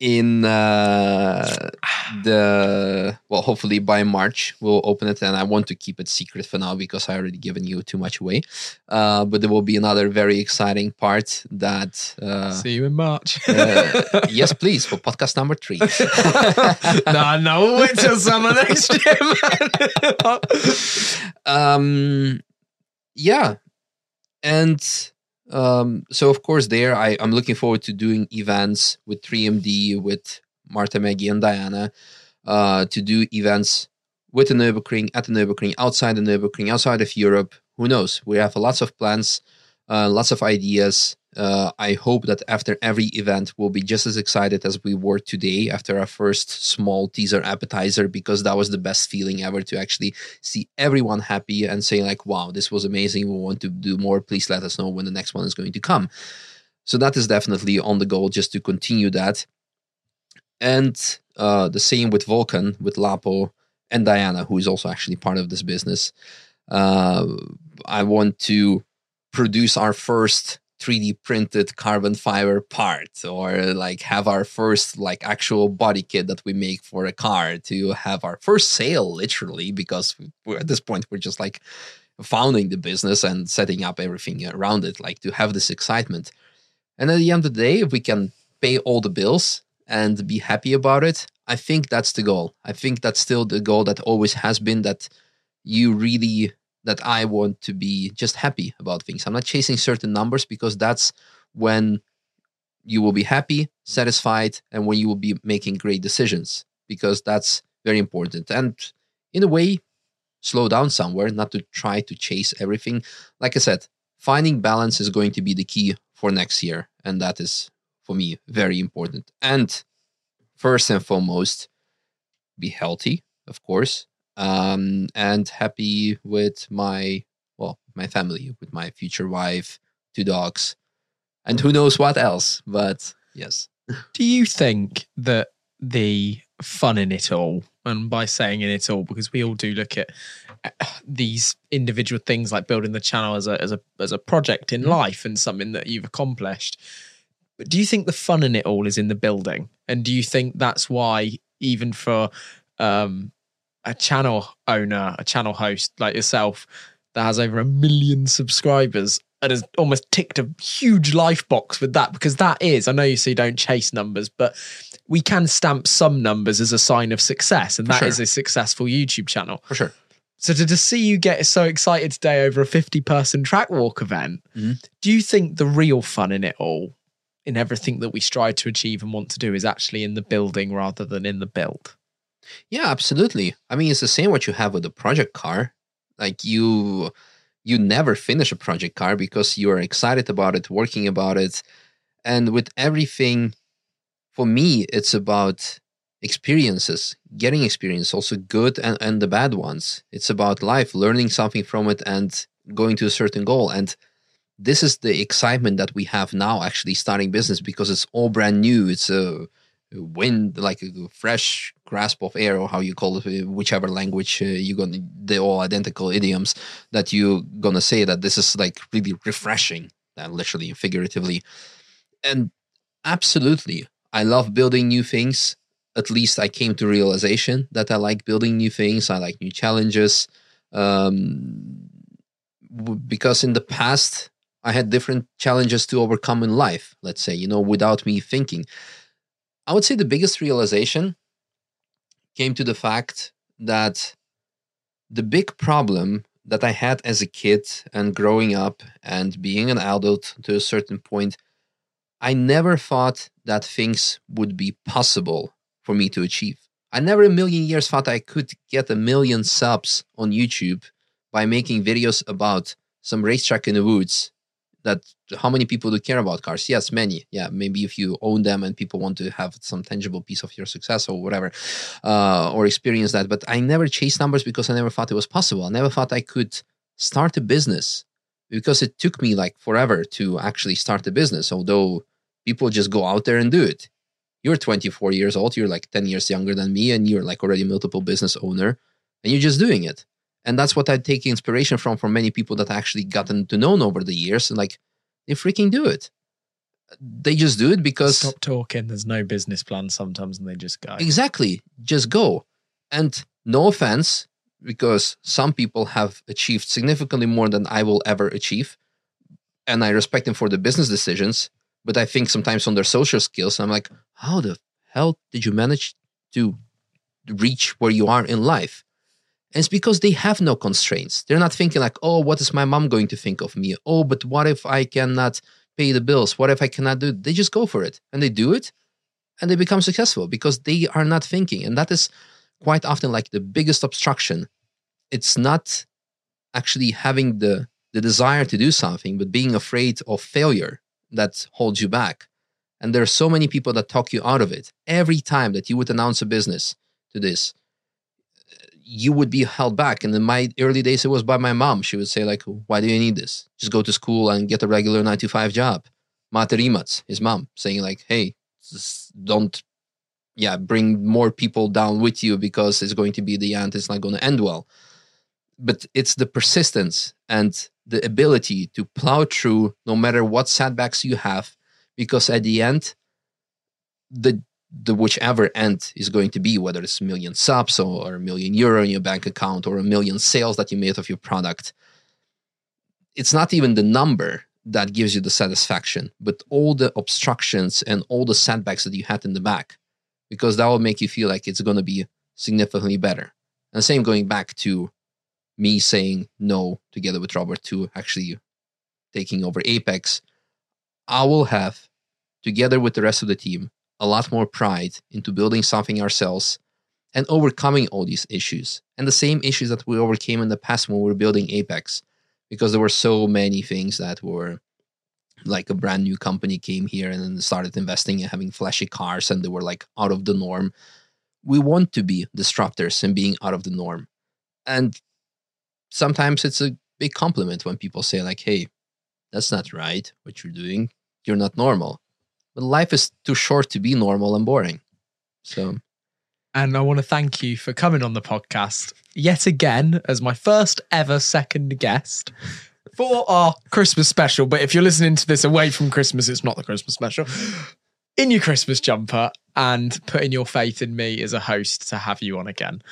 in uh, the well hopefully by march we'll open it and i want to keep it secret for now because i already given you too much away uh, but there will be another very exciting part that uh, See you in March. uh, yes please for podcast number three no, no, we'll wait till summer next year, man. um yeah and um so of course there I, i'm looking forward to doing events with 3md with marta maggie and diana uh to do events with the Nürburgring, at the Nürburgring, outside the Nürburgring, outside of Europe. Who knows? We have lots of plans, uh, lots of ideas. Uh, I hope that after every event, we'll be just as excited as we were today after our first small teaser appetizer, because that was the best feeling ever to actually see everyone happy and saying, like, wow, this was amazing. We want to do more. Please let us know when the next one is going to come. So that is definitely on the goal, just to continue that. And uh, the same with Vulcan, with Lapo and Diana, who is also actually part of this business. Uh, I want to produce our first 3D printed carbon fiber part, or like have our first like actual body kit that we make for a car. To have our first sale, literally, because we're, at this point we're just like founding the business and setting up everything around it. Like to have this excitement, and at the end of the day, if we can pay all the bills and be happy about it, I think that's the goal. I think that's still the goal that always has been that you really that I want to be just happy about things. I'm not chasing certain numbers because that's when you will be happy, satisfied, and when you will be making great decisions because that's very important. And in a way, slow down somewhere, not to try to chase everything. Like I said, finding balance is going to be the key for next year. And that is, for me, very important. And first and foremost, be healthy, of course, um, and happy with my well, my family, with my future wife, two dogs, and who knows what else. But yes, Do you think that the fun in it all, and by saying in it all, because we all do look at uh, these individual things like building the channel as a as a as a project in life and something that you've accomplished. But do you think the fun in it all is in the building? And do you think that's why even for um, a channel owner, a channel host like yourself that has over a million subscribers and has almost ticked a huge life box with that because that is, I know you say don't chase numbers, but we can stamp some numbers as a sign of success, and that is sure. a successful YouTube channel. for sure. So to just see you get so excited today over a 50 person track walk event, Mhm. do you think the real fun in it all, in everything that we strive to achieve and want to do, is actually in the building rather than in the build? Yeah, absolutely. I mean, it's the same what you have with the project car. Like you, you never finish a project car because you are excited about it, working about it, and with everything. For me, it's about experiences, getting experience, also good and, and the bad ones. It's about life, learning something from it, and going to a certain goal. And this is the excitement that we have now, actually starting business because it's all brand new. It's a wind like a fresh grasp of air or how you call it uh, whichever language uh, you're gonna they're all identical idioms that you're gonna say that this is like really refreshing uh, literally and figuratively. And absolutely i love building new things. At least i came to realization that i like building new things. I like new challenges. Um, because in the past i had different challenges to overcome in life let's say you know without me thinking I would say the biggest realization came to the fact that the big problem that I had as a kid and growing up and being an adult to a certain point, I never thought that things would be possible for me to achieve. I never a million years thought I could get a million subs on YouTube by making videos about some racetrack in the woods that how many people do care about cars? Yes many. Yeah maybe if you own them and people want to have some tangible piece of your success or whatever uh, or experience that. But i never chased numbers because i never thought it was possible. I never thought i could start a business because it took me like forever to actually start a business although people just go out there and do it. You're 24 years old, you're like 10 years younger than me, and you're like already multiple business owner, and you're just doing it. And that's what I take inspiration from from many people that I actually gotten to know over the years. And like they freaking do it. They just do it because Stop talking. There's no business plan sometimes, and they just go. Exactly. Just go. And no offense, because some people have achieved significantly more than I will ever achieve. And I respect them for the business decisions. But I think sometimes on their social skills, I'm like, how the hell did you manage to reach where you are in life? And it's because they have no constraints. They're not thinking like, oh, what is my mom going to think of me? Oh, but what if I cannot pay the bills? What if I cannot do it? They just go for it and they do it and they become successful because they are not thinking. And that is quite often like the biggest obstruction. It's not actually having the, the desire to do something, but being afraid of failure that holds you back. And there are so many people that talk you out of it. Every time that you would announce a business to this, you would be held back. And in my early days, it was by my mom. She would say, like, why do you need this? Just go to school and get a regular nine to five job. Mate Rimac, his mom, saying, like, hey, don't, yeah, bring more people down with you because it's going to be the end. It's not going to end well. But it's the persistence and the ability to plow through no matter what setbacks you have, because at the end, the the whichever end is going to be, whether it's a million subs or a million euro in your bank account or a million sales that you made of your product, it's not even the number that gives you the satisfaction, but all the obstructions and all the setbacks that you had in the back, because that will make you feel like it's going to be significantly better. And same going back to me saying no together with Robert to actually taking over Apex, I will have, together with the rest of the team, a lot more pride into building something ourselves and overcoming all these issues and the same issues that we overcame in the past when we were building Apex, because there were so many things that were like a brand new company came here and then started investing and having flashy cars and they were like out of the norm. We want to be disruptors and being out of the norm. And sometimes it's a big compliment when people say, like, hey, that's not right what you're doing. You're not normal. But life is too short to be normal and boring. So And I want to thank you for coming on the podcast yet again as my first ever second guest for our Christmas special. But if you're listening to this away from Christmas, it's not the Christmas special. In your Christmas jumper and putting your faith in me as a host to have you on again.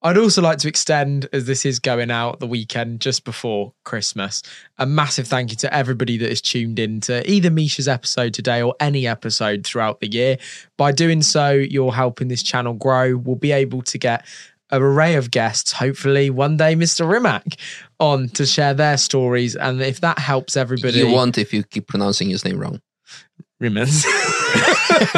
I'd also like to extend, as this is going out the weekend just before Christmas, a massive thank you to everybody that has tuned in to either Misha's episode today or any episode throughout the year. By doing so, you're helping this channel grow. We'll be able to get an array of guests, hopefully one day Mr. Rimac, on to share their stories. And if that helps everybody. you want if you keep pronouncing his name wrong. Rimmons.